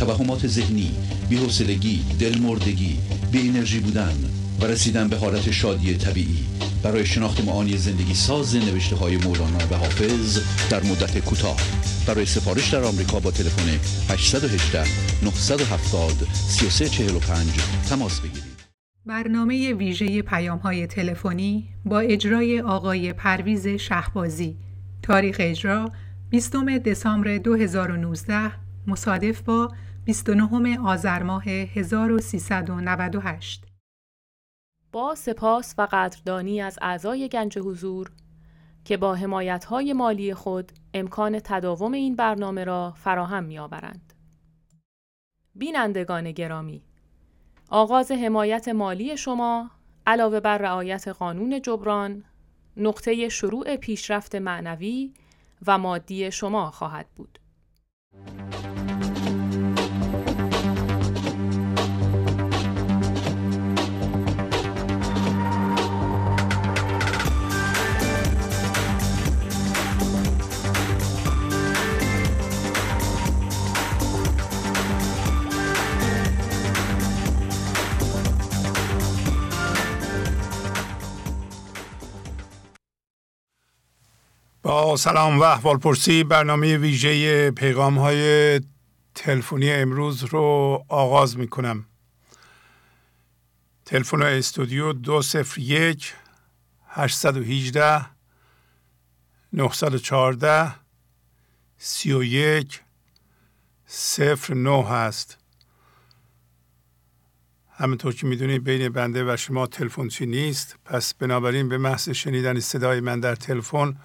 توهمات ذهنی بی‌حوصلگی دلمردگی بی انرژی بودن و رسیدن به حالت شادی طبیعی. برای شناخت معانی زندگی ساز نوشته های مولانا و حافظ در مدت کوتاه. برای سفارش در آمریکا با تلفن 818 970 3345 تماس بگیرید. برنامه ویژه پیام های تلفنی با اجرای آقای پرویز شهبازی. تاریخ اجرا 20 دسامبر 2019 مصادف با 29 آذر ماه 1398 با سپاس و قدردانی از اعضای گنج حضور که با حمایت‌های مالی خود امکان تداوم این برنامه را فراهم می‌آورند. بینندگان گرامی آغاز حمایت مالی شما علاوه بر رعایت قانون جبران نقطه شروع پیشرفت معنوی و مادی شما خواهد بود. سلام و احوال برنامه ویژه پیغام های تلفنی امروز رو آغاز می کنم تلفن استودیو دو سفر یک هشتصد و هیجده نهصد و چهارده سی و یک صفر نو هست. همینطور که می‌دونید بین بنده و شما تلفنچی نیست پس بنابراین به محض شنیدن صدای من در تلفن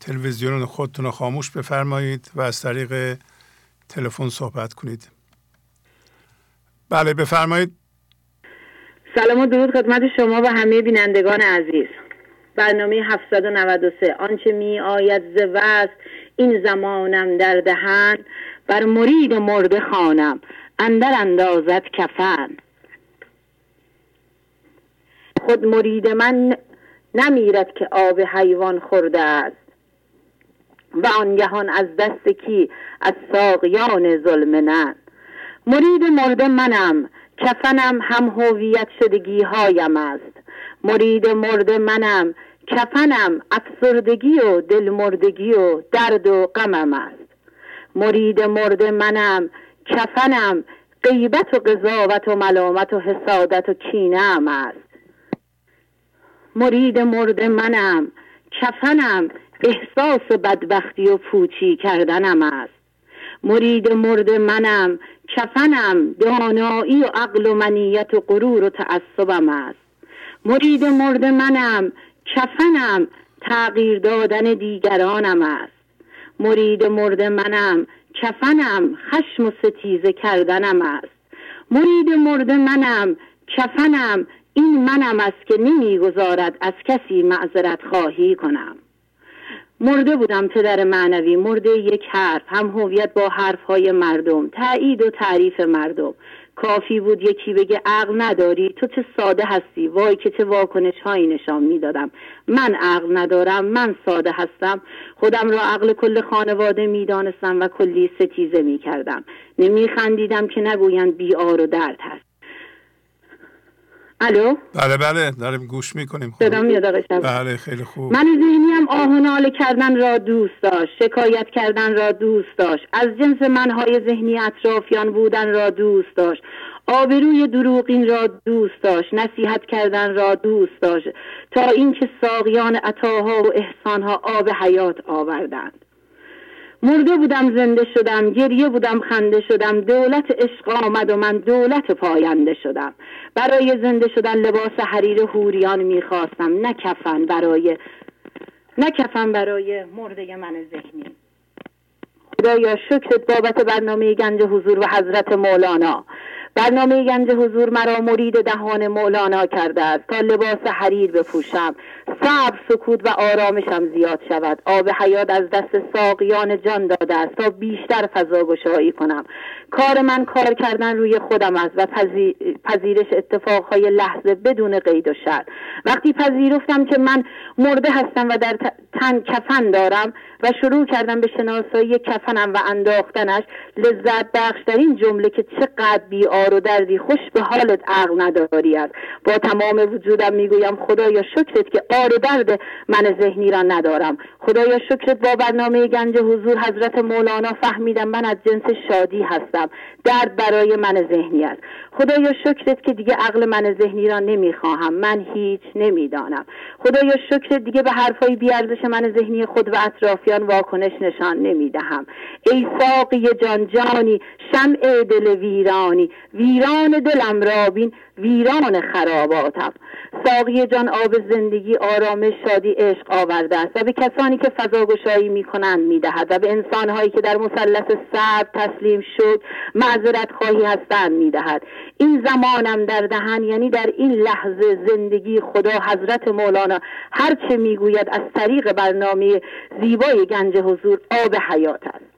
تلویزیون خودتون رو خاموش بفرمایید و از طریق تلفن صحبت کنید. بله بفرمایید. سلام و درود خدمت شما و همه بینندگان عزیز. برنامه 793 آنچه می آید ز این زمانم در دهن. بر مرید مرده خانم اندر اندازت کفن. خود مرید من نمیرد که آب حیوان خورده است. و آنگهان از دست کی؟ از ساقیان ظلمنن مرید مرده منم کفنم هم هویت شدگی هایم است. مرید مرده منم کفنم افسردگی و دلمردگی و درد و غمم است. مرید مرده منم کفنم غیبت و قضاوت و ملامت و حسادت و کینه است. مرید مرده منم کفنم احساس بدبختی و پوچی کردنم است. مرید مرد منم کفنم دانایی و عقل و منیت و غرور و تعصبم است. مرید مرد منم کفنم تغییر دادن دیگرانم است. مرید مرد منم کفنم خشم و ستیزه کردنم است. مرید مرد منم کفنم این منم است که نمی‌گذارد از کسی معذرت خواهی کنم. مرده بودم پدر معنوی مرده یک حرف هم هویت با حرف های مردم تایید و تعریف مردم. کافی بود یکی بگه عقل نداری تو چه ساده هستی؟ وای که چه واکنش هایی نشان می‌دادم. من عقل ندارم من ساده هستم. خودم را عقل کل خانواده می‌دانستم و کلی ستیزه می‌کردم. نمیخندیدم که نگویند بیار و درد هست. الو؟ بله بله داریم گوش می‌کنیم. میاد بله خیلی خوب. من ذهنی هم آهنال کردن را دوست داشت شکایت کردن را دوست داشت. از جنس منهای ذهنی اطرافیان بودن را دوست داشت. آبروی دروغین را دوست داشت نصیحت کردن را دوست داشت. تا اینکه ساقیان عطاها و احسانها آب حیات آوردند. مرده بودم زنده شدم گریه بودم خنده شدم دولت عشق آمد و من دولت پاینده شدم. برای زنده شدن لباس حریر هوریان می‌خواستم. نه کفن برای نه کفن برای مرده من ذهنی. خدایا شکرت بابت برنامه گنج حضور و حضرت مولانا. برنامه گنج حضور مرا مرید دهان مولانا کرده است. تا لباس حریر بپوشم. صبر سکوت و آرامشم زیاد شود. آب حیات از دست ساقیان جان داده است. تا بیشتر فضا گشایی کنم. کار من کار کردن روی خودم است و پذیرش اتفاقهای لحظه بدون قید و شرط وقتی پذیرفتم که من مرده هستم و در تن کفن دارم و شروع کردم به شناسایی کفنم و انداختنش لذت بخشترین جمله که چقدر بی آر و دردی خوش به حالت عقل نداری است. با تمام وجودم می‌گویم خدایا شکرت که آر و درد من ذهنی را ندارم. خدایا شکرت با برنامه گنج حضور حضرت مولانا فهمیدم. من از جنس شادی هستم. درد برای من ذهنی است. خدایا شکرت که دیگه عقل من ذهنی را نمی‌خواهم. من هیچ نمی‌دانم. خدایا شکرت دیگه به حرفای بیارزش من ذهنی خود و اطرافیان واکنش نشان نمی‌دهم. ای ساقی جان جانی شمع دل ویرانی. ویران دلم را بین ویران خراباتم. ساقی جان آب زندگی آرامش شادی عشق آورده است و به کسانی که فضاگشایی می‌کنند می‌دهد و به انسانهایی که در مثلث صبر تسلیم شد معذرت خواهی هستند می‌دهد. این زمانم در دهن یعنی در این لحظه زندگی خدا حضرت مولانا. هرچه می‌گوید از طریق برنامه زیبای گنج حضور آب حیات است.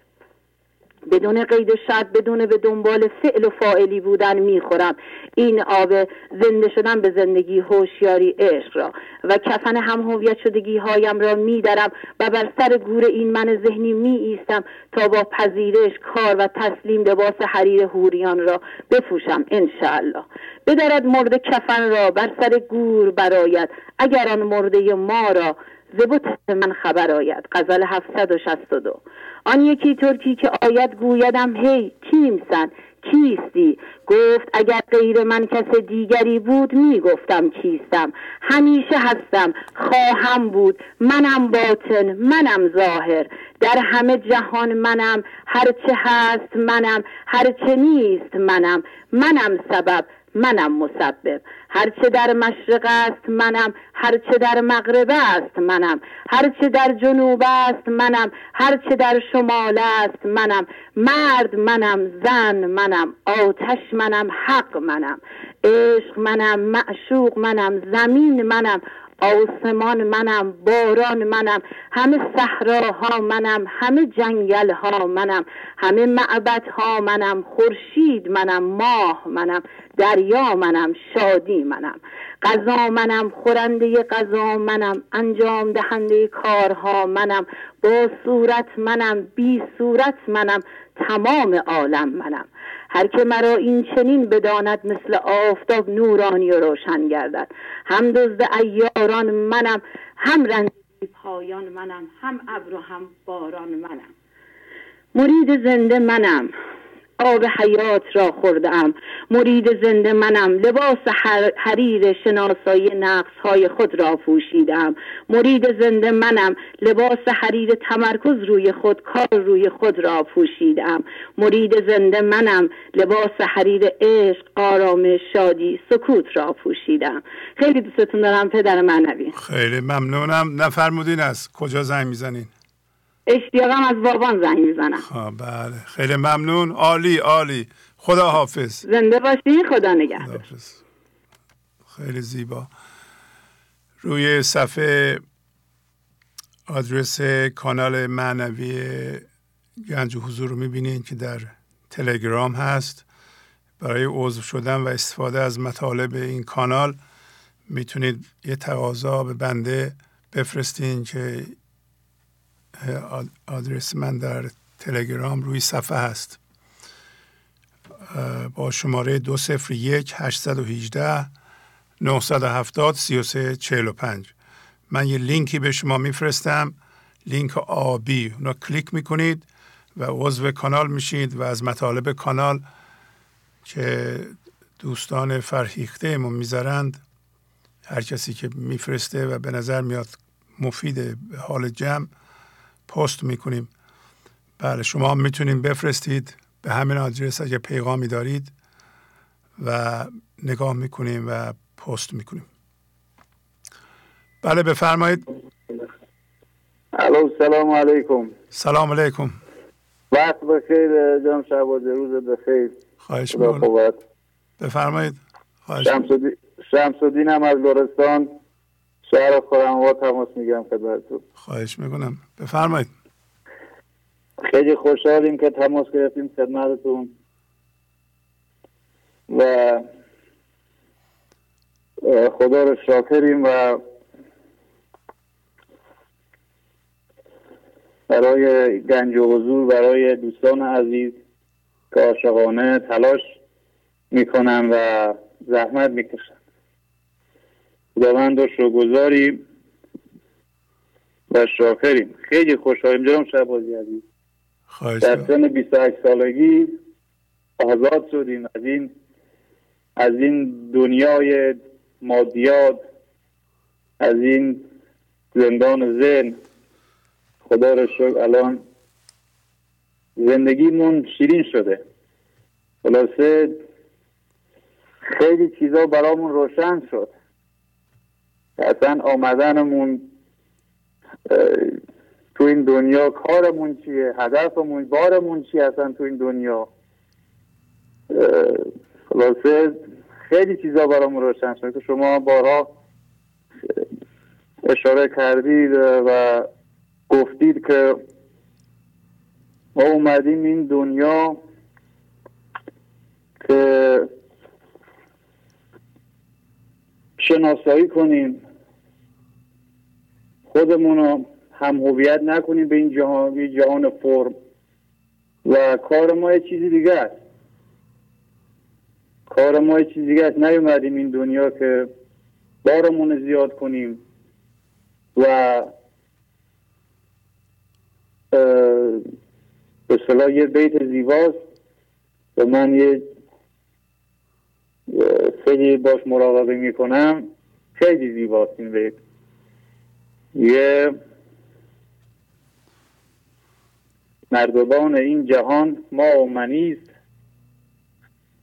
بدون قید شرط بدون به دنبال فعل و فاعلی بودن می‌خورم. این آب زنده شدن به زندگی هوشیاری عشق را و کفن هم هویت شدگی هایم را میدرم و بر سر گور این من ذهنی می ایستم تا با پذیرش کار و تسلیم لباس حریر هوریان را بپوشم انشاءالله. بدرد مرد کفن را بر سر گور براید اگر آن مرده ما را زبوت من خبر آید. غزل 762 آن یکی ترکی که آید گویدم هی کیمسن کیستی؟ گفت اگر غیر من کس دیگری بود می‌گفتم کیستم. همیشه هستم خواهم بود. منم باطن منم ظاهر. در همه جهان منم هرچه هست منم هرچه نیست منم. منم سبب منم مسبب. هرچه در مشرق است منم هرچه در مغرب است منم. هرچه در جنوب است منم هرچه در شمال است منم. مرد منم زن منم آتش منم حق منم. عشق منم معشوق منم زمین منم. آسمان منم باران منم همه صحراها منم همه جنگل ها منم همه معبد ها منم خورشید منم ماه منم دریا منم شادی منم غذا منم خورنده غذا منم انجام دهنده کارها منم با صورت منم بی صورت منم تمام عالم منم. هر که مرا این چنین بداند مثل آفتاب نورانی و روشن گردد. هم دزد ایاران منم هم رنج پایان منم هم ابر و هم باران منم. مرید زنده منم. آب حیات را خوردم مرید زنده منم. لباس حریر شناسایی نقص های خود را پوشیدم مرید زنده منم. لباس حریر تمرکز روی خود کار روی خود را پوشیدم مرید زنده منم. لباس حریر عشق آرامش شادی سکوت را پوشیدم خیلی دوستتون دارم پدر معنوی خیلی ممنونم. نفرمودین از کجا زنگ می‌زنین؟ اشتیاقم از بابان زنگ می‌زنم. خب بله. خیلی ممنون. عالی عالی. خدا حافظ زنده باشی خدا نگهدار. خیلی زیبا. روی صفحه آدرس کانال معنوی گنج حضور رو می‌بینید که در تلگرام هست. برای عضو شدن و استفاده از مطالب این کانال می‌تونید یه تقاضا به بنده بفرستین که آدرس من در تلگرام روی صفحه هست. با شماره دو صفر یک هشتصد و هیجده هفتاد سی و سه چهل و پنج. من یه لینکی به شما میفرستم. لینک آبی. اونا کلیک می‌کنید و عضو کانال میشید و از مطالب کانال که دوستان فرهیخته ما می‌ذارند هر کسی که میفرسته و به نظر میاد مفید حال جمع پست می‌کنیم. بله شما می‌تونید بفرستید به همین آدرس اگه پیغامی دارید و نگاه می‌کنیم و پست می‌کنیم. بله بفرمایید. الو سلام علیکم. سلام علیکم. وقت بخیر جان شهباز روز بخیر. خواهش می‌کنم. بفرمایید. شمس الدین هم از لرستان. شهر خورم تماس میگم خدمتتون. خواهش می‌کنم. بفرمایید. خیلی خوشحالیم که تماس گرفتیم خدمتتون. و خدا رو شاکریم و برای گنج و حضور برای دوستان عزیز که عاشقانه تلاش می‌کنن و زحمت می‌کشن. خداوند رو شکرگزاریم و شاکریم. خیلی خوشحالیم. جناب شهبازی عزیز. در سن 28 سالگی آزاد شدیم از این از این دنیای مادیات از این زندان ذهن. خدا رو شکر الان زندگیمون شیرین شده. خلاصه خیلی چیزا برامون روشن شد. اصلا آمدنمون تو این دنیا کارمون چیه؟ هدفمون بارمون چیه اصلا تو این دنیا؟ خلاصه خیلی چیزا برامون روشن شد که شما بارها اشاره کردید و گفتید که ما اومدیم این دنیا که شناسایی کنیم. خودمون رو هم هویت نکنیم به این جهان جهان فرم. و کار ما یه چیزی دیگه است. کار ما یه چیزی دیگه است. نیومدیم این دنیا که بارمون زیاد کنیم. و به صلاح یه بیت زیباست. و من یه خیلی باش مراقبه می‌کنم. خیلی زیباست این بیت. یه مردبان این جهان ما و منیست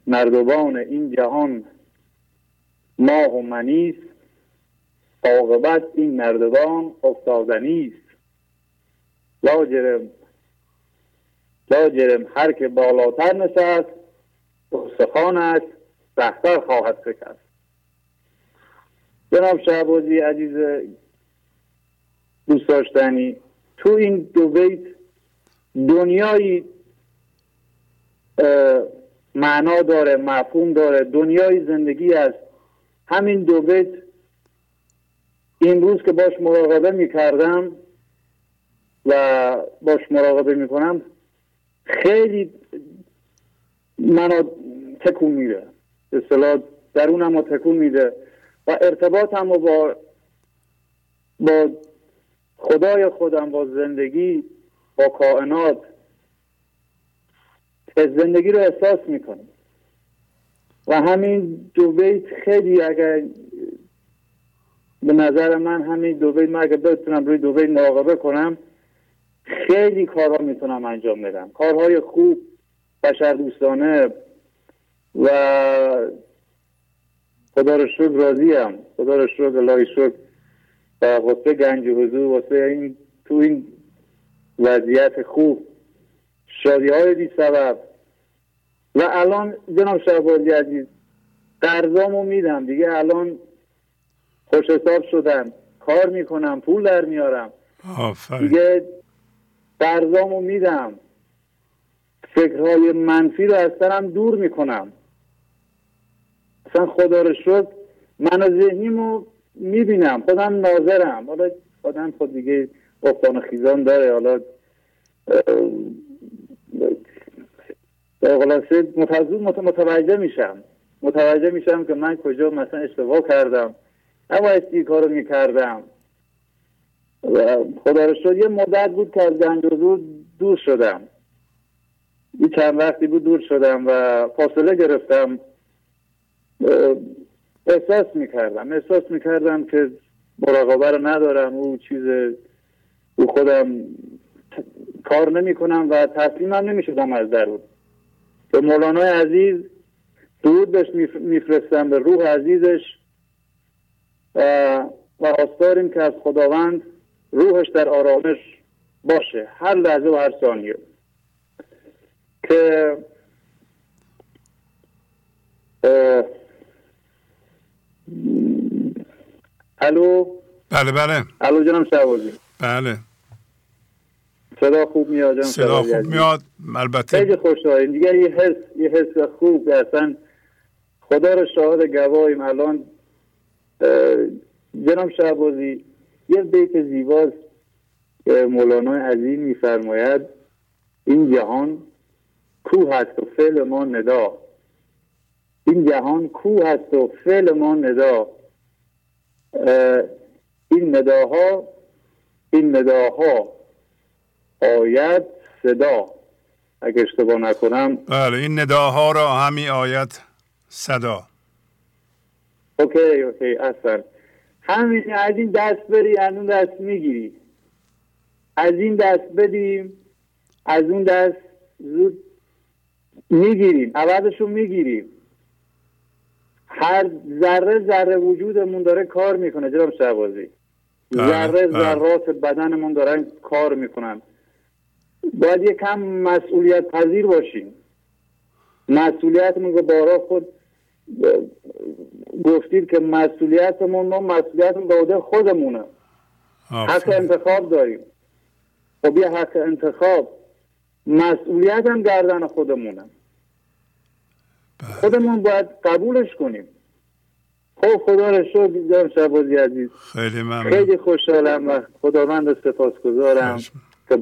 مردبان این جهان ما و منیست عاقبت این مردبان افتادنی است. لاجرم لاجرم هر که بالاتر نشست استخوانش بهتر خواهد شکست جناب شهبازی عزیز دوست داشتنی تو این دو بیت دنیایی معنا داره مفهوم داره دنیای زندگی است. همین دو بیت روز که باش مراقبه می‌کردم و باش مراقبه می‌کنم خیلی منو تکون میده. اصطلاح درونم رو تکون میده و ارتباطم رو با با خدای خودم با زندگی با کائنات زندگی رو احساس می‌کنم. و همین دو بیت خیلی اگر به نظر من همین دو بیت من اگر بتونم روی دو بیت مراقبه کنم خیلی کارها می‌تونم انجام بدم. کارهای خوب بشر دوستانه و خدا رو شکر راضیم. خدا رو شکر الله شکر و واسه گنج حضور واسه این تو این وضعیت خوب. شادی های بی سبب. و الان جناب شهبازی عزیز قرضامو میدم. دیگه الان خوش حساب شدم. کار می‌کنم پول در میارم. دیگه قرضامو میدم. فکرهای منفی رو از سرم دور می‌کنم. اصلا خدا رو شد من ذهنیمو می‌بینم خودم ناظرم. حالا خودم خود دیگه افتان خیزان داره. حالا خلاصه متوجه میشم. متوجه میشم که من کجا مثلا اشتباه کردم. نباید این کارو می‌کردم خدا رو شد یه مدت بود که از گنج دور شدم. یه چند وقتی بود دور شدم و فاصله گرفتم. احساس می‌کردم. احساس می‌کردم که مراقبه رو ندارم. او چیز او خودم کار نمی کنم و تسلیمم نمی شدم از درون به مولانای عزیز درود بهش میفرستم به روح عزیزش. و آستاریم که از خداوند روحش در آرامش باشه. هر لحظه و هر ثانیه. که الو؟ بله بله. الو جناب شعبازی بله. صدا خوب میاد جناب صدا خوب. میاد. البته خیلی خوشحالیم. دیگه یه حس یه حس خوب اصلا خدا رو شاهد گواهیم الان. جناب شعبازی یه بیت زیباست مولانا عظیم میفرماید این جهان کو هست و فعل ما ندا. این جهان کو هست و فعل ما ندا. این نداها این نداها. آید صدا. اگه اشتباه نکنم. بله این نداها را همی آید صدا. اوکی اوکی اصلا. همین از این دست بری از اون دست می‌گیری. از این دست بدیم از اون دست زود می‌گیریم. عوضش رو می‌گیریم. هر ذره ذره وجودمون داره کار می‌کنه جناب شعبازی بله، ذره بله. ذرات بدنمون دارن کار می‌کنن باید یه کم مسئولیت پذیر باشیم مسئولیتمون رو بارا خود گفتید که مسئولیتمون ما مسئولیتمون به عهده خودمونه حق. انتخاب داریم خب یه حق انتخاب مسئولیت هم گردن خودمونه. خودمون باید قبولش کنیم. خب خدا رو شکر جناب شعبازی عزیز. خیلی ممنون. خیلی خوشحالم و خداوند سپاسگزارم خواهش که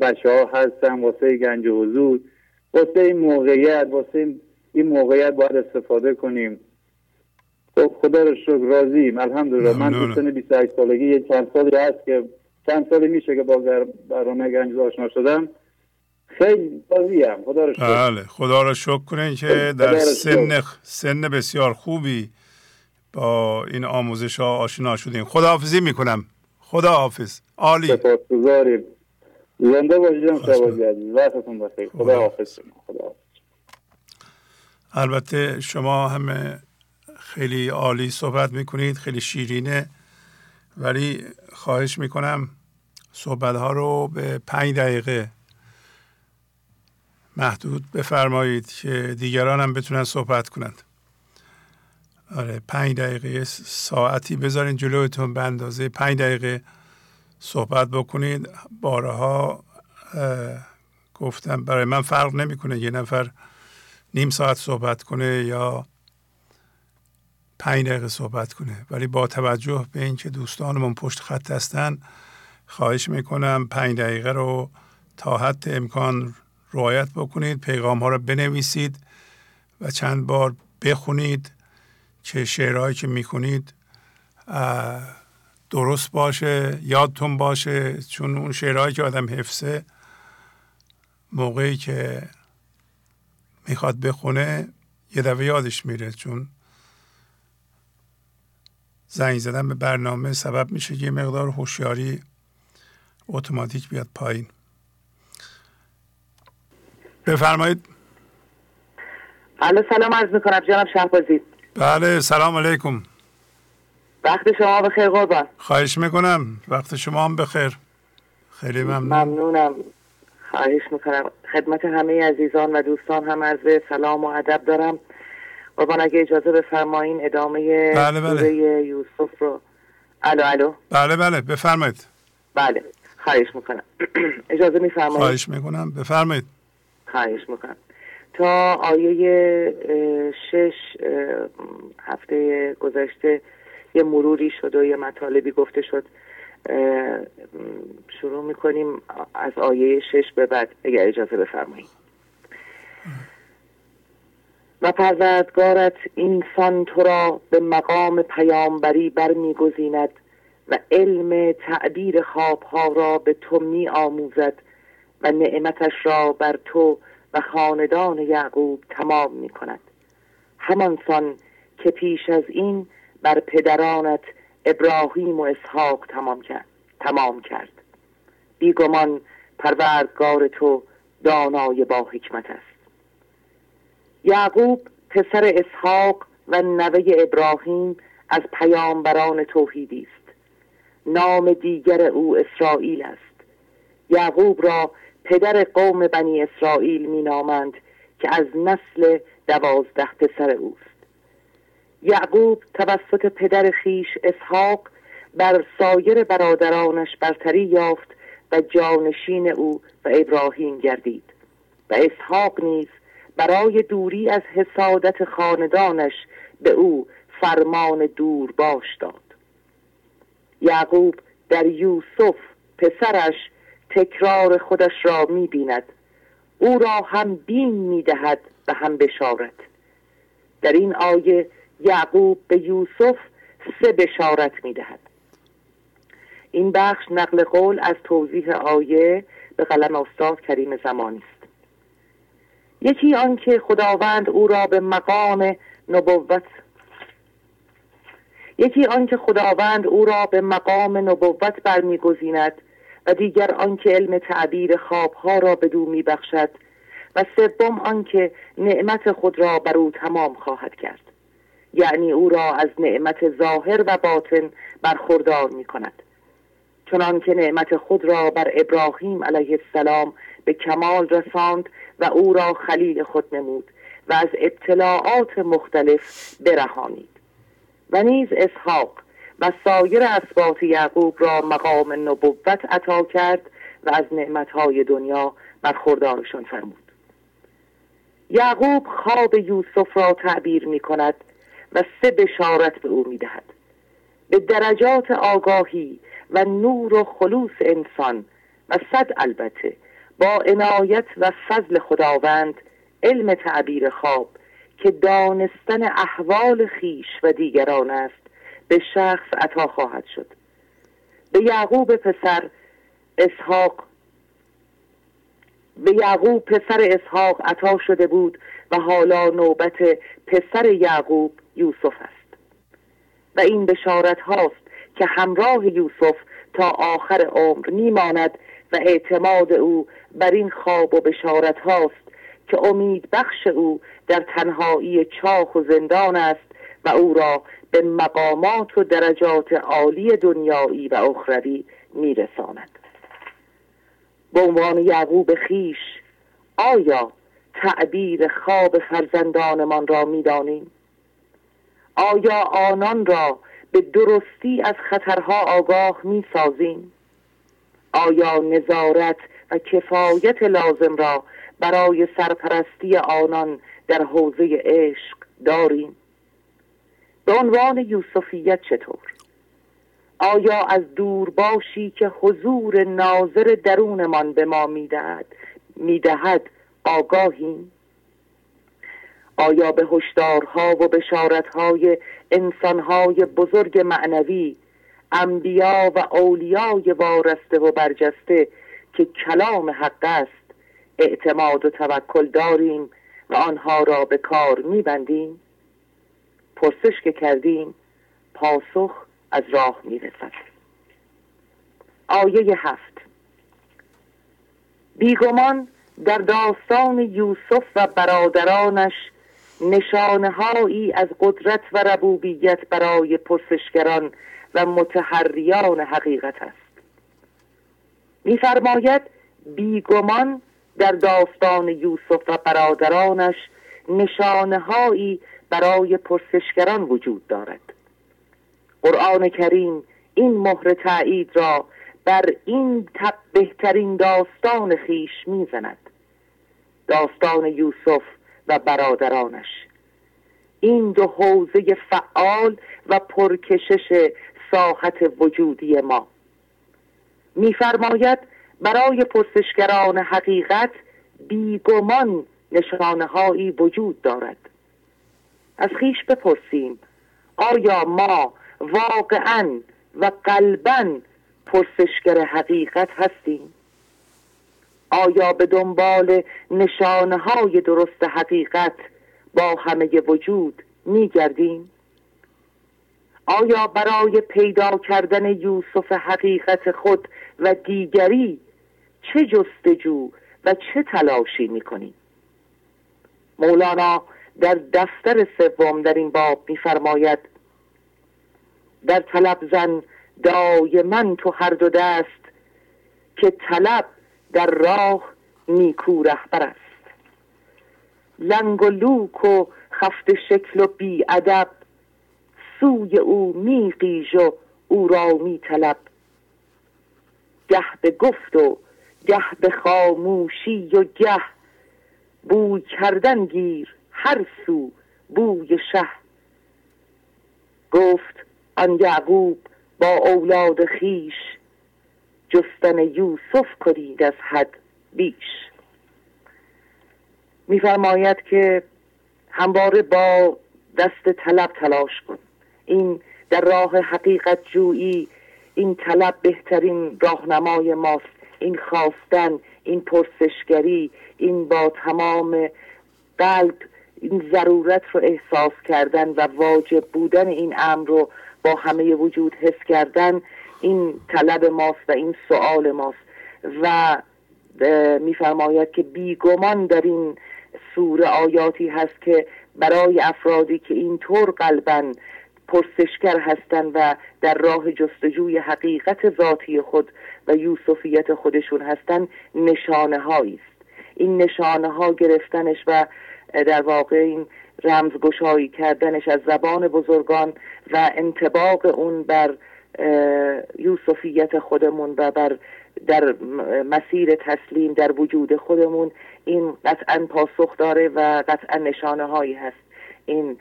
بچه ها هستن. واسه گنج و حضور واسه این موقعیت واسه این- موقعیت باید استفاده کنیم. خب خدا رو شکر راضیم. الحمدلله. من. تو سن 28 سالگی یه چند سالی هست که چند سالی میشه که با برنامه گنج آشنا شدم. خیلی راضیم خدا رو شکر. بله خدا را شکر کنین که در سن. سن بسیار خوبی با این آموزش ها آشنا شدین خداحافظی می‌کنم. خدا حافظ عالی. سپاسگزاریم. زنده باشید شعبازی عزیز. وقتتون بخیر. خدا خدا حافظ خدا حافظ. البته شما همه خیلی عالی صحبت می‌کنید خیلی شیرینه. ولی خواهش می‌کنم صحبت ها رو به پنج دقیقه محدود بفرمایید که دیگران هم بتونن صحبت کنند. آره پنج دقیقه ساعتی بذارین جلوتون به اندازه پنج دقیقه صحبت بکنید. بارها گفتم برای من فرق نمی‌کنه یه نفر نیم ساعت صحبت کنه یا پنج دقیقه صحبت کنه. ولی با توجه به اینکه دوستانمون پشت خط هستن خواهش می‌کنم پنج دقیقه رو تا حد امکان رعایت بکنید پیغام ها رو بنویسید و چند بار بخونید که شعرهایی که می‌کنید درست باشه یادتون باشه. چون اون شعرهایی که آدم حفظه موقعی که می‌خواد بخونه یه دفعه یادش میره. چون زنگ زدن به برنامه سبب میشه یه مقدار هوشیاری اتوماتیک بیاد پایین. بفرمایید. الو سلام عرض می‌کنم جناب شهبازی. بله سلام علیکم. وقت شما بخیر قربان. خواهش می‌کنم. وقت شما هم بخیر. خیلی ممنون. ممنونم. خواهش می‌کنم. خدمت همه عزیزان و دوستان هم عرض سلام و ادب دارم. قربان اگه اجازه بفرمایین ادامه بله، بله. یوسف رو. الو الو. بله بله. بفرمایید. بله. خواهش می‌کنم. اجازه میفرمایید. خواهش می‌کنم. بفرمایید. خواهش می‌کنم. تا آیه شش هفته گذشته یه مروری شد و یه مطالبی گفته شد. شروع می‌کنیم از آیه شش به بعد اگر اجازه بفرمایید. و پروردگارت اینسان تو را به مقام پیامبری برمیگزیند و علم تعبیر خوابها را به تو می آموزد و نعمتش را بر تو و خاندان یعقوب تمام می کند همانسان که پیش از این بر پدرانت ابراهیم و اسحاق تمام کرد تمام کرد. بیگمان پروردگار تو دانای با حکمت است. یعقوب پسر اسحاق و نوه ابراهیم از پیامبران توحیدی است. نام دیگر او اسرائیل است. یعقوب را پدر قوم بنی اسرائیل می نامند که از نسل دوازده پسر اوست. یعقوب توسط پدر خیش اسحاق بر سایر برادرانش برتری یافت و جانشین او و ابراهیم گردید و اسحاق نیز برای دوری از حسادت خاندانش به او فرمان دور باش داد. یعقوب در یوسف پسرش تکرار خودش را می بیند او را هم بین می دهد و هم بشارت. در این آیه یعقوب به یوسف سه بشارت می دهد این بخش نقل قول از توضیح آیه به قلم استاد کریم زمانی است. یکی آنکه خداوند او را به مقام نبوت یکی آنکه خداوند او را به مقام نبوت برمیگزیند و دیگر آنکه علم تعبیر خوابها را به دو میبخشد و سوم آنکه نعمت خود را بر او تمام خواهد کرد. یعنی او را از نعمت ظاهر و باطن برخوردار می کند چنان که نعمت خود را بر ابراهیم علیه السلام به کمال رساند و او را خلیل خود نمود و از اطلاعات مختلف برهانید. و نیز اسحاق و سایر اسباط یعقوب را مقام نبوت عطا کرد و از نعمتهای دنیا برخوردارشان فرمود یعقوب خواب یوسف را تعبیر می کند و سه بشارت به او می دهد. به درجات آگاهی و نور و خلوص انسان و صد البته با عنایت و فضل خداوند علم تعبیر خواب که دانستن احوال خیش و دیگران است به شخص عطا خواهد شد. به یعقوب پسر اسحاق به یعقوب پسر اسحاق عطا شده بود و حالا نوبت پسر یعقوب یوسف است. و این بشارت هاست که همراه یوسف تا آخر عمر میماند و اعتماد او بر این خواب و بشارت هاست که امید بخش او در تنهایی چاخ و زندان است و او را به مقامات و درجات عالی دنیایی و اخروی میرساند به عنوان یعقوب خیش آیا تعبیر خواب فرزندانمان را می‌دانیم آیا آنان را به درستی از خطرها آگاه می سازیم؟ آیا نظارت و کفایت لازم را برای سرپرستی آنان در حوزه عشق داریم؟ به عنوان یوسفیت چطور؟ آیا از دور باشی که حضور ناظر درونمان به ما می‌دهد می‌دهد آگاهیم آیا به هشدارها و بشارتهای انسانهای بزرگ معنوی انبیا و اولیای وارسته و برجسته که کلام حق است اعتماد و توکل داریم و آنها را به کار میبندیم پرسش که کردیم پاسخ از راه می‌رسد. آیه هفت. بیگمان در داستان یوسف و برادرانش نشانههایی از قدرت و ربوبیت برای پرسشگران و متحریان حقیقت است. میفرماید بیگمان در داستان یوسف و برادرانش نشانههایی برای پرسشگران وجود دارد. قرآن کریم این مهر تایید را بر این تب بهترین داستان خیش می‌زند. داستان یوسف و برادرانش. این دو حوزه فعال و پرکشش ساحت وجودی ما. میفرماید برای پرسشگران حقیقت بیگمان نشانه هایی وجود دارد. از خیش بپرسیم آیا ما واقعا و قلبا پرسشگر حقیقت هستیم آیا به دنبال نشانه های درست حقیقت با همه وجود می گردیم؟ آیا برای پیدا کردن یوسف حقیقت خود و دیگری چه جستجو و چه تلاشی می کنیم؟ مولانا در دفتر سوم در این باب میفرماید در طلب زن دایما تو هر دو دست که طلب در راه نیکو رهبر است. لنگ و لوک و خفت شکل و بی ادب سوی او می و او را می طلب گه به گفت و گه به خاموشی و گه بوی کردن گیر. هر سو بوی شه. گفت آن یعقوب با اولاد خیش جستن یوسف کنید از حد بیش. میفرماید که همواره با دست طلب تلاش کن. این در راه حقیقت جویی این طلب بهترین راهنمای ماست. این خواستن این پرسشگری این با تمام قلب این ضرورت رو احساس کردن و واجب بودن این امر رو با همه وجود حس کردن این طلب ماست و این سوال ماست. و میفرماید که بیگمان در این سوره آیاتی هست که برای افرادی که اینطور قلبا پرسشگر هستند و در راه جستجوی حقیقت ذاتی خود و یوسفیت خودشون هستند نشانه است. این نشانه ها گرفتنش و در واقع این رمزگشایی کردنش از زبان بزرگان و انتباق اون بر یوسفیت خودمون و بر در مسیر تسلیم در وجود خودمون این قطعا پاسخ داره و قطعا نشانه هایی هست. این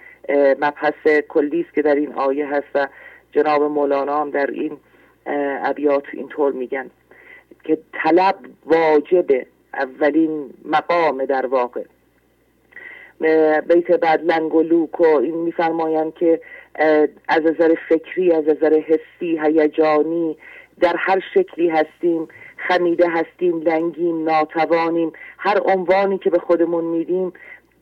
مبحث کلی است که در این آیه هست و جناب مولانا هم در این ابیات اینطور میگن که طلب واجب اولین مقام در واقع. بیت بعد لنگ و این میفرمایند که از نظر فکری از نظر حسی هیجانی در هر شکلی هستیم خمیده هستیم لنگیم ناتوانیم هر عنوانی که به خودمون میدیم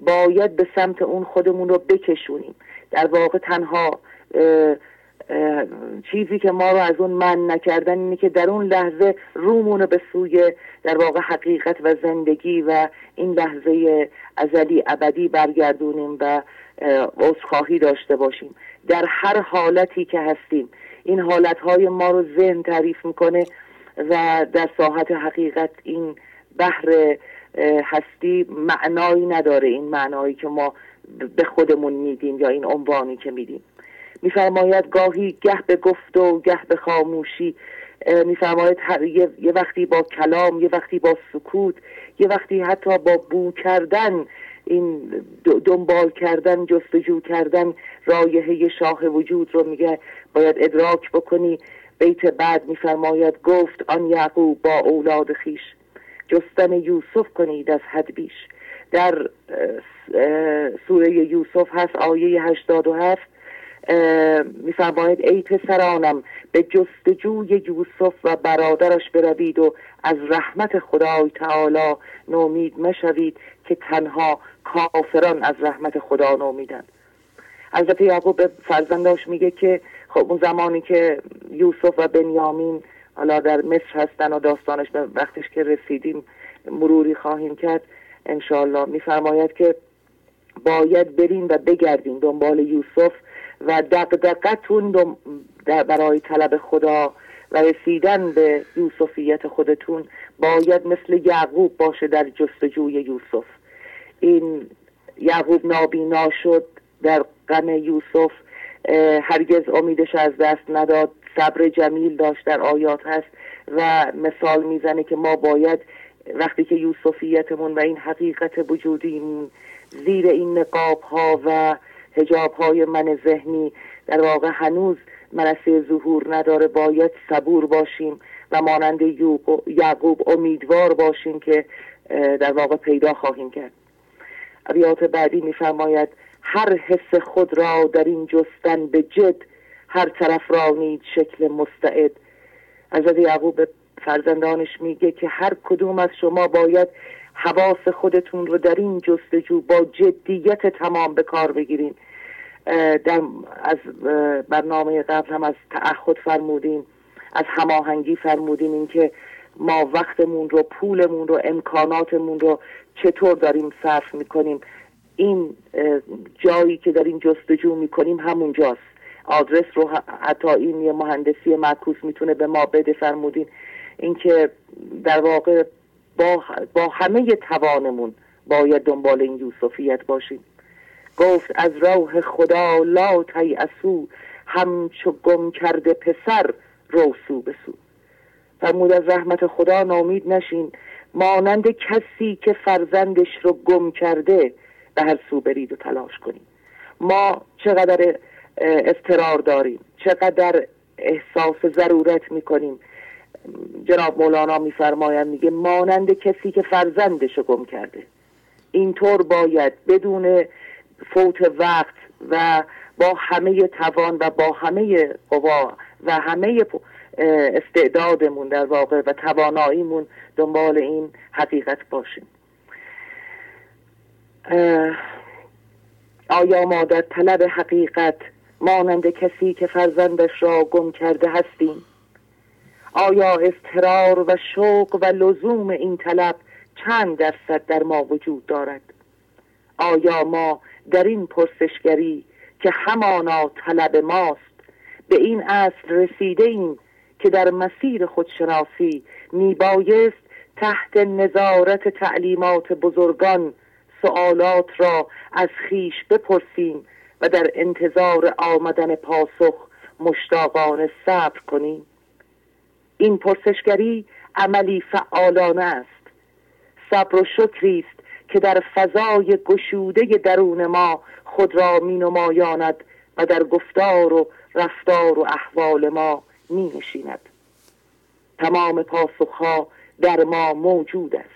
باید به سمت اون خودمون رو بکشونیم. در واقع تنها چیزی که ما رو از اون من نکردن اینه که در اون لحظه رومون رو به سوی در واقع حقیقت و زندگی و این لحظه ازلی ابدی برگردونیم و عذرخواهی داشته باشیم. در هر حالتی که هستیم. این حالتهای ما رو ذهن تعریف می‌کنه و در ساحت حقیقت این بحر هستی معنایی نداره. این معنایی که ما به خودمون میدیم یا این عنوانی که میدیم. میفرماید گاهی گه به گفت و گه به خاموشی میفرماید یه،, وقتی با کلام یه وقتی با سکوت یه وقتی حتی با بو کردن این دنبال کردن جستجو کردن رایحه شاه وجود رو میگه باید ادراک بکنی. بیت بعد میفرماید گفت آن یعقوب با اولاد خیش جستن یوسف کنید از حد بیش. در سوره یوسف هست آیه 87 میفرماید ای پسرانم به جستجوی یوسف و برادرش بروید و از رحمت خدای تعالی نومید مشوید که تنها کافران از رحمت خدا نومیدن حضرت یعقوب به فرزنداش میگه که خب اون زمانی که یوسف و بنیامین حالا در مصر هستن و داستانش به وقتش که رسیدیم مروری خواهیم کرد انشاءالله میفرماید که باید بریم و بگردیم دنبال یوسف و دقدقتون برای طلب خدا و رسیدن به یوسفیت خودتون باید مثل یعقوب باشه در جستجوی یوسف. این یعقوب نابینا شد در غم یوسف هرگز امیدش از دست نداد. صبر جمیل داشت در آیات هست و مثال می‌زنه که ما باید وقتی که یوسفیتمون و این حقیقت وجودیمون زیر این نقاب ها و هجاب های من ذهنی در واقع هنوز منصه ظهور نداره. باید صبور باشیم و مانند یعقوب امیدوار باشیم که در واقع پیدا خواهیم کرد. ابیات بعدی میفرماید هر حس خود را در این جستن به جد هر طرف رانید شکل مستعد. حضرت یعقوب فرزندانش میگه که هر کدوم از شما باید حواس خودتون رو در این جستجو با جدیت تمام به کار بگیرین. در از برنامه قبل هم از تعهد فرمودیم از هماهنگی فرمودیم اینکه ما وقتمون رو پولمون رو امکاناتمون رو چطور داریم صرف می‌کنیم. این جایی که داریم جستجو می‌کنیم همونجاست. آدرس رو حتی این یه مهندسی معکوس می‌تونه به ما بده فرمودین. اینکه در واقع با, با همه توانمون باید دنبال این یوسفیت باشیم. گفت از راه خدا لا تیعسو همچو گم کرده پسر روسو بسو. فرمود از رحمت خدا نامید نشین مانند کسی که فرزندش رو گم کرده به هر سو برید و تلاش کنیم. ما چقدر استرار داریم چقدر احساس ضرورت می‌کنیم. جناب مولانا میفرمایند میگه مانند کسی که فرزندش رو گم کرده. اینطور باید بدون فوت وقت و با همه توان و با همه قوا و همه استعدادمون در واقع و تواناییمون دنبال این حقیقت باشیم. آیا ما در طلب حقیقت مانند کسی که فرزندش را گم کرده هستیم. آیا استرار و شوق و لزوم این طلب چند درصد در ما وجود دارد؟ آیا ما در این پرسشگری که همانا طلب ماست به این اصل رسیده ایم که در مسیر خودشناسی میبایست تحت نظارت تعلیمات بزرگان سوالات را از خیش بپرسیم و در انتظار آمدن پاسخ مشتاقانه صبر کنیم. این پرسشگری عملی فعالانه است. صبر و شکری که در فضای گشوده درون ما خود را می نمایاند و در گفتار و رفتار و احوال ما می نشیند تمام پاسخها در ما موجود است.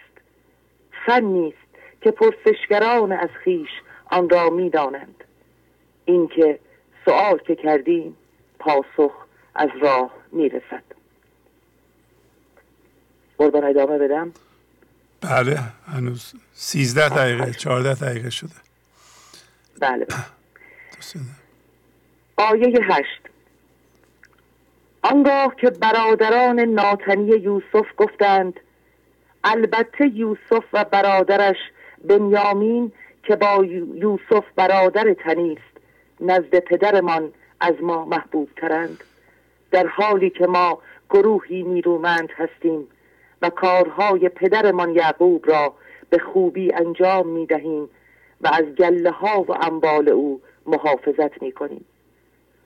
فنی است که پرسشگران از خیش آن را می دانند اینکه سؤال که کردیم پاسخ از راه می رسد قربان ادامه بدم. بله هنوز سیزده دقیقه چهارده دقیقه شده. بله. آیه هشت. آنگاه که برادران ناتنی یوسف گفتند البته یوسف و برادرش بنیامین که با یوسف برادر تنیست نزد پدرمان از ما محبوب ترند در حالی که ما گروهی نیرومند هستیم و کارهای پدرمان یعقوب را به خوبی انجام می دهیم و از گله ها و انبال او محافظت می کنیم.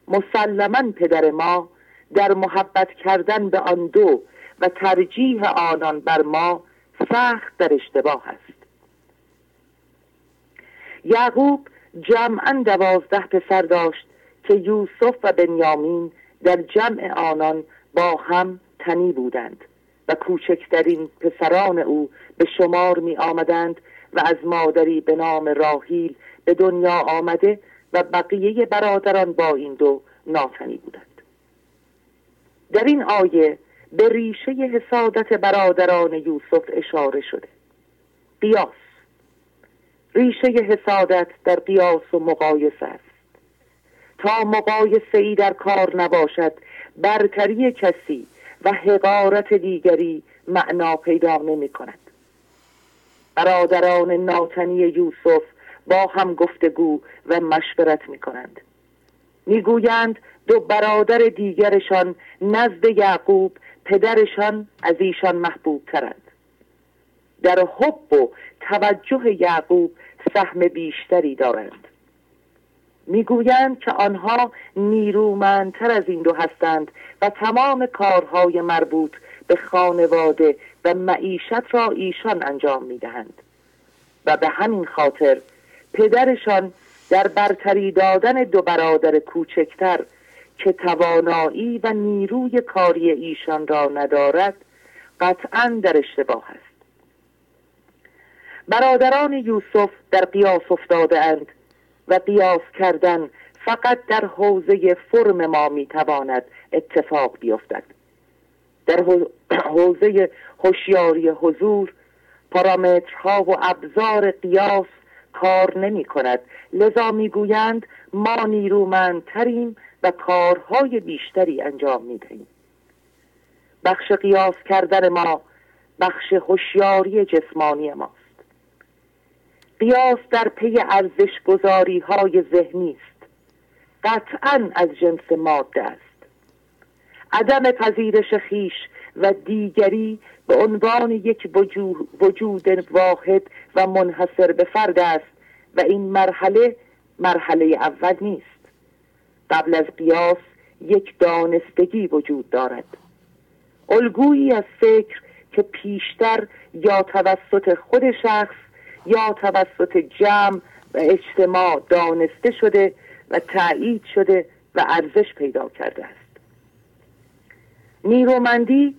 مسلما پدر ما در محبت کردن به آن دو و ترجیح آنان بر ما سخت در اشتباه است. یعقوب جمعا دوازده پسر داشت که یوسف و بنیامین در جمع آنان با هم تنی بودند. و کوچکترین پسران او به شمار می آمدند و از مادری به نام راهیل به دنیا آمده و بقیه برادران با این دو ناتنی بودند. در این آیه به ریشه حسادت برادران یوسف اشاره شده. قیاس. ریشه حسادت در قیاس و مقایسه است. تا مقایسه ای در کار نباشد برتری کسی و حقارت دیگری معنا پیدا نمی کند. برادران ناتنی یوسف با هم گفتگو و مشورت می کنند. می‌گویند دو برادر دیگرشان نزد یعقوب پدرشان از ایشان محبوب ترند. در حب و توجه یعقوب سهم بیشتری دارند. می‌گویند که آنها نیرومندتر از این دو هستند و تمام کارهای مربوط به خانواده و معیشت را ایشان انجام می‌دهند. و به همین خاطر پدرشان در برتری دادن دو برادر کوچکتر که توانایی و نیروی کاری ایشان را ندارد قطعا در اشتباه است. برادران یوسف در قیاس افتاده اند و قیاس کردن فقط در حوزه فرم ما می‌تواند اتفاق بیفتد. در حوزه هوشیاری حضور پارامترها و ابزار قیاس کار نمی کند لذا می‌گویند ما نیرومندتریم و کارهای بیشتری انجام می دهیم بخش قیاس کردن ما بخش هوشیاری جسمانی ماست قیاس در پی ارزش گذاری های ذهنی است. قطعا از جنس ماده است. عدم پذیرش خیش و دیگری به عنوان یک وجود واحد و منحصر به فرد است و این مرحله مرحله اول نیست. قبل از قیاس یک دانستگی وجود دارد. الگویی از فکر که پیشتر یا توسط خود شخص یا توسط جمع و اجتماع دانسته شده و تایید شده و ارزش پیدا کرده است. نیرومندی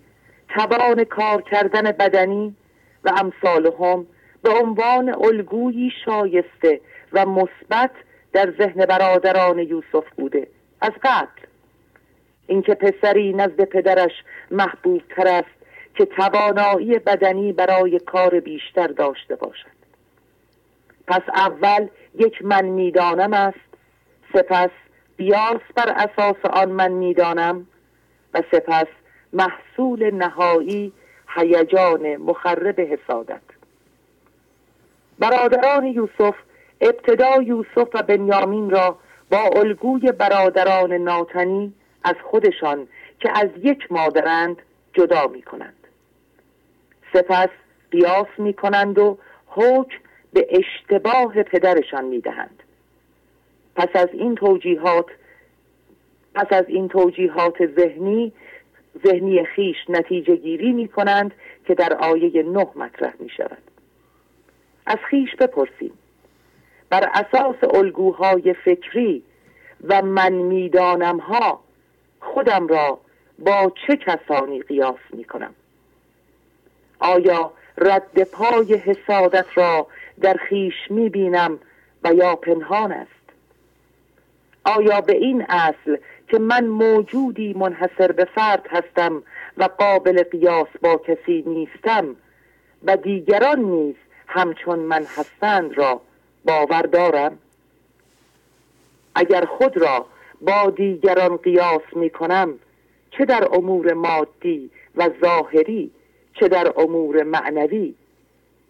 توان کار کردن بدنی و امثال هم به عنوان الگویی شایسته و مثبت در ذهن برادران یوسف بوده. از قبل. اینکه پسری نزد پدرش محبوب تر است که توانایی بدنی برای کار بیشتر داشته باشد. پس اول یک من می‌دانم است سپس بیاس بر اساس آن من می‌دانم و سپس محصول نهایی هیجان مخرب حسادت. برادران یوسف ابتدا یوسف و بنیامین را با الگوی برادران ناتنی از خودشان که از یک مادرند جدا می کنند سپس قیاس می کنند و حکم به اشتباه پدرشان می دهند پس از این توجیهات پس از این توجیهات ذهنی ذهنی خیش نتیجه گیری می کنند که در آیه نه مطرح می شود از خیش بپرسیم. بر اساس الگوهای فکری و من می‌دانم ها خودم را با چه کسانی قیاس می کنم آیا رد پای حسادت را در خیش می بینم و یا پنهان است. آیا به این اصل که من موجودی منحصر به فرد هستم و قابل قیاس با کسی نیستم و دیگران نیز همچون من هستند را باور دارم؟ اگر خود را با دیگران قیاس می کنم چه در امور مادی و ظاهری چه در امور معنوی؟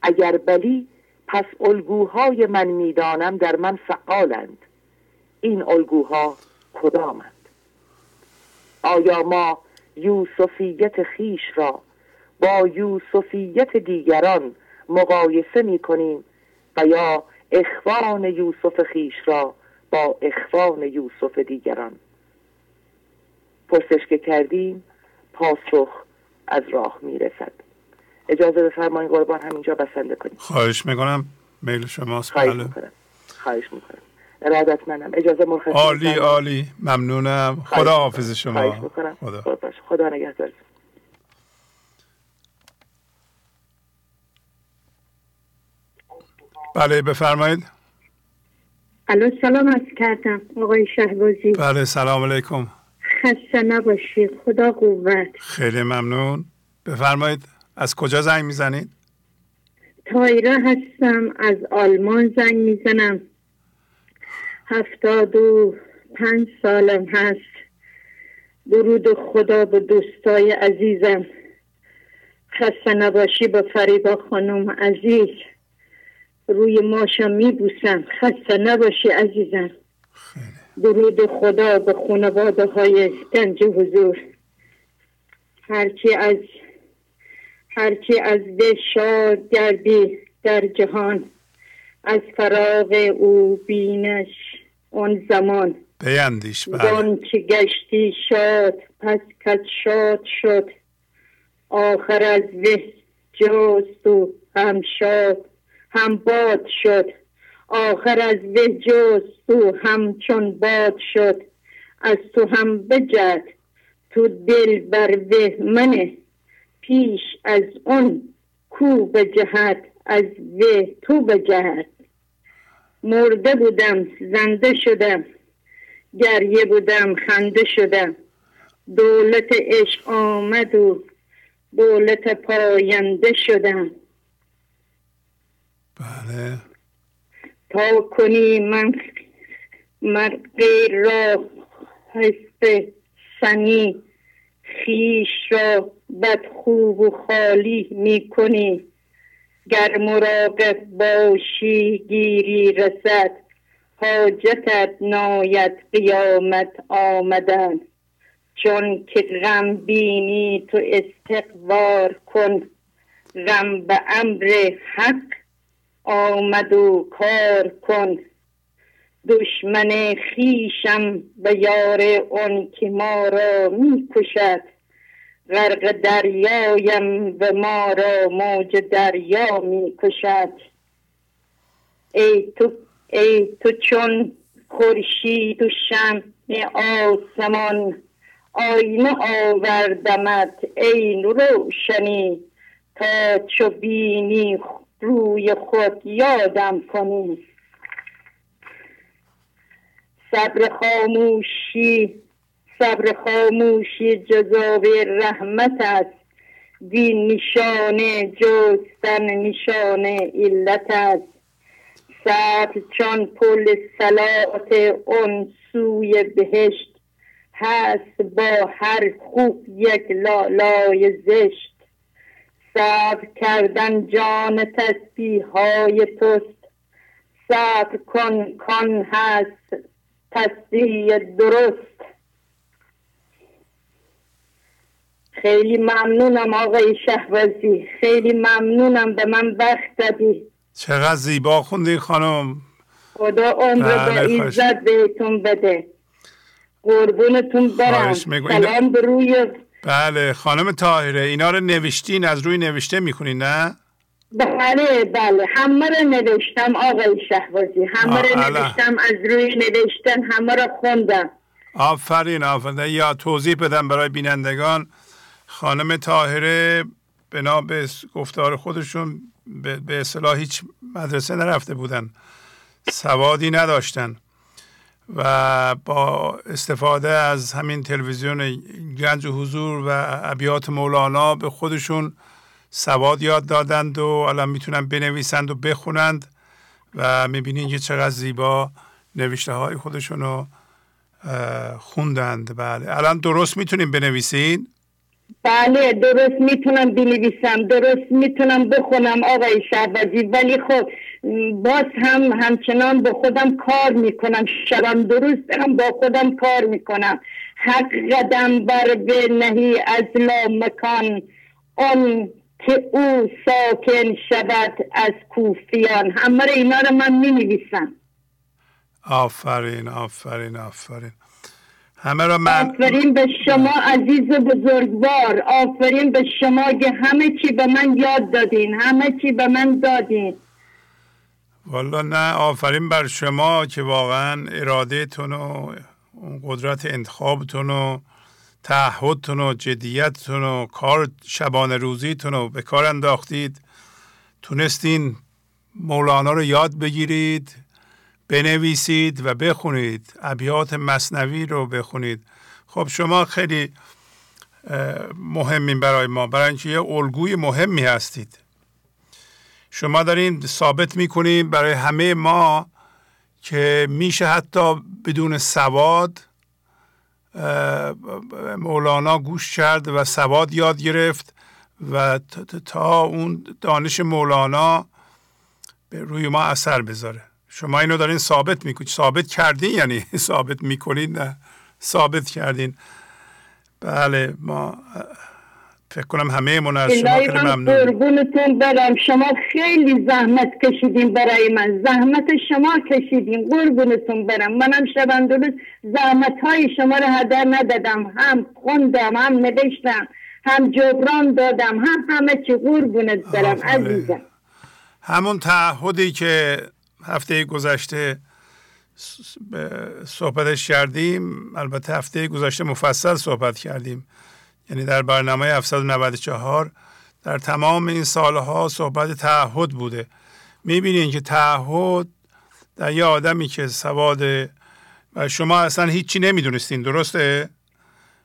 اگر بلی پس الگوهای من می‌دانم در من فعالند. این الگوها کدامند؟ آیا ما یوسفیت خیش را با یوسفیت دیگران مقایسه می کنیم و یا اخوان یوسف خیش را با اخوان یوسف دیگران؟ پرسش که کردیم پاسخ از راه می‌رسد. اجازه بفرمایید قربان همینجا بسنده کنیم. خواهش می‌کنم. میل شماست. خواهش بله. می‌کنم. خواهش می‌کنم. ارادت منم. اجازه مرخصی عالی؟ عالی. ممنونم. خدا. حافظ شما. خواهش می‌کنم. خدا. خدا, خدا نگهدار. بله بفرمایید. الو سلام از کردم آقای شهبازی. بله سلام علیکم. خسته نباشی خدا قوت. خیلی ممنون. بفرمایید. از کجا زنگ می‌زنید؟ تایره هستم از آلمان زنگ می‌زنم. هفتاد و پنج سالم هست. درود خدا به دوستای عزیزم. خسته نباشی با فریبا خانم عزیز. روی ماشا میبوسم. خسته نباشی عزیزم. درود خدا به خانواده های گنج حضور. هرچی از هرچی از ده شاد گردی در جهان از فراغ او بینش آن زمان. بیندیش بله. که گشتی شاد پس کس شاد شد. آخر از وی جست و هم شاد هم باد شد. آخر از وی جست و همچون باد شد. از تو هم بجد تو دل بر وی منه. پیش از اون کو بجهد از وی تو بجهد مرده بودم زنده شدم گریه بودم خنده شدم. دولت عشق آمد و دولت پاینده شدم. بله. تا کنی من من غیر را حسب سنی خیش را بد خوب و خالی می کنی گر مراقب باشی گیری رسد. حاجتت ناید قیامت آمدن. چون که غم بینی تو استقبار کن. غم به امر حق آمد و کار کن. دشمن خیشم به یار اون که ما را می کشد غرق دریایم و ما را موج دریا می کشد ای تو, ای تو چون خورشید و شمع آسمان آینه آوردمت ای روشنی. تا چو بینی روی خود یادم کنی. صبر خاموشی صبر خاموشی جزاوی رحمت است. دین نشانه جستن نشانه علت است. صبر چون پل سلات اون سوی بهشت هست با هر خوب یک لالای زشت. صبر کردن جان تسبیح های توست صبر کن کن هست تصدیح درست. خیلی ممنونم آقای شهوزی خیلی ممنونم به من وقت دادی. چقدر زیبا خوندی خانم. خدا عمر بله عزت بهتون بده. قربونتون برم. سلام به روی. بله خانم تاهره اینا رو نوشتین از روی نوشته می‌کنین نه؟ بله بله. همه رو نوشتم آقای شهبازی. همه رو نوشتم از روی نوشتن همه رو خوندم. آفرین آفرین. یا توضیح بدم برای بینندگان. خانم تاهره بنا به گفتار خودشون به اصطلاح هیچ مدرسه نرفته بودن. سوادی نداشتن. و با استفاده از همین تلویزیون گنج و حضور و ابیات مولانا به خودشون سواد یاد دادند و الان می‌تونن بنویسند و بخونند و می‌بینین که چقدر زیبا نوشته های خودشون رو خوندند. بله. الان درست می‌تونیم بنویسین؟ بله درست می‌تونم بنویسم درست می‌تونم بخونم آقای شعبازی ولی خب باز هم همچنان با خودم کار می‌کنم. شبم درست هم با خودم کار می‌کنم. حق قدم بر به نهی از لا مکان اون که او ساکن شود از کوفیان. همه اینا رو من می نویسم آفرین آفرین آفرین. همه را من آفرین به شما عزیز بزرگوار. آفرین به شما که همه چی به من یاد دادین همه چی به من دادین. والا نه آفرین بر شما که واقعا ارادهتون و قدرت انتخابتون و تعهدتون و جدیتتون و کار شبانه روزیتون رو به کار انداختید. تونستین مولانا رو یاد بگیرید بنویسید و بخونید ابیات مصنوی رو بخونید. خب شما خیلی مهمین برای ما برای اینکه یه الگوی مهمی هستید. شما دارین ثابت می‌کنید برای همه ما که میشه حتی بدون سواد مولانا گوش کرد و سواد یاد گرفت و تا اون دانش مولانا به روی ما اثر بذاره. شما اینو دارین ثابت می‌کنید ثابت کردین یعنی ثابت می‌کنید نه. ثابت کردین. بله ما فکر کنم همه من از شما خیلی ممنون. قربونتون برم. شما خیلی زحمت کشیدین برای من. زحمت شما کشیدین. قربونتون برم. منم شبم درست زحمت های شما رو هدر ندادم. هم خوندم هم نوشتم هم جبران دادم هم همه چی. قربونت برم عزیزم. همون تعهدی که هفته گذشته صحبتش کردیم البته هفته گذشته مفصل صحبت کردیم. یعنی در برنامه 794 در تمام این سالها صحبت تعهد بوده. می‌بینین که تعهد در یه آدمی که سواد و شما اصلا هیچی نمی‌دونستین درسته؟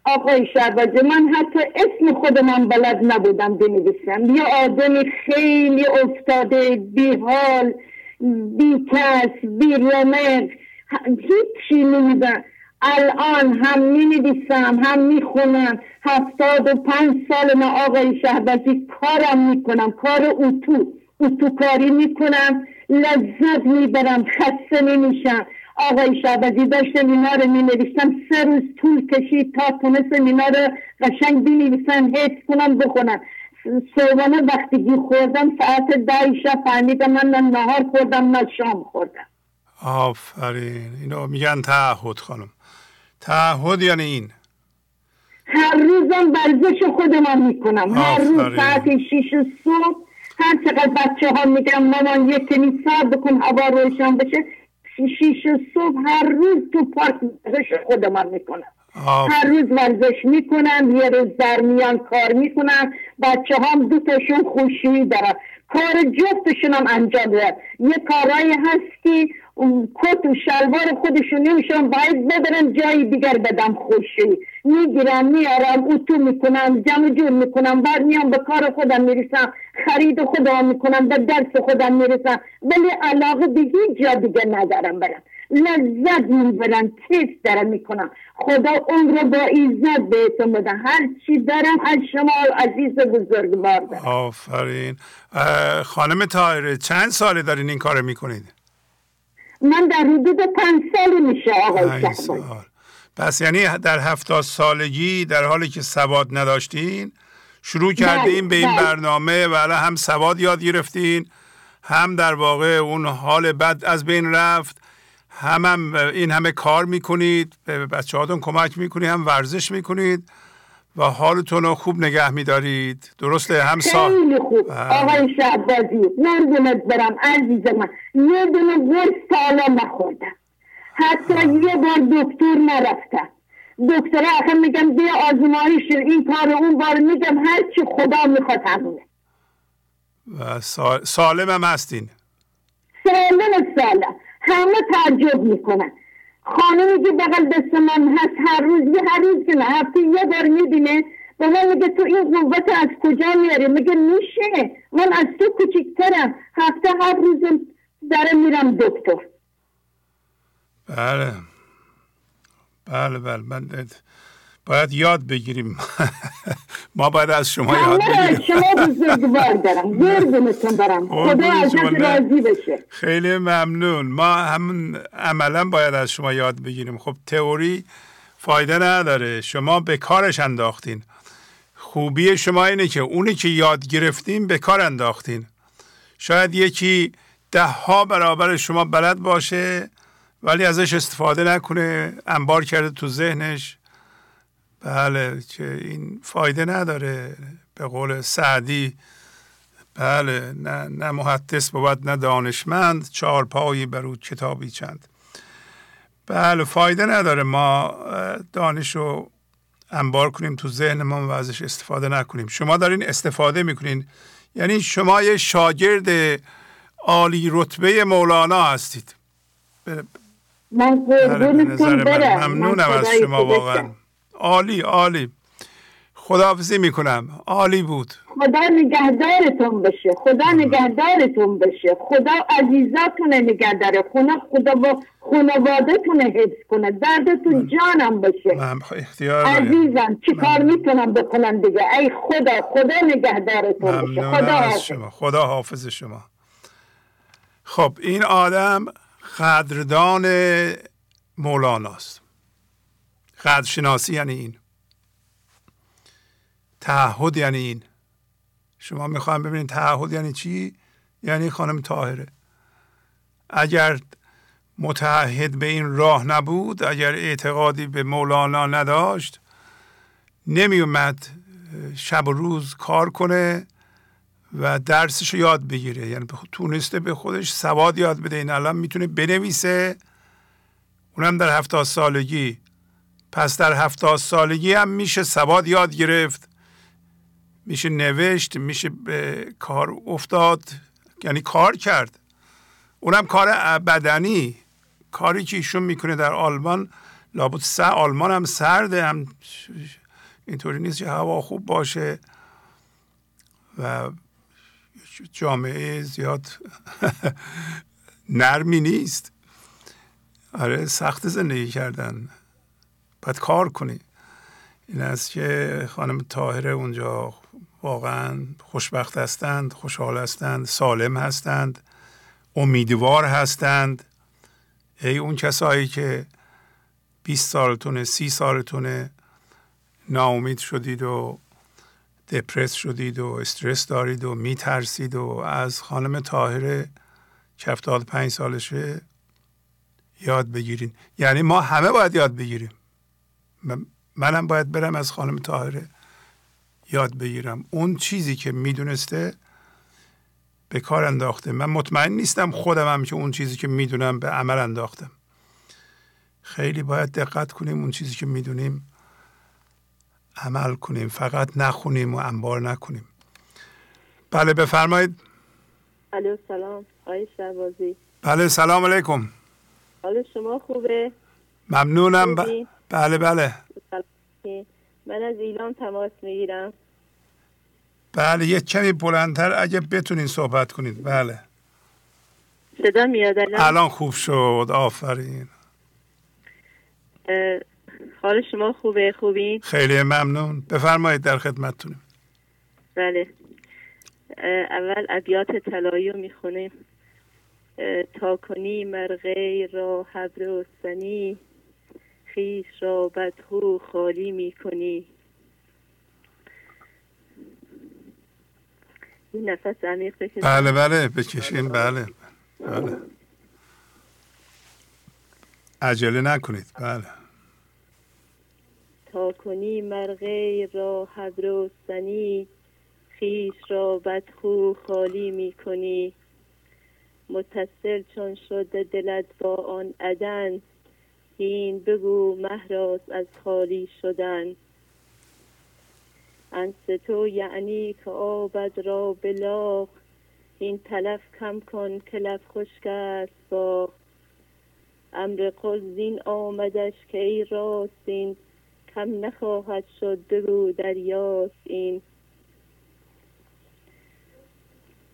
آقای شعبازی من حتی اسم خودم بلد نبودم بنویسم. یه آدمی خیلی افتاده بی حال بی کس بی رمق هیچی نمیدن الان هم می نویسم هم می خونم هفتاد و پنج سال ما آقای شهبازی کارم می‌کنم کار اتو اتو کاری می‌کنم لذت می‌برم خسته نمیشم. آقای شهبازی داشتم اینا رو می نویسم سه روز طول کشید تا تونستم اینا رو قشنگ بنویسم حفظ کنم بخونم. صبحانه وقتی خوردم ساعت ده شب فهمیدم من نه نهار خوردم نه شام خوردم. آفرین. اینو میگن تعهد خانم. تعهد یعنی این. هر روزم ورزش خودم می‌کنم. هر روز ساعت شیش صبح هر چقدر بچه ها میگم مامان یه کنی سر بکن هوا روشن بشه. شیش صبح هر روز تو پارک ورزش خودم می‌کنم. هر روز ورزش می‌کنم یه روز در میان کار می‌کنم بچه هم دوتاشون خوشی دارن. کار جفتشون هم انجام داد یه کارهایی هست که کت و شلوار خودشون نمیشون باید ببرن جای دیگر بدم خوشی می‌گیرم میارم اتو می‌کنم جمع جور می‌کنم بعد میام به کار خودم می‌رسم خرید خودم می‌کنم به درس خودم می‌رسم ولی علاقه به هیچ جا دیگه ندارم برم. لذت می‌برم کیف دارم می‌کنم. خدا اون رو با عزت بهتون بده هر چی دارم از شما عزیز بزرگوار دارم. آفرین. خانم تایره چند ساله دارین این کار می‌کنید؟ من در حدود پنج سال میشه آقای سال. پس یعنی در هفتاد سالگی در حالی که سواد نداشتین شروع کردیم به این برنامه و هم سواد یاد گرفتین هم در واقع اون حال بد از بین رفت هم, هم این همه کار می‌کنید به بچه هاتون کمک می‌کنید هم ورزش می‌کنید. و حالتون رو خوب نگه میدارید. درسته؟ هم خیلی خوب. آقای شعبازی نردونت برم عزیز من. یه دونه گرس سالا نخوردم. حتی یه بار دکتر نرفتم. دکتر آخه میگم بیا آزمایش این کار اون بار میگم هرچی خدا می‌خواد همونه و سالم هم هستین. سالم سالم. همه تعجب می‌کنن. خانمی که بغل دست من هست هر روز یه هر روز که هفته یه بار می‌بینه به من میگه تو این قوت از کجا میاری؟ میگه میشه. من از تو کوچکترم. هفته هر روز داره میرم دکتر. بله. بله بله. من باید یاد بگیریم. ما باید از شما یاد بگیریم. شما بزرگوار دارم دارم خدا ازت راضی بشه. خیلی ممنون. ما همون عملا باید از شما یاد بگیریم. خب تئوری فایده نداره. شما به کارش انداختین. خوبی شما اینه که اونی که یاد گرفتین به کار انداختین. شاید یکی ده ها برابر شما بلد باشه ولی ازش استفاده نکنه انبار کرده تو ذهنش. بله که این فایده نداره. به قول سعدی بله نه, نه محدث بود نه دانشمند چهار پایی بر او کتابی چند. بله فایده نداره. ما دانش رو انبار کنیم تو ذهنمون و ازش استفاده نکنیم. شما دارین استفاده می‌کنین. یعنی شما یه شاگرد عالی رتبه مولانا هستید. من بله، ممنونم از شما واقعا. عالی عالی. خداحافظی می‌کنم. عالی بود. خدا نگهدارتون بشه. خدا نگهدارتون بشه. خدا عزیزاتون نگهداره. خدا خدا با خانوادتون حفظ کنه. دردتون جانم بشه. من اختیار عزیزم چی کار می‌تونم بکنم دیگه؟ ای خدا خدا نگهدارتون بشه. خدا حافظ. شما. خدا حافظ شما. خب این آدم قدردان مولاناست. قدرشناسی یعنی این. تعهد یعنی این. شما می‌خوایم ببینید تعهد یعنی چی؟ یعنی خانم تاهره اگر متعهد به این راه نبود اگر اعتقادی به مولانا نداشت نمیومد شب و روز کار کنه و درسش رو یاد بگیره. یعنی تونسته به خودش سواد یاد بده. این الان می‌تونه بنویسه. اونم در هفتاد سالگی. پس در هفتاد سالگی هم میشه سواد یاد گرفت. میشه نوشت میشه به کار افتاد یعنی کار کرد. اونم کار بدنی. کاری که ایشون می‌کنه در آلمان لابد سه آلمان هم سرده هم اینطوری نیست که هوا خوب باشه و جامعه زیاد نرمی نیست. آره سخت زندگی کردن. باید کار کنی. این است که خانم تاهره اونجا واقعا خوشبخت هستند خوشحال هستند سالم هستند امیدوار هستند. ای اون کسایی که 20 سالتونه سی سالتونه ناامید شدید و دپرس شدید و استرس دارید و میترسید و از خانم تاهره که پنج سالشه یاد بگیرین. یعنی ما همه باید یاد بگیریم. منم باید برم از خانم طاهره یاد بگیرم. اون چیزی که می‌دونسته به کار انداخته. من مطمئن نیستم خودم هم که اون چیزی که می‌دونم به عمل انداختم. خیلی باید دقت کنیم اون چیزی که می‌دونیم عمل کنیم. فقط نخونیم و انبار نکنیم. بله بفرمایید. الو سلام. آقای شهبازی. بله سلام علیکم. حال شما خوبه؟ ممنونم. ب... بله بله. من از ایران تماس می‌گیرم. بله یه کمی بلندتر اگه بتونین صحبت کنید بله. صدا میاد الان؟ خوب شد. آفرین. حال شما خوبه؟ خوبین؟ خیلی ممنون. بفرمایید در خدمتتونیم بله. اول ابیات طلایی رو می‌خونیم. تا کنی مرغه را حبر و سنی. خیش را بدخو خالی می‌کنی. این نفس عمیق بکشیم بله بله بکشین بله بله. عجله نکنید بله. تا کنی مرغه را حبر و سنی خیش را بدخو خالی می کنی متصل چون شده دلت با آن عدن این بگو مهراز از خالی شدن. انس تو یعنی که آبد را بلاغ این تلف کم کن که خشک است با امر قل آمدش که ای راستین کم نخواهد شد بگو دریاست این.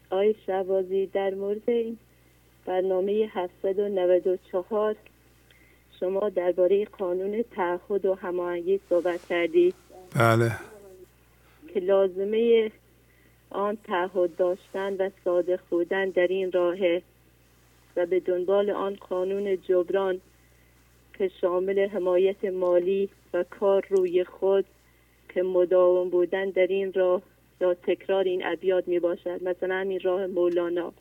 آی شبازی در مورد این برنامه 794 شما درباره قانون تعهد و هماهنگی صحبت کردید بله. که لازمه آن تعهد داشتن و صادق بودن در این راهه و به دنبال آن قانون جبران که شامل حمایت مالی و کار روی خود که مداوم بودن در این راه یا تکرار این ابیات می باشد. مثلا همین راه مولانا.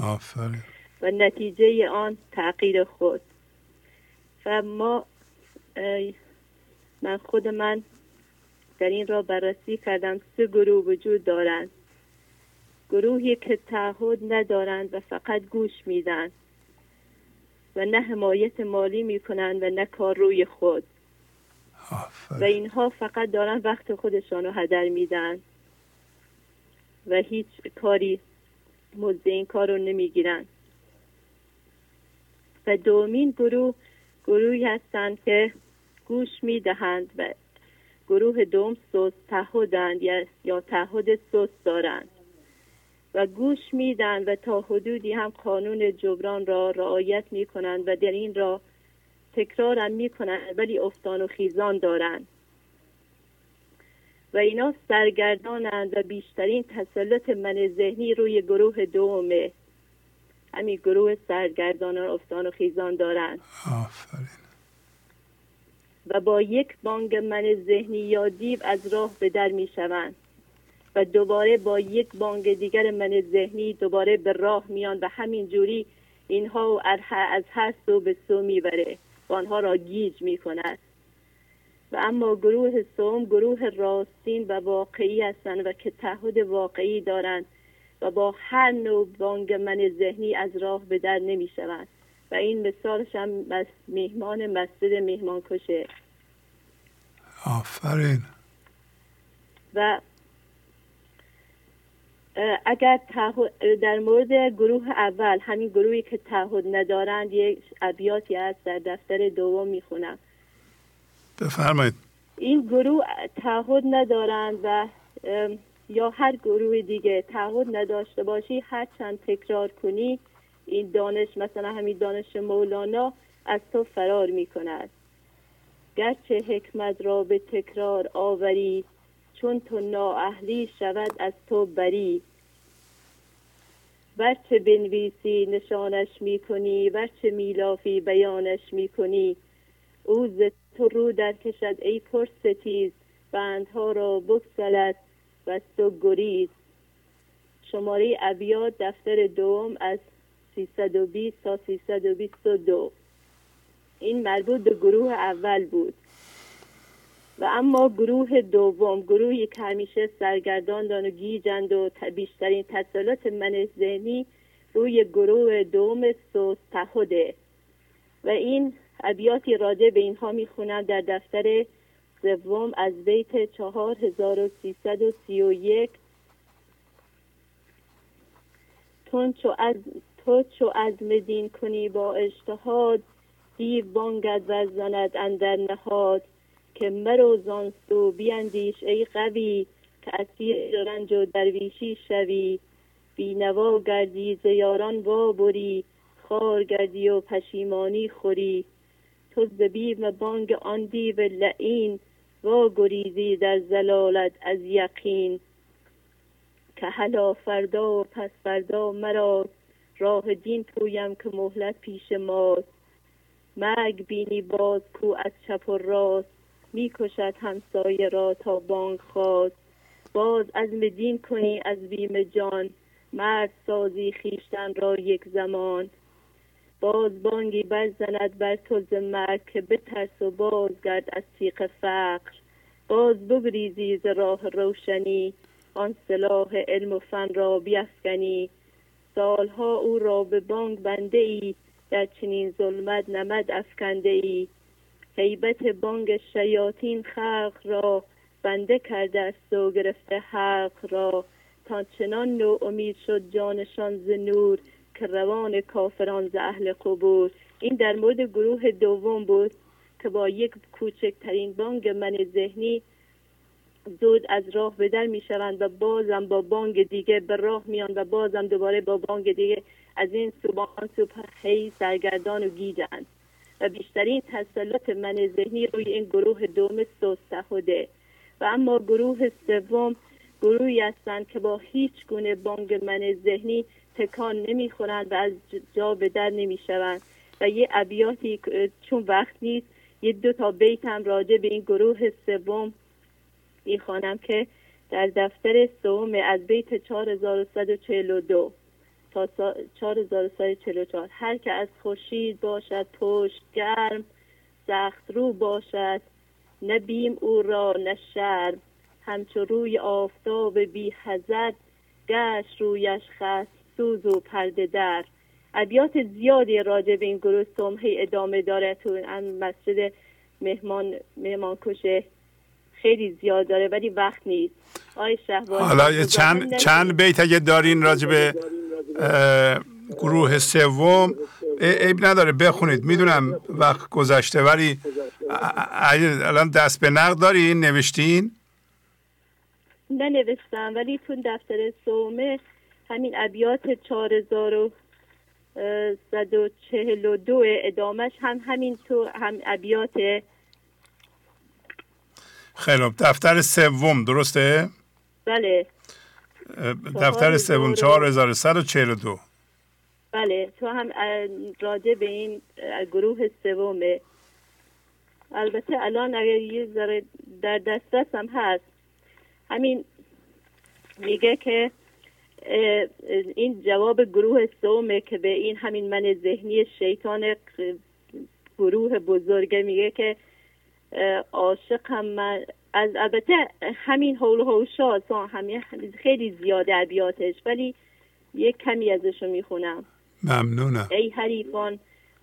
آفرین. و نتیجه آن تغییر خود. و ما من خود من در این را بررسی کردم سه گروه وجود دارند. گروهی که تعهد ندارند و فقط گوش میدن و نه حمایت مالی می‌کنند و نه کار روی خود. و اینها فقط دارن وقت خودشان رو هدر میدن و هیچ کاری مزد این کار رو نمی‌گیرن. و دومین گروه گروهی هستند که گوش می‌دهند و گروه دوم سوست تهودند یا تعهد سوست دارند. و گوش میدن و تا حدودی هم قانون جبران را رعایت می کنند و در این را تکرار هم می کنند ولی افتان و خیزان دارند. و اینا سرگردانند و بیشترین تسلط من ذهنی روی گروه دومه. همین گروه سرگردانان افتان و خیزان دارند آفرین. و با یک بانگ من ذهنی یا دیو از راه به در می شوند و دوباره با یک بانگ دیگر من ذهنی دوباره به راه میان و همین جوری اینها از هر سو به سو می‌بره و آنها را گیج می کند. و اما گروه سوم گروه راستین و واقعی هستند و که تعهد واقعی دارند. و با هر نوع بانگ من ذهنی از راه به در نمی شوند و این مثالش هم میهمان مسجد میهمان کشه. آفرین. و اگر در مورد گروه اول همین گروهی که تعهد ندارند یک ابیاتی است در دفتر دوم می‌خونم. بفرمایید. این گروه تعهد ندارند و یا هر گروه دیگه تعهد نداشته باشی هر چند تکرار کنی این دانش مثلا همین دانش مولانا از تو فرار می کند گرچه حکمت را به تکرار آوری چون تو نااهلی شود از تو بری. ورچه بنویسی نشانش می‌کنی ورچه میلافی بیانش می‌کنی. او ز تو رو در کشد ای پرستیز بندها را بکسلد و گریز. شماره ابیات دفتر دوم از 320 تا 322 این مربوط به گروه اول بود. و اما گروه دوم گروهی که همیشه سرگردان و گیجند و بیشترین تسلط من ذهنی روی گروه دوم سوستهده و این ابیاتی راجع به اینها می‌خونم در دفتر سوم از بیت 4331 تون چو از تو چو عزم دین کنی با اجتهاد دیو بانگد و زند اندر نهاد. که مرو زان سو بیاندیش ای قوی که اسیر رنج و درویشی شوی. بینوا گردی ز یاران وا بری خار گردی و پشیمانی خوری. تو ز بیم بانگ آن دیو لعین وا گریزی در زلالت از یقین. که حالا فردا و پس فردا مرا راه دین پویم که مهلت پیش ماست. مرگ بینی باز کو از چپ و راست. می‌کشد همسایه را تا بانگ خواست. باز از دین کنی از بیم جان. مرد سازی خیشتن را یک زمان. باز بانگی برزند بر تو ز مرگ که بترس و بازگرد از تیق فقر. باز بگریزی ز راه روشنی آن سلاح علم و فن را بیفکنی. سالها او را به بانگ بنده ای در چنین ظلمت نمد افکنده ای حیبت بانگ شیاطین خلق را بنده کرده است و گرفته حق را. تا چنان نو امید شد جانشان ز نور که روان کافران ز اهل قبور. این در مورد گروه دوم بود که با یک کوچکترین بانگ من ذهنی زود از راه به می شوند و بازم با بانگ دیگه به راه میان و بازم دوباره با بانگ دیگه از این سوبان سو هی سرگردان و گیجند. و بیشترین تسلط من ذهنی روی این گروه دوم سوستهده و اما گروه سوم گروهی هستند که با هیچ گونه بانگ من ذهنی تکان نمی‌خورند و از جا به در نمی‌شوند. و یه ابیاتی چون وقت نیست یه دو تا بیت هم راجع به این گروه سوم می‌خوانم که در دفتر سوم از بیت 4142 تا 4144 هر که از خورشید باشد پشت گرم سخت رو باشد نه بیم او را نه همچو روی آفتاب بی حضرت گشت رویش خست. سوز و پرده در. ابیات زیادی راجع به این گروه سمهی ادامه داره. تو مسجد مهمان مهمان کشه خیلی زیاد داره ولی وقت نیست. آی حالا یه چند چند بیت اگه دارین راجع به گروه سوم عیب نداره بخونید. می‌دونم وقت گذشته ولی الان دست به نقد دارین نوشتین؟ ننوشتم ولی تو دفتر سومه همین ابیات 4142 ادامش هم همین تو هم ابیات. خیلی دفتر سوم درسته؟ بله. دفتر سوم 4142 بله. تو هم راجع به این گروه سومه. البته الان اگر یه ذره در دسترس هم هست. همین میگه که این جواب گروه سومه که به این همین من ذهنی شیطان گروه بزرگه میگه که عاشق هم من از البته همین حول و همین خیلی زیاده ابیاتش ولی یک کمی ازشو می‌خونم. ممنونم. ای حریفان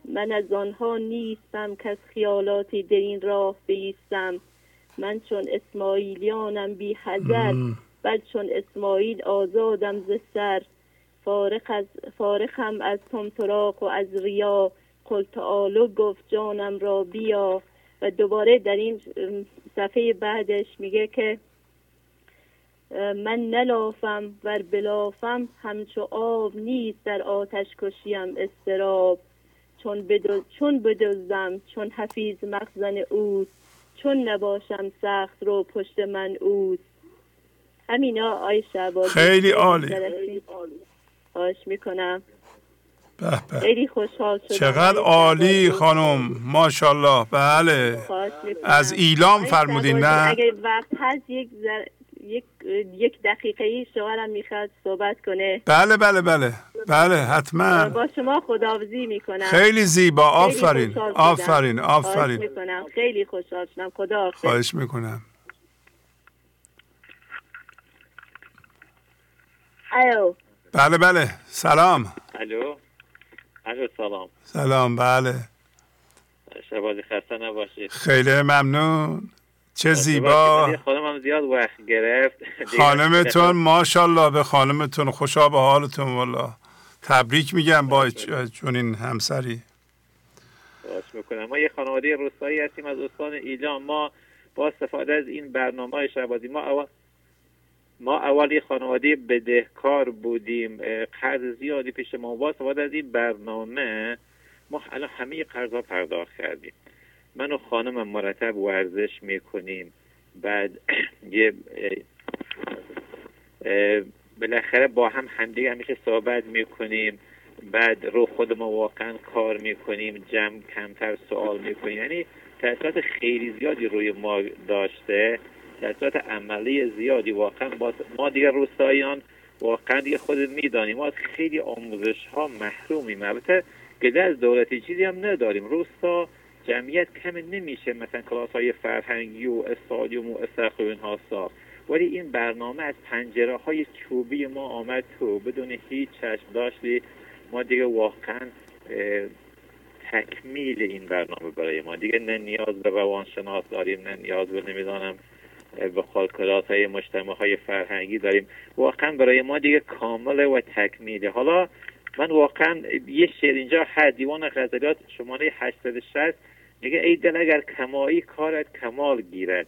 من از آنها نیستم که از خیالاتی در این راه بیستم. من چون اسماعیلیانم بی حذر. بل چون اسماعیل آزادم ز سر فارخ از فارخم از تمتراق و از ریا. قل تعالو گفت جانم را بیا. و دوباره در این صفحه بعدش میگه که من نلافم ور بلافم همچو آب نیست در آتش کشیم استراب چون, بدو چون بدزدم چون حفیظ مخزن اوست. چون نباشم سخت رو پشت من اوست. همینا آی خیلی عالی. خواهش می‌کنم. به خیلی خوشحال شدم. چقدر عالی خانم. ماشاءالله. بله. از ایلام فرمودین نه؟ اگر وقت هست یک یک یک دقیقه ای شوهرم می‌خواد صحبت کنه. بله بله بله. بله حتما. با شما خداحافظی می‌کنم. خیلی زیبا. آفرین. آفرین خواهش آفرین می‌کنم. خیلی خوشحال شدم. خدا خواهش می‌کنم. ایو بله بله. سلام. الو. الو سلام. سلام بله. شبازی خسته نباشید. خیلی ممنون. چه زیبا. خانمم زیاد وقت گرفت. خانمتون ماشاءالله به خانمتون خوشا به حالتون والا تبریک میگم با چون این همسری. خواهش می‌کنم. ما یه خانواده روستایی هستیم از استان ایلام. ما با استفاده از این برنامه های شبازی ما اول ما اول یه خانواده بدهکار بودیم قرض زیادی پیش ما با استفاده از این برنامه ما الان همه قرض ها پرداخت کردیم. من و خانمم مرتب ورزش می‌کنیم. بعد یه بالاخره با هم همدیگه همیشه صحبت می‌کنیم. بعد رو خود ما واقعا کار می‌کنیم جمع کمتر سوال می‌کنیم. یعنی تاثیرات خیلی زیادی روی ما داشته. تاثیرات عملی زیادی واقعا با ما دیگه روستاییان واقعا دیگه خود می‌دانیم ما از خیلی آموزش ها محرومیم. البته گله از دولتی چیزی هم نداریم. روستا جمعیت کم نمیشه مثلا کلاس های فرهنگی و استادیوم و استخر و اینها ساخت. ولی این برنامه از پنجره های چوبی ما آمد تو. بدون هیچ چشم داشتی. ما دیگه واقعا تکمیل این برنامه برای ما. دیگه نه نیاز به روانشناس داریم نه نیاز به نمی‌دانم به خالکلات های مجتمع های فرهنگی داریم. واقعا برای ما دیگه کامله و تکمیله. حالا من واقعا یه شعر اینجا هست دیوان غزلیات شماره 860 میگه ای دل اگر کمایی کارت کمال گیرد.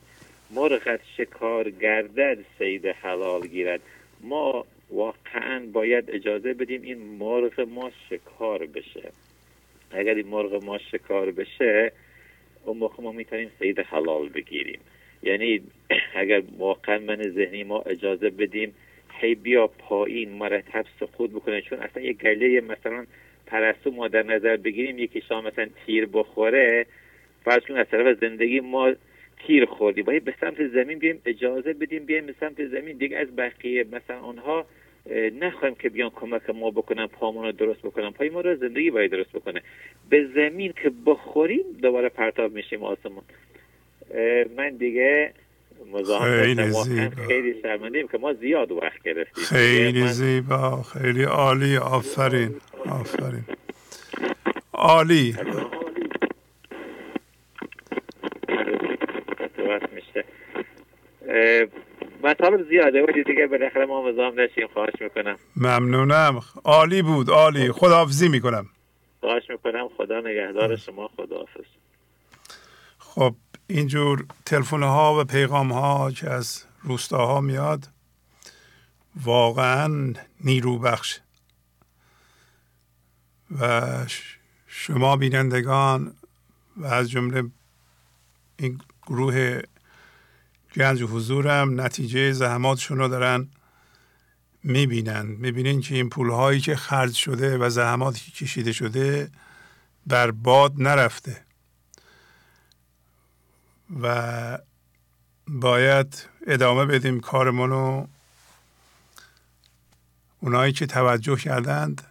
مرغت شکار گردد سید حلال گیرد. ما واقعا باید اجازه بدیم این مرغ ما شکار بشه. اگر این مرغ ما شکار بشه اون موقع ما می‌تونیم سید حلال بگیریم. یعنی اگر واقعا من ذهنی ما اجازه بدیم هی بیا پایین مرتب سقوط بکنه. چون اصلا یه گله مثلا پرستو ما در نظر بگیریم یکی شام مثلا تیر بخوره فرض از طرف زندگی ما تیر خوردیم. باید به سمت زمین بیایم اجازه بدیم بیایم به سمت زمین. دیگه از بقیه مثلا آنها اه، نخواهیم که بیان کمک ما بکنن پامون رو درست بکنن. پای ما رو زندگی باید درست بکنه. به زمین که بخوریم دوباره پرتاب میشیم آسمون. من دیگه مزاحم زیبا. خیلی شرمنده که ما زیاد وقت گرفتیم. خیلی زیبا. خیلی عالی. آفرین. آفرین. عالی. مطالب زیاده ولی دیگه بالاخره ما مزاحم نشیم. خواهش می‌کنم. ممنونم. عالی بود. عالی. خداحافظی می‌کنم. خواهش می‌کنم. خدا نگهدار شما. خداحافظ. خب اینجور تلفن ها و پیغام ها که از روستاها میاد واقعا نیرو بخش و شما بینندگان و از جمله این گروه گنج و حضورم نتیجه زحماتشون رو دارن می‌بینن. می‌بینین که این پول هایی که خرج شده و زحماتی کشیده شده بر باد نرفته. و باید ادامه بدیم کارمون رو. اونایی که توجه کردند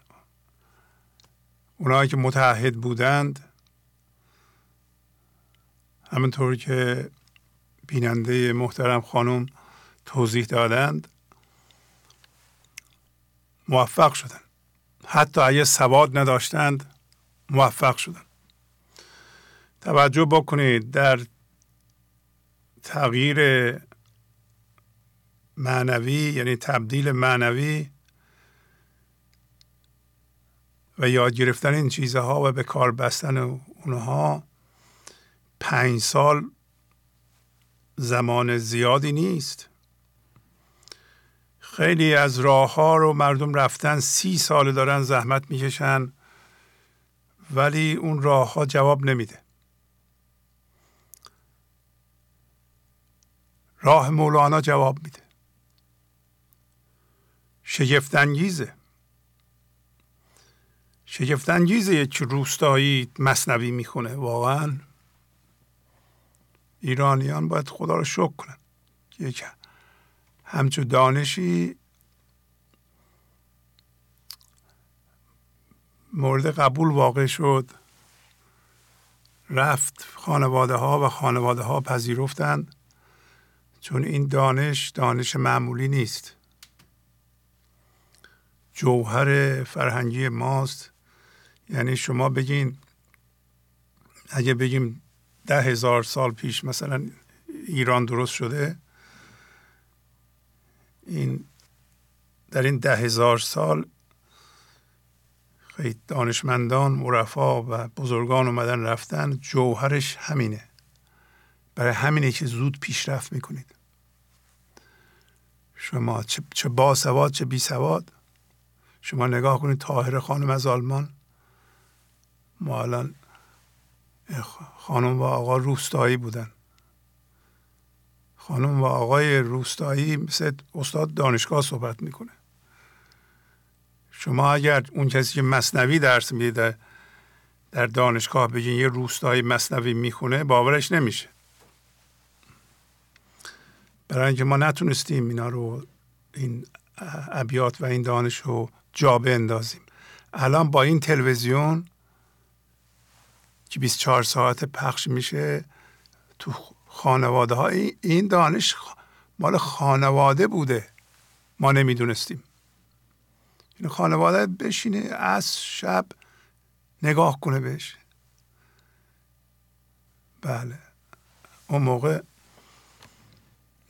اونایی که متعهد بودند همونطور که بیننده محترم خانم توضیح دادند موفق شدن. حتی اگه سواد نداشتند موفق شدن. توجه بکنید در تغییر معنوی یعنی تبدیل معنوی و یاد گرفتن این چیزها و به کار بستن اونها پنج سال زمان زیادی نیست. خیلی از راه ها رو مردم رفتن سی سال دارن زحمت می‌کشن ولی اون راه ها جواب نمیده. راه مولانا جواب میده. شگفتانگیزه. شگفتانگیزه یک روستایی مصنوی می‌خونه واقعا. ایرانیان باید خدا رو شکر کنن. که یک همچو دانشی مورد قبول واقع شد. رفت خانواده ها و خانواده ها پذیرفتند. چون این دانش دانش معمولی نیست. جوهر فرهنگی ماست. یعنی شما بگین اگه بگیم ده هزار سال پیش مثلا ایران درست شده این در این ده هزار سال خیلی دانشمندان مرفا و بزرگان اومدن رفتن جوهرش همینه. برای همینه که زود پیشرفت می‌کنید. شما چه, چه با سواد چه بی سواد. شما نگاه کنید تاهر خانم از آلمان. ما الان خانم و آقا روستایی بودن. خانم و آقای روستایی مثل استاد دانشگاه صحبت می‌کنه. شما اگر اون کسی که مصنوی درس میده در دانشگاه بگین یه روستایی مصنوی می‌خونه باورش نمیشه. برای اینکه ما نتونستیم اینا رو این ابیات و این دانش رو جا بندازیم. الان با این تلویزیون که 24 ساعت پخش میشه تو خانواده ها این دانش مال خانواده بوده. ما نمی‌دونستیم. این خانواده بشینه از شب نگاه کنه بهش. بله. اون موقع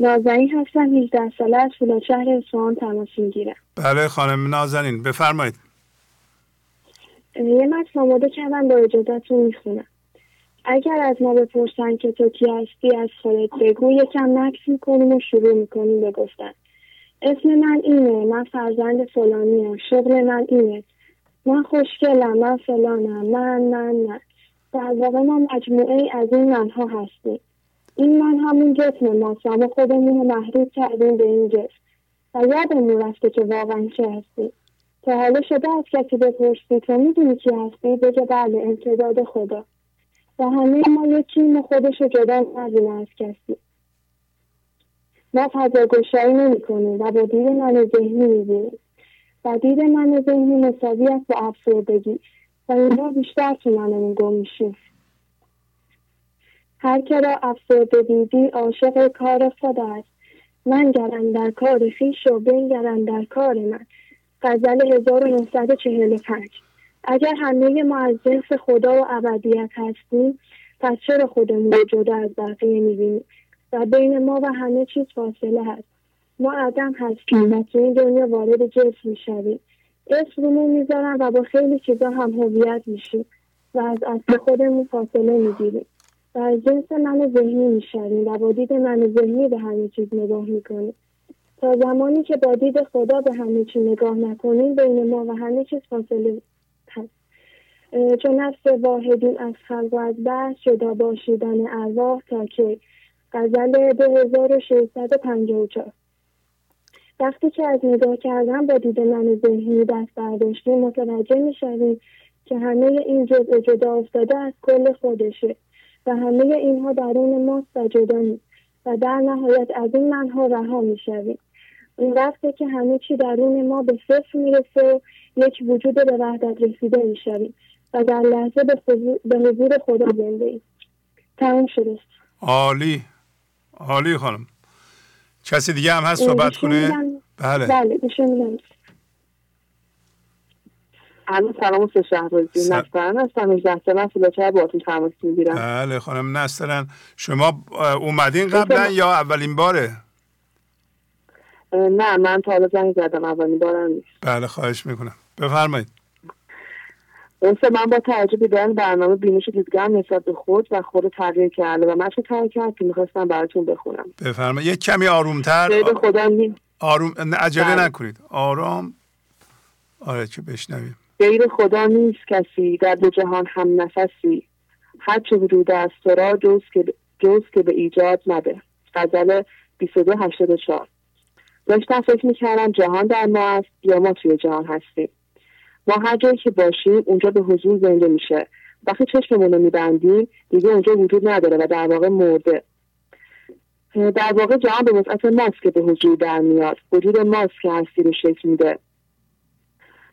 نازنین هستم 18 ساله از فولاد شهر اصفهان تماس می‌گیرم بله خانم نازنین بفرمایید. یه متن آماده کردم با اجازتون می‌خونم. اگر از ما بپرسن که تو کی هستی از خودت بگو یکم مکس می‌کنیم و شروع می‌کنیم به گفتن. اسم من اینه من فرزند فلانیم. شغل من اینه. من خوشگلم من فلانم. من من من. در واقع ما مجموعه از این منها هستیم. این من همون جسم ماست. اما خودمون رو محدود کردیم به این جسم. و یادمون رفته که واقعا چه هستیم تا حالا شده از کسی بپرسی تو می‌دونی کی هستی؟ بگه بله امتداد خدا. و همه ما یکیم و خودش رو جدا نبینه از کسی. ما فضا گشایی نمی کنیم و با دید من ذهنی می‌بینیم و دید من ذهنی مساوی است با افسردگی و اینها بیشتر تو منمون گم میشیم. هر که را افسرده دیدی عاشق کار خود است. من گرم در کار خیش و بنگرم در کار من. غزل 1945 اگر همه ما از جنس خدا و ابدیت هستیم پس چرا خودمون رو جدا از بقیه می‌بینیم؟ و بین ما و همه چیز فاصله هست ما عدم هستیم و تو این دنیا وارد جنس می‌شویم. اسم رومون می‌ذارن و با خیلی چیزا هم هویت میشیم و از اصل خودمون فاصله می‌گیریم. و جنس من ذهنی می‌شویم و با دید من ذهنی به همه چیز نگاه می‌کنیم. تا زمانی که با دید خدا به همه چیز نگاه نکنیم بین ما و همه چیز فاصله هست. چون نفس واحدین از خلق و از بحث جدا باشیدن ارواح تا که غزل 2654 وقتی که از نگاه کردن با دید من ذهنی دست برداشتیم متوجه می‌شویم که همه این جزء جدا افتاده از کل خودشه. و همه اینها درون ماست و جدا نیست. و در نهایت از این منها رها می‌شویم. این وقته که همه چی درون ما به صفر می‌رسه و یک وجود به وحدت رسیده می‌شویم و در لحظه به حضور خدا زنده ایم. تمام شده عالی. عالی خانم. کسی دیگه هم هست صحبت کنه؟ بله. بله الان سلام و شهرازی س- نسترن هستم 18 سال فلوچه باهاتون تماس می‌گیرم بله خانم نسترن. شما اومدین قبلا یا اولین باره؟ نه من تا حالا زنگ زدم اولین بارم نیست. بله خواهش می‌کنم. بفرمایید. اونسه من با توجه به دادن برنامه بینش و دیدگاه نسبت به خود و خود تغییر کرده و من چه تغییر کرد که می‌خواستم براتون بخونم؟ بفرمایید. یک کمی آرومتر. می... آروم عجله بله. نکنید. آرام. آره که بشنویم. غیر خدا نیست کسی در دو جهان هم نفسی. هر چه وجود است تو را جز که, جز که به ایجاد نده غزل 2284 داشتم فکر می‌کردم جهان در ما است یا ما توی جهان هستیم. ما هر جایی که باشیم اونجا به حضور زنده میشه. وقتی چشممون رو میبندیم دیگه اونجا وجود نداره و در واقع مرده. در واقع جهان به وسعت ماست که به حضور در میاد. وجود ماست که هستی رو شکل میده.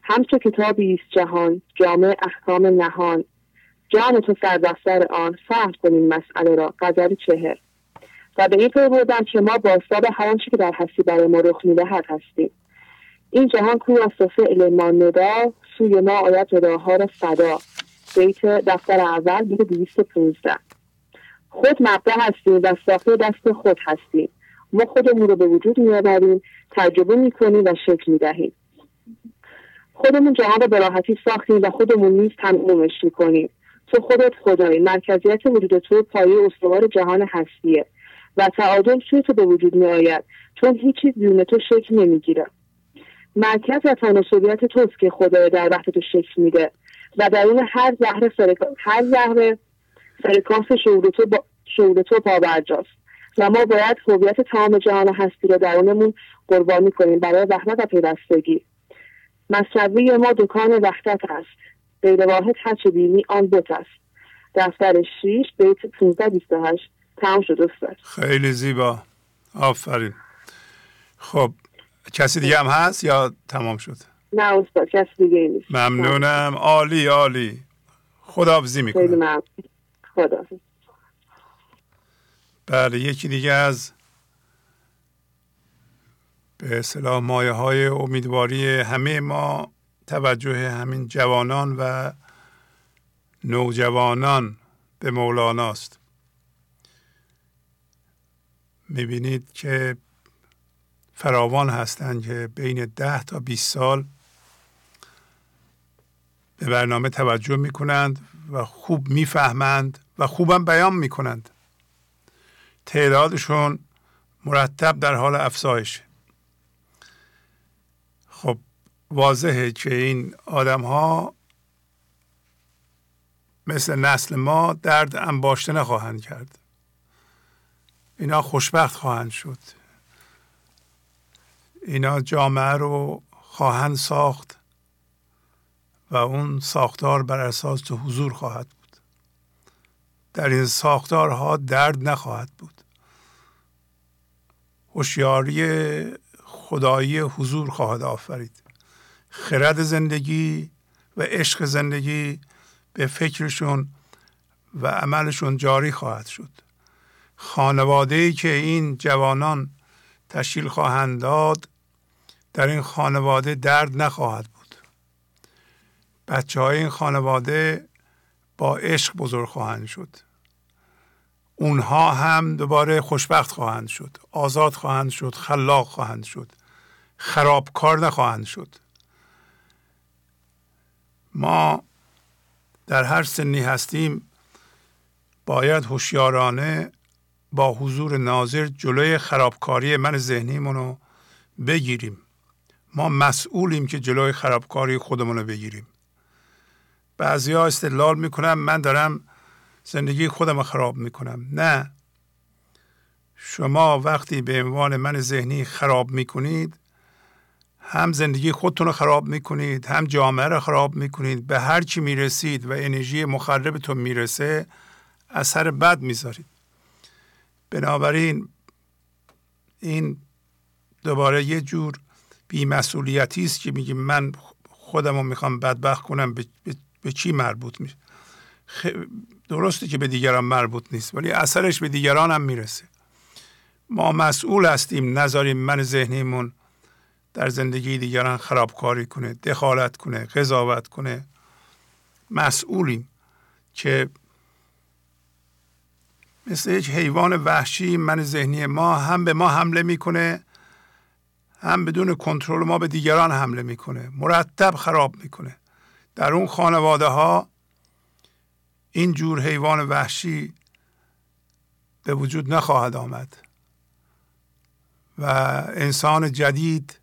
همچو کتابی است جهان جامع احکام نهان. جان تو سردفتر آن فهم کنیم مسئله را غزل چهر و به این پی بردم که ما باستاب هر آنچه که در هستی برای ما رخ می‌دهد هستیم. این جهان کو است و فعل ما ندا سوی ما آید رداها را صدا بیت دفتر اول بیت دویست پونزده. خود مبدع هستیم و ساخته دست خود هستیم. ما خودمون رو به وجود میآوریم تجربه می‌کنیم و شکل می‌دهیم. خودمون جهان رو به راحتی ساختیم و خودمون نیز تمومش می‌کنیم. تو خودت خدایی مرکزیت وجود تو پایه استوار جهان هستیه و تعادل توی تو به وجود می آید چون هیچ چیز بدون تو شکل نمی‌گیره. مرکز و تناسبیت توست که خدای در وقت تو شکل میده و درون هر زهر فرکانس هر زهر فرکانس شعور تو با... شعور تو پابرجاست. و ما باید هویت تمام جهان هستی رو درونمون قربانی کنیم برای وحدت و پیوستگی. مصوی ما دکان وحدت است. غیر واحد هرچه بینی آن بت است. دفتر 6 بیت 1528 تمام شد استاد خیلی زیبا. آفرین. خب کسی دیگه هم هست یا تمام شد؟ نه استاد کسی دیگه نیست. ممنونم. عالی عالی. خداحافظی خیلی می‌کنم ممنون. خدا بله یکی دیگه از به اصطلاح مایه های امیدواری همه ما توجه همین جوانان و نوجوانان به مولاناست. می‌بینید که فراوان هستند که بین ده تا 20 سال به برنامه توجه می‌کنند و خوب می‌فهمند و خوبم بیان می‌کنند. تعدادشون مرتب در حال افزایش خب واضحه که این آدم ها مثل نسل ما درد انباشته نخواهند کرد. اینا خوشبخت خواهند شد. اینا جامعه رو خواهند ساخت و اون ساختار بر اساس حضور خواهد بود. در این ساختارها درد نخواهد بود. هوشیاری خدایی حضور خواهد آفرید. خرد زندگی و عشق زندگی به فکرشون و عملشون جاری خواهد شد. خانواده ای که این جوانان تشکیل خواهند داد در این خانواده درد نخواهد بود. بچه های این خانواده با عشق بزرگ خواهند شد. اونها هم دوباره خوشبخت خواهند شد آزاد خواهند شد خلاق خواهند شد خرابکار نخواهند شد. ما در هر سنی هستیم باید هوشیارانه با حضور ناظر جلوی خرابکاری من ذهنیمون رو بگیریم. ما مسئولیم که جلوی خرابکاری خودمون رو بگیریم. بعضی ها استدلال می‌کنم من دارم زندگی خودم خراب می‌کنم. نه. شما وقتی به عنوان من ذهنی خراب می‌کنید هم زندگی خودتون رو خراب می‌کنید هم جامعه رو خراب می‌کنید به هر چی می‌رسید و انرژی مخربتون می‌رسه اثر بد می‌ذارید. بنابراین این دوباره یه جور بیمسئولیتی است که میگه من خودم رو می‌خوام بدبخت کنم به, به, به چی مربوط میشه؟ خ... درسته که به دیگران مربوط نیست ولی اثرش به دیگران هم می‌رسه. ما مسئول هستیم نذاریم من ذهنیمون در زندگی دیگران خرابکاری کنه دخالت کنه قضاوت کنه. مسئولیم که مثل یک حیوان وحشی من ذهنی ما هم به ما حمله می‌کنه هم بدون کنترل ما به دیگران حمله می‌کنه مرتب خراب می‌کنه. در اون خانواده ها این جور حیوان وحشی به وجود نخواهد آمد و انسان جدید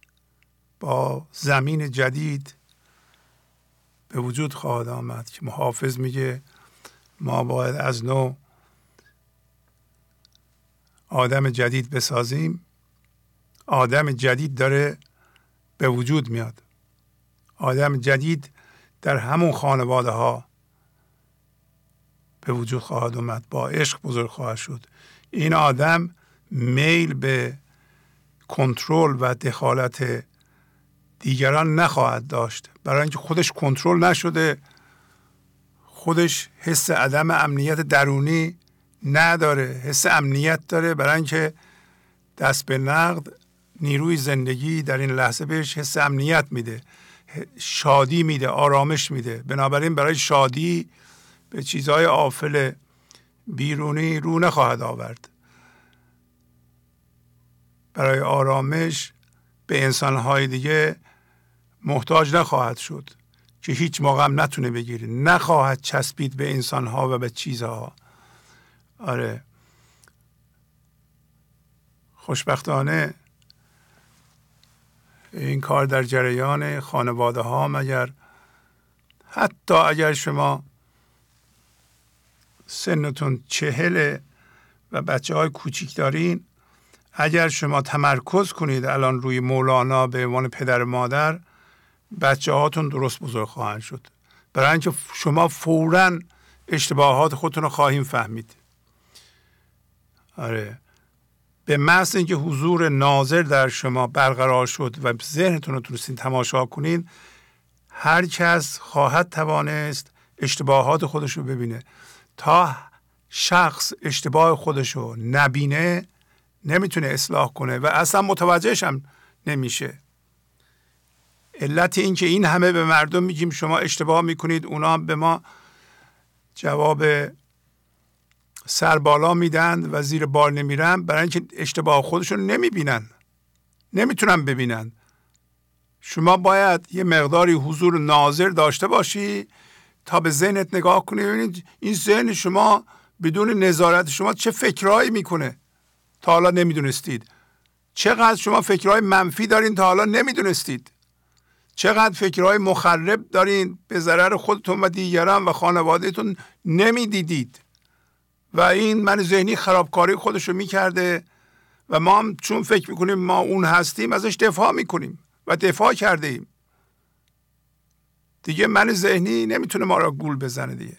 با زمین جدید به وجود خواهد آمد که محافظ میگه ما باید از نو آدم جدید بسازیم. آدم جدید داره به وجود میاد. آدم جدید در همون خانواده ها به وجود خواهد اومد با عشق بزرگ خواهد شد. این آدم میل به کنترل و دخالت دیگران نخواهد داشت. برای اینکه خودش کنترل نشده خودش حس عدم امنیت درونی نداره حس امنیت داره. برای اینکه دست به نقد نیروی زندگی در این لحظه بهش حس امنیت میده شادی میده آرامش میده. بنابراین برای شادی به چیزهای آفل بیرونی رو نخواهد آورد. برای آرامش به انسانهای دیگه محتاج نخواهد شد که هیچ موقع هم نتونه بگیره. نخواهد چسبید به انسانها و به چیزها. آره. خوشبختانه این کار در جریان خانواده ها مگر حتی اگر شما سنتون چهله و بچه های کوچیک دارین اگر شما تمرکز کنید الان روی مولانا به عنوان پدر مادر بچه هاتون درست بزرگ خواهند شد. برای اینکه شما فورا اشتباهات خودتون رو خواهیم فهمید. آره. به محض اینکه حضور ناظر در شما برقرار شد و ذهنتون رو تونستین تماشا کنین هر کس خواهد توانست اشتباهات خودش رو ببینه. تا شخص اشتباه خودش رو نبینه نمی‌تونه اصلاح کنه و اصلا متوجهش هم نمیشه. علت این که این همه به مردم میگیم شما اشتباه می‌کنید اونا به ما جواب سر بالا میدن و زیر بار نمیرن برای اینکه اشتباه خودشون نمی‌بینن نمی‌تونن ببینن. شما باید یه مقداری حضور ناظر داشته باشی تا به ذهنت نگاه کنی. ببینید این ذهن شما بدون نظارت شما چه فکرهایی می‌کنه تا حالا نمی‌دونستید؟ چقدر شما فکرهای منفی دارین تا حالا نمی‌دونستید؟ چقدر فکرهای مخرب دارین به ضرر خودتون و دیگران و خانوادهتون نمی‌دیدید. و این من ذهنی خرابکاری خودش رو می‌کرده و ما هم چون فکر می‌کنیم ما اون هستیم ازش دفاع می‌کنیم و دفاع کرده ایم. دیگه من ذهنی نمی‌تونه ما را گول بزنه دیگه.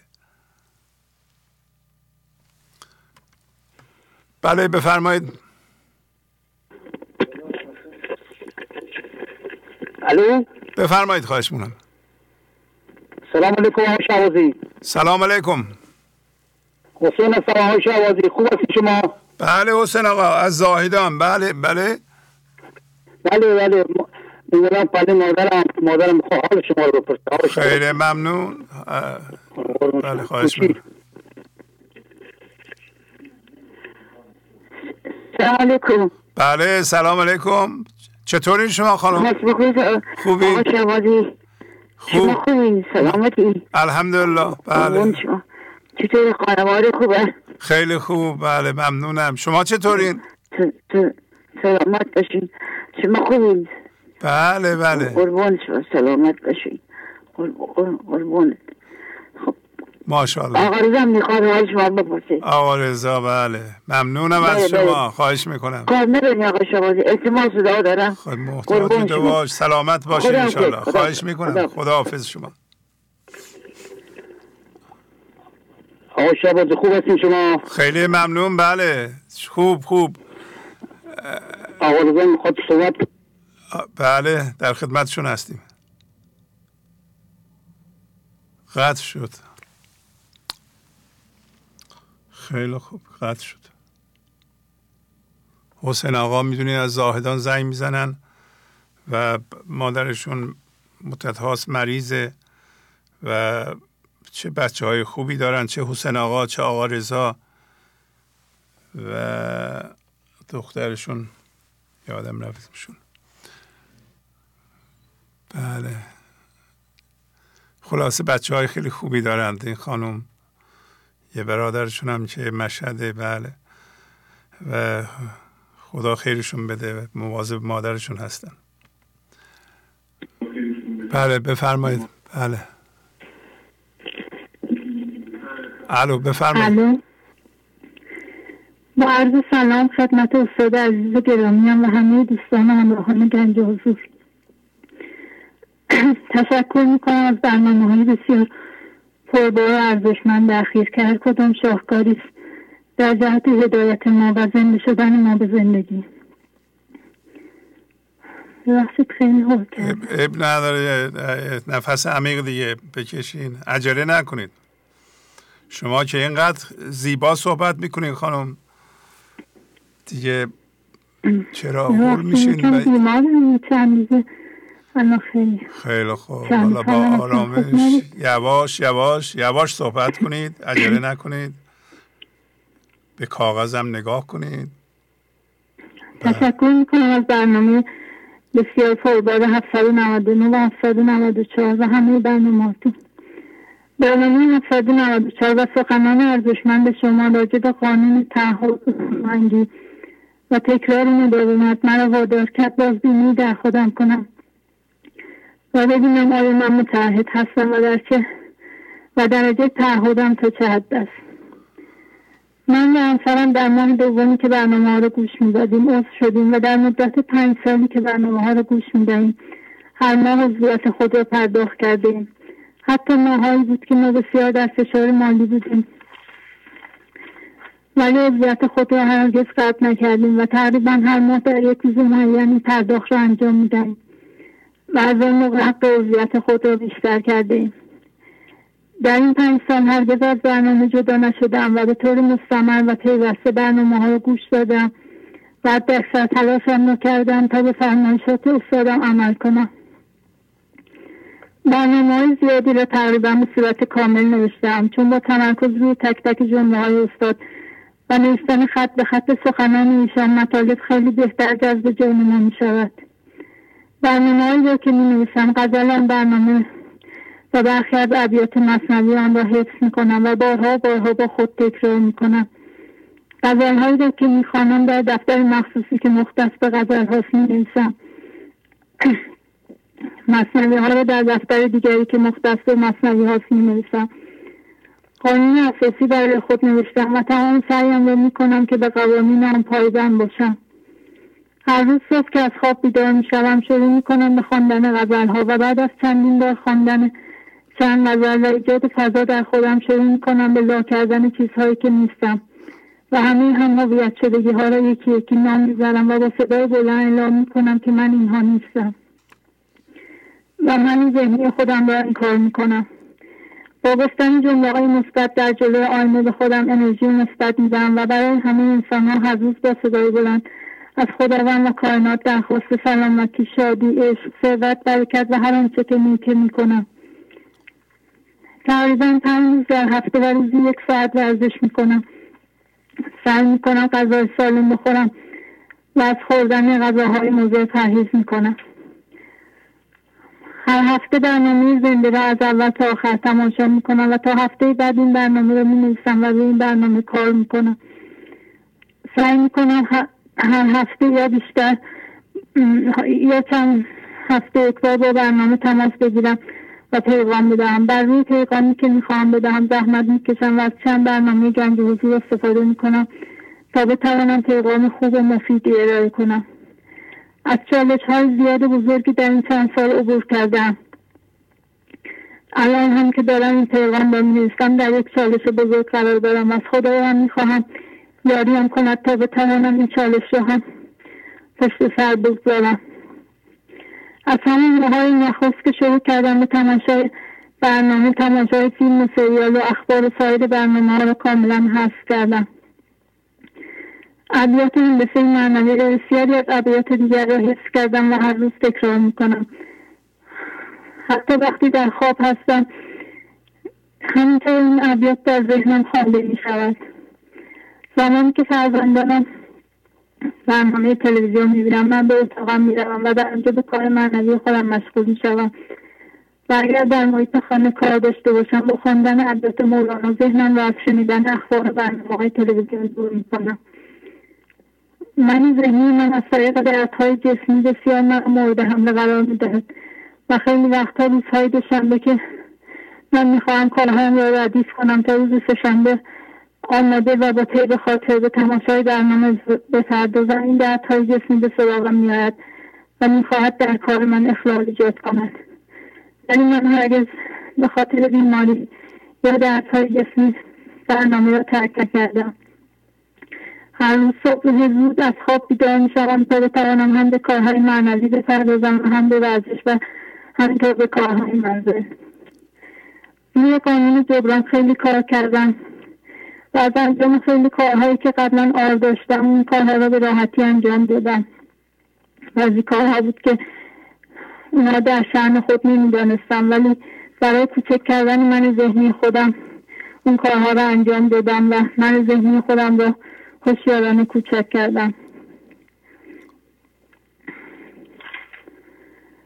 بله بفرمایید. الو؟ بفرمایید خواهش مونم سلام علیکم شعبازی سلام علیکم. حسین هستم آقای شعبازی خوب هستی شما؟ بله حسین آقا از زاهدان. بله بله. بله بله. میگم بله مادرم مادرم حال شما رو بپرسه. خیلی ممنون. بله خواهش می‌کنم. سلام علیکم. بله سلام علیکم. چطوری شما خانم؟ خوبی؟ خوبی؟ سلامتی؟ الحمدلله. بله. چطور خانواده خوبه؟ خیلی خوب. بله ممنونم. شما چطورین؟ سلامت باشین. شما خوبین؟ بله بله. قربان شما. سلامت باشین. قربان ماشاءالله. آقا رضا می‌خواد حال شما بپرسه آقا رضا بله. ممنونم از شما. خواهش می‌کنم. کار نداری آقا شما احتمال صدا دارم. خود محتاج دواج سلامت باشین انشالله خواهش می‌کنم. خدا حافظ. شما. آقا شباز خوب هستین شما؟ خیلی ممنون. بله. خوب خوب. آقا رضا می‌خواد صحبت بله. در خدمتشون هستیم. قطع شد. خیلی خوب قطع شد. حسین آقا می‌دونید از زاهدان زنگ می‌زنن و مادرشون مدت هاست مریضه و چه بچه های خوبی دارن چه حسین آقا چه آقا رضا و دخترشون. یادم رفتشون بله. خلاصه بچه های خیلی خوبی دارند این خانم. یه برادرشون هم که مشهده بله. و خدا خیرشون بده مواظب مادرشون هستن. بله بفرمایید. بله. الو بفرمایید. با عرض سلام خدمت استاد عزیز گرامیان و همه دوستان و همراهان گنج حضور. تشکر می‌کنم از برنامه های بسیار و ارزشمند اخیر که هر کدام شاهکاری است. در جهت هدایت ما و زنده شدن ما به زندگی. خیلی اب نداره نفس عمیق دیگه بکشین. عجله نکنید. شما که اینقدر زیبا صحبت می‌کنین خانم. دیگه چرا هول میشین؟ خیلی. خوب. حالا با آرامش. یواش یواش یواش صحبت کنید. عجله نکنید. به کاغذم نگاه کنید. تشکر می‌کنم از برنامه بسیار پربار 799 و 794 و همه برنامهاتون برنامه 794 و سخنان ارزشمند شما راجع به قانون تعهد و تکرار مداومت مرا وادار کرد. بازبینی در خودم کنم. و ببینم آیا من متعهد هستم و در چه و درجه تعهدم تا چه حد است. من و همسرم در ماه دومی که برنامه ها رو گوش می‌دادیم عضو شدیم و در مدت پنج سالی که برنامه ها رو گوش می‌دهیم هر ماه عضویت خود را پرداخت کردیم حتی ماهایی بود که ما بسیار در فشار مالی بودیم. ولی عضویت خود را هرگز قطع نکردیم و تقریبا هر ماه در یک روز معینی پرداخت را انجام می‌دهیم. از آن موقع حق عضویت خود را بیشتر کردیم در این پنج سال هرگز از برنامه جدا نشدم و به طور مستمر و پیوسته برنامه ها رو گوش دادم و اکثر تلاشم رو کردم تا به فرمایشات استادم عمل کنم. برنامه های زیادی را تقریبا به صورت کامل نوشتم چون با تمرکز روی تک تک جمله های استاد و نوشتن خط به خط سخنان ایشان مطالب خیلی بهتر جذب جان ما می شود برنامه را که می نویسم غزل برنامه و برخی از ابیات مصنوی آن را حفظ می‌کنم و بارها بارها با خود تکرار می‌کنم. غزلهایی را که می‌خوانم در دفتر مخصوصی که مختص به غزل هاست می‌نویسم. مصنوی ها را در دفتر دیگری که مختص به مصنوی هاست می‌نویسم. قانون اساسی برای خود نوشتم و تمام سعیم را می‌کنم که به قوانین آن پایبند باشم. هر روز صبح که از خواب بیدار می‌شوم شروع می‌کنم به خواندن غزلها و بعد از چندین بار خواندن چند نظر و ایجاد فضا در خودم شروع می‌کنم به لا کردن چیزهایی که نیستم. و همه هم هویت شدگی ها را یکی یکی نام می‌زنم و با صدای بلند اعلام می‌کنم که من اینها نیستم. و من ذهنی خودم را این کار می‌کنم. با گفتن جمله های مثبت در جلوی آینه به خودم انرژی مثبت میدم و برای همه انسان ها هر روز با صدای بلند از خداوند و کائنات درخواست سلامتی شادی عشق ثروت برکت و هر آنچه که نیکه می‌کنم. تقریبا پنج روز در هفته و روزی یک ساعت ورزش می‌کنم. سعی می‌کنم غذای سالم بخورم و از خوردن غذاهای موضوع پرهیز می‌کنم. هر هفته برنامه زنده را از اول تا آخر تماشا می‌کنم و تا هفته بعد این برنامه رو می‌نویسم و روی این برنامه کار می‌کنم. سعی می‌کنم هر هفته یا بیشتر یا چند هفته یک بار با برنامه تماس بگیرم و پیغام بدهم. بر روی پیغامی که می‌خواهم بدهم زحمت می‌کشم و از چند برنامه گنج حضور استفاده می‌کنم تا بتوانم پیغام خوب و مفیدی ارائه کنم. از چالش های زیاد بزرگی در این چند سال عبور کردم الان هم که دارم این پیغام را می‌نویسم در یک چالش بزرگ قرار دارم. از خدایم می‌خواهم یاریم کند تا بتوانم این چالش را هم پشت سر بگذارم. از همین موهای نخست که شروع کردم به تماشای برنامه تماشای فیلم و سریال و اخبار و سایر برنامه را کاملا حذف کردم. ابیات هندسه معنوی بسیاری از ابیات دیگر را حفظ کردم و هر روز تکرار می‌کنم. حتی وقتی در خواب هستم همینطور این ابیات در ذهنم خانده می شود زمانی که فرزندانم برنامه تلویزیون می‌بینم. من به اتاقم می‌روم و در آنجا به کار معنوی خودم مشغول می‌شوم. و اگر در محیط خانه کار داشته باشم با خواندن ابیات مولانا ذهنم را از شنیدن اخبار برنامه های تلویزیون دور می‌کنم. من ذهنی من از طریق دردهای جسمی بسیار من مورد حمله قرار می‌دهد. و خیلی وقتها روزهای دوشنبه که من می‌خواهم کارهایم را ردیف کنم تا روز سهشنبه آماده و با طیب خاطر به تماشای برنامه بپردازم این دردهای جسمی به سراغم میآید و می‌خواهد در کار من اخلال ایجاد کند. ولی من هرگز به خاطر بیماری یا دردهای جسمی برنامه را ترک نکردم. هر روز صبح زود از خواب بیدار می‌شوم تا بتوانم هم به کارهای معنوی بپردازم و هم به ورزش و همینطور به کارهای منزل. روی قانون جبران خیلی کار کردم. از انجام خیلی کارهایی که قبلا آر داشتم اون کارها را به راحتی انجام دادم. و از کارها بود که اونا در شعن خود نمی‌دانستم ولی برای کوچک کردن من ذهنی خودم اون کارها را انجام دادم و من ذهنی خودم را هوشیارانه کوچک کردم.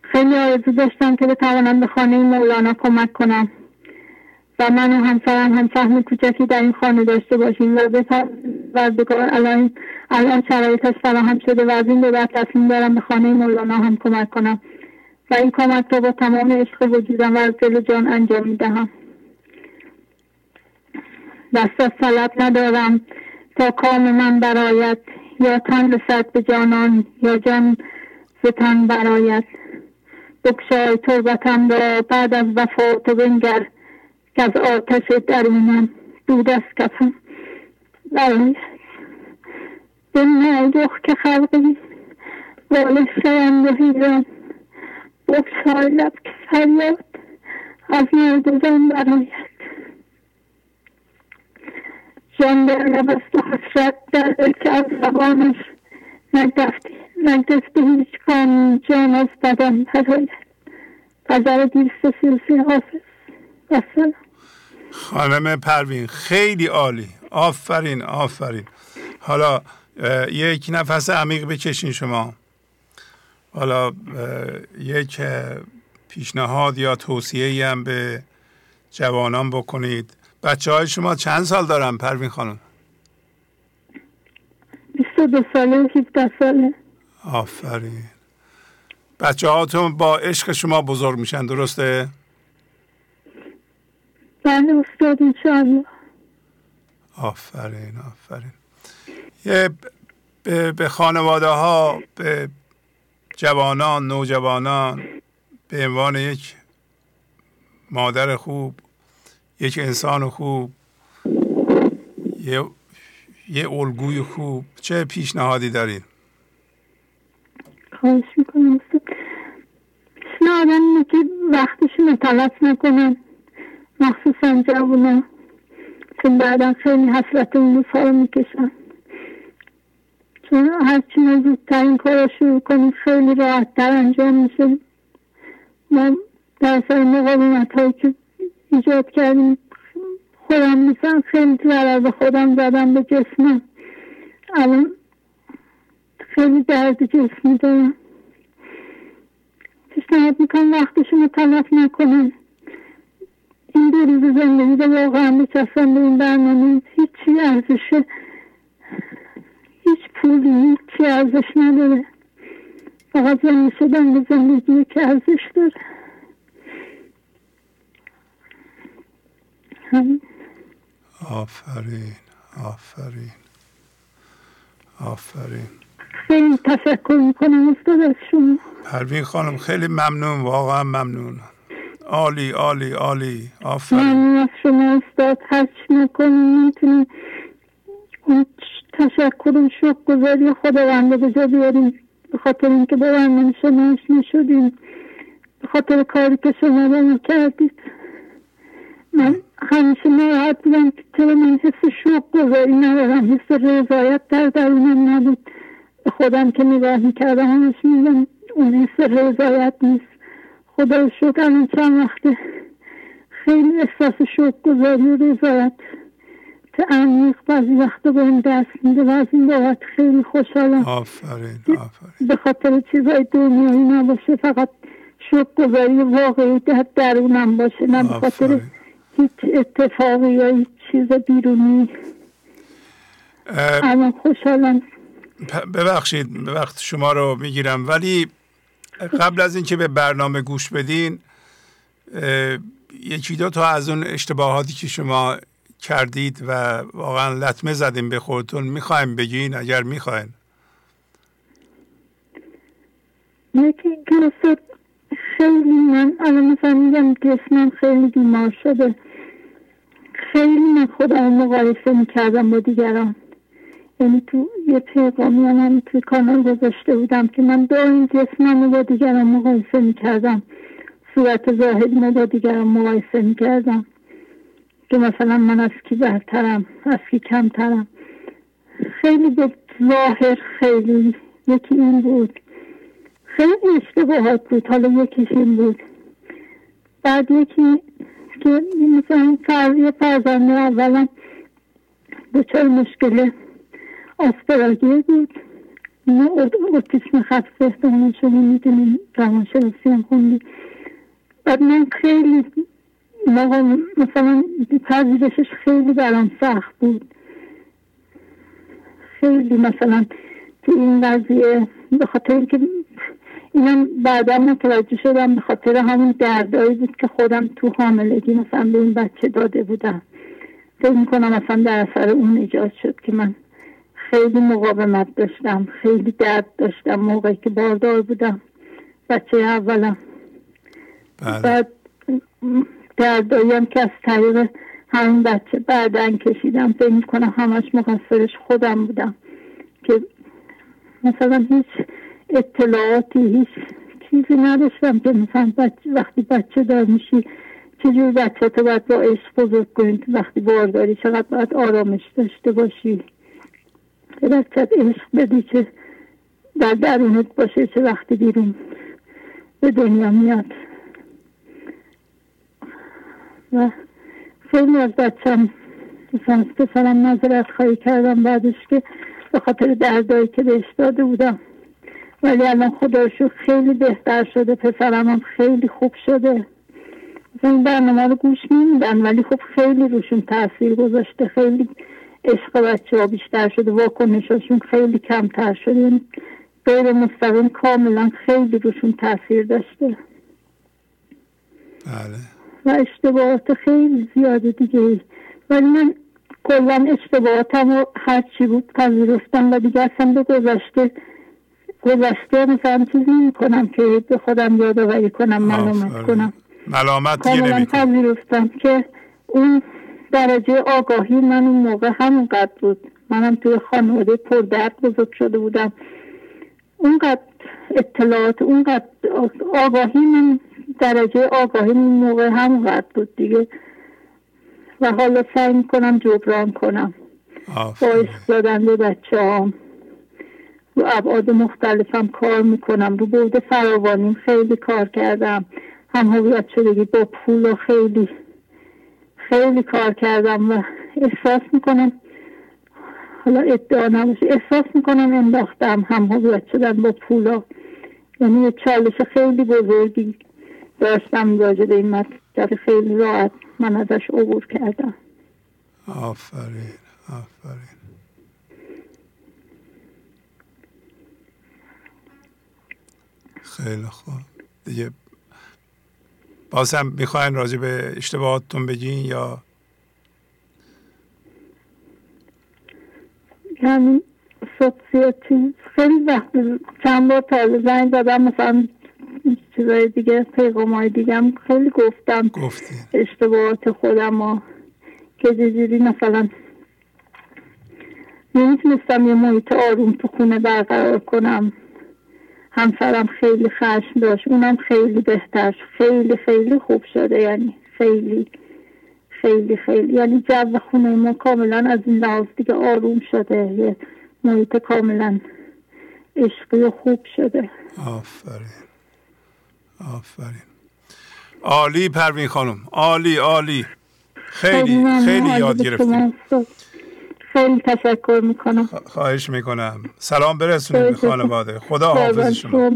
خیلی آرزو داشتم که بتوانم به خانه مولانا کمک کنم. و من و همسرم هم سهم کوچکی در این خانه داشته باشیم و و الان الان شرایطش فراهم شده و از این به بعد تصمیم دارم به خانه مولانا هم کمک کنم. و این کمک را با تمام عشق وجودم و از دل جان انجام می‌دهم. دست از طلب ندارم تا کام من برایت یا تن رسد به جانان یا جان ز تن برایت بکشای تربتم را بعد از وفا تو بنگر که از آتش درونم دود از کفم برایت به ناگه که خلقی والش شوند و بکشای لب که فریاد از مردزان برایت جان در لبست و حسرت در که از زبانش نگفتی نگفته هیچ کام جان از بدن برایت غزل دیست سیلسی حافظ بسلام خانم پروین خیلی عالی. آفرین آفرین. حالا یک نفس عمیق بکشین شما. حالا یک پیشنهاد یا توصیه هم به جوانان بکنید. بچه های شما چند سال دارن پروین خانم؟ 22 ساله 17 ساله. آفرین. بچه هاتون با عشق شما بزرگ میشن درسته؟ بله استاد انشاءالله. آفرین آفرین. یه به خانواده ها به جوانان نوجوانان به عنوان یک مادر خوب یک انسان خوب یه یه الگوی خوب چه پیشنهادی دارین؟ خواهش می‌کنم پیشنهادم اینه که وقتشون تلف نکنن. مخصوصا جوونا چون بعدا خیلی حسرت اون روزها رو می‌کشن. چون هرچی ما زودتر این کار رو شروع کنیم خیلی راحتتر انجام میشه. من در اثر مقاومت هایی که ایجاد کردیم خودم میسن خیلی ضرر به خودم زدم به جسمم. الان خیلی درد جسمی دارم پیشنهاد می‌کنم وقتشون رو تلف نکنن. این دو روز زندگی رو واقعا بچسبن به این برنامه هیچی ارزش هیچ پولی هیچی ارزش نداره فقط زنده شدن به زندگی که ارزش داره آفرین آفرین آفرین خیلی تشکر می‌کنم استاد از شما پروین خانم خیلی ممنون واقعا ممنون عالی عالی عالی. آفرین. شما استاد هرچی می‌کنیم می‌تونیم اون تشکر و شکر گذاری خداونده به جا بیاریم. به خاطر اینکه برنامه شما نشدیم به خاطر کاری که شما رو کردید. من همیشه ناراحت بودم که چرا من حس شوق گذاری ندارم حس رضایت در درونم نبود. به خودم که نگاه می‌کردم همش میدم اون حس رضایت نیست. خدا شکر الان چند وقته خیلی احساس شوق گذاری و رضایت. عمیق بعضی وقتا به این دست میده و از این بابت خیلی خوشحالم. آفرین آفرین. به خاطر چیزای دنیایی نباشه فقط شکر گذاری واقعی در درونم باشه نه به خاطر هیچ اتفاقی یا هیچ چیز بیرونی. الان خوشحالم. ببخشید وقت شما رو می‌گیرم. ولی قبل از اینکه به برنامه گوش بدین یکی دو تا از اون اشتباهاتی که شما کردید و واقعا لطمه زدیم به خودتون می‌خوایم بگین اگر می‌خواین. یکی اینکه خیلی من الان مثلا میگم جسمم خیلی بیمار شده. خیلی من خودم مقایسه می‌کردم با دیگران. یعنی تو یه پیغامی هم توی کانال گذاشته بودم که من این جسمم با دیگران مقایسه می‌کردم. صورت ظاهری با دیگران مقایسه می‌کردم. که مثلا من از کی برترم از کی کمترم. خیلی به ظاهر خیلی یکی این بود. خیلی اشتباهات بود. حالا یکیش این بود. بعد یکی که مثلا فرضی فرزنده اولا دچار مشکل آسپراگیر بود. اینه اوتیسم خفیف احتمال شما می‌دونیم روانشناسی هم خوندی بعد من خیلی مثلا پذیرشش خیلی برام سخت بود. خیلی مثلا تو این قضیه به خاطر که اینم بعدا متوجه شدم به خاطر همون دردایی بود که خودم تو حاملگی مثلا به این بچه داده بودم. فکر می‌کنم مثلا در اثر اون ایجاد شد که من خیلی مقاومت داشتم خیلی درد داشتم موقعی که باردار بودم. بچه اولم. بله. بعد دردایی که از طریق همین بچه بعدا کشیدم. فکر می‌کنم همش مقصرش خودم بودم. که مثلا هیچ اطلاعاتی هیچ چیزی نداشتم که مثلا بچه وقتی بچه دار میشی چجور بچه تو باید با عشق بزرگ کنید وقتی بارداری چقدر باید آرامش داشته باشی؟ بچه عشق بدی که در درونت باشه چه وقتی بیرون به دنیا میاد. و خیلی از بچم مثلا پسرم نظرت خواهی کردم بعدش که به خاطر دردایی که بهش داده بودم. ولی الان خدا خیلی بهتر شده پسرم هم خیلی خوب شده. مثلا این برنامه رو گوش میدن ولی خب خیلی روشون تاثیر گذاشته خیلی عشق بچه ها بیشتر شده واکنشاشون خیلی کمتر شده. یعنی غیر مستقیم کاملا خیلی روشون تاثیر داشته. بله. و اشتباهات خیلی زیاده دیگه. ولی من کلا اشتباهاتم و هر چی بود پذیرفتم و دیگه اصلا به گذشته گذشته مثلا چیزی می‌کنم که به خودم یادآوری کنم ملامت کنم. ملامت دیگه پذیرفتم که اون درجه آگاهی من اون موقع همونقدر بود. منم توی خانواده پردرد بزرگ شده بودم. اونقدر اطلاعات اونقدر آگاهی من درجه آگاهی اون موقع همونقدر بود دیگه. و حالا سعی می‌کنم جبران کنم. باعث دادن به بچه هم رو ابعاد مختلفم کار می‌کنم. رو بود فراوانیم خیلی کار کردم. هم هویت شدگی با پول و خیلی خیلی کار کردم و احساس می‌کنم حالا ادعا نباشه احساس می‌کنم انداختم هم هویت شدن با پولا. یعنی یه چالش خیلی بزرگی داشتم راجع به این مطلب خیلی راحت من ازش عبور کردم. آفرین آفرین. خیلی خوب. دیگه باز هم می‌خواین راجع به اشتباهاتتون بگین یا؟ همین سوسیاتی خیلی وقت چند بار تازه زنگ دادم مثلا چیزای دیگه پیغام های دیگه خیلی گفتم اشتباهات خودم و که جزیری مثلا نمی‌تونستم یه محیط آروم تو خونه برقرار کنم. همسرم خیلی خشم داشت. اونم خیلی بهتر خیلی خیلی خوب شده. یعنی خیلی خیلی خیلی. یعنی جو خونه ما کاملا از این لحاظ دیگه آروم شده. یه محیط کاملا عشقی و خوب شده. آفرین. آفرین. عالی پروین خانم. عالی عالی. خیلی خیلی یاد گرفتیم. خیلی تشکر می‌کنم. خواهش می‌کنم. سلام برسونید به خانواده. خدا حافظ شما.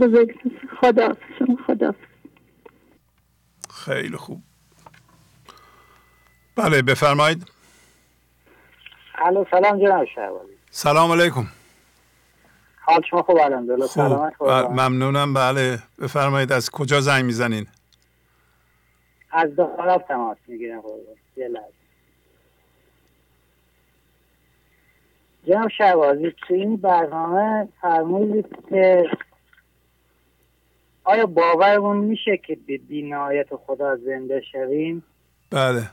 خدا شما. خدا خیلی خوب. بله بفرمایید. الو سلام جناب شهبازی. سلام علیکم. حال شما خوب الحمدلله. خوب. ممنونم. بله بفرمایید. از کجا زنگ می‌زنین؟ از داراب تماس می‌گیرم. یه لحظه. جناب شهبازی تو این برنامه فرمودید که آیا باورمون میشه که به بینایت خدا زنده شویم؟ بله.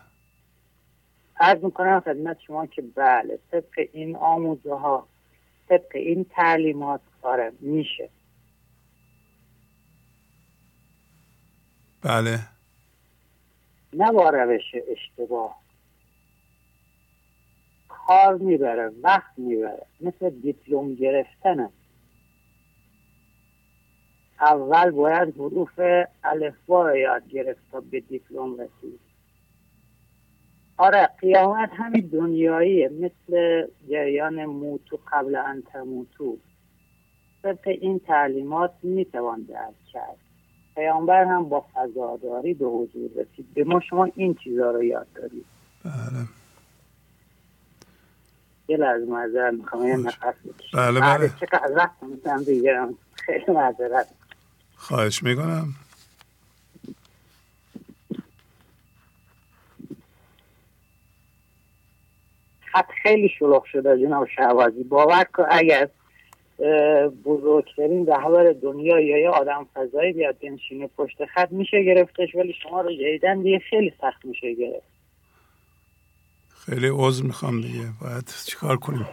عرض می‌کنم خدمت شما که بله طبق این آموزه ها طبق این تعلیمات آره میشه. بله. نه با روش اشتباه. کار می‌بره وقت می‌بره مثل دیپلم گرفتنه اول باید حروف الفبا یاد گرفت تا به دیپلم رسید. آره قیامت همین دنیاییه مثل جریان موتو قبل ان تموتو طبق این تعلیمات می‌توان درک کرد. پیامبر هم با فضاداری به حضور رسید. به ما شما این چیزها رو یاد دارید بله. یه لحظه معذرت می‌خوام. یه نفس بله بله. چقدر وقت می‌تونم بگیرم خیلی معذرت. خواهش می‌کنم. خط خیلی شلوغ شده جناب شهوازی باور کن اگر بزرگترین رهبر دنیا یا یه آدم فضایی بیاد بنشینه پشت خط میشه گرفتش ولی شما رو جدیدن دیگه خیلی سخت میشه گرفت. خیلی عضو می‌خوام دیگه. باید چیکار کنیم؟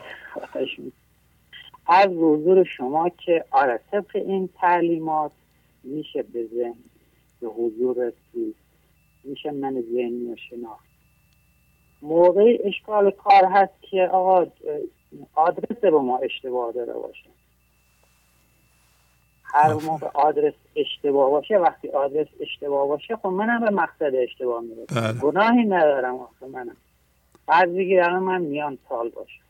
از حضور شما که آره طبق این تعلیمات میشه به ذهن به حضور رسید. میشه من ذهنی و شناخت. موقعی اشکال کار هست که آقا آدرس به ما اشتباه داره باشه. هر موقع آدرس اشتباه باشه وقتی آدرس اشتباه باشه خب منم به مقصد اشتباه می‌رسم. بله. گناهی ندارم آخه منم. بعد بگیر من میان سال باشم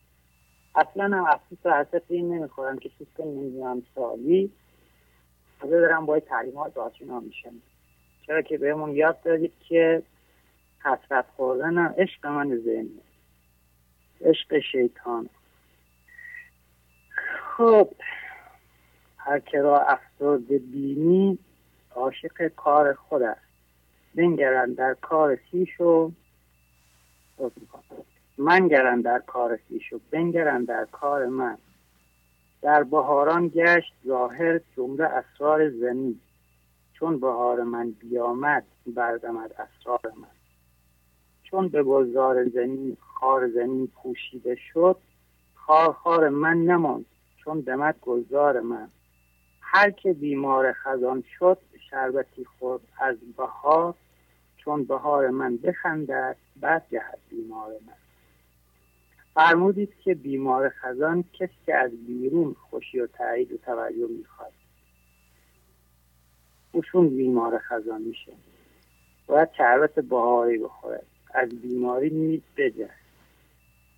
اصلا هم افسوس و حسد این نمی‌خورم که سیستم میان سالی. تازه دارم باید تعلیمات آشنا میشم. چرا که بهمون یاد دادید که حسرت خوردن هم عشق من ذهنی عشق شیطان. خب هر که را افسرده بینی عاشق کار خود است بنگرن در کار خیش و من گرن در کار خیش و بنگرن در کار من. در بهاران گشت ظاهر جمله اسرار زمین. چون بهار من بیامد بردمد اسرار من. چون به گلزار زمین خار زمین پوشیده شد خار خار من نماند چون دمد گلزار من. هر که بیمار خزان شد شربتی خورد از بهار چون بهار من بخندد بعد جهد بیمار من. فرمودید که بیمار خزان کسی که از بیرون خوشی و تایید و توجه می‌خواد. اوشون بیمار خزان میشه. باید شربت بهاری بخوره. از بیماری می بجه.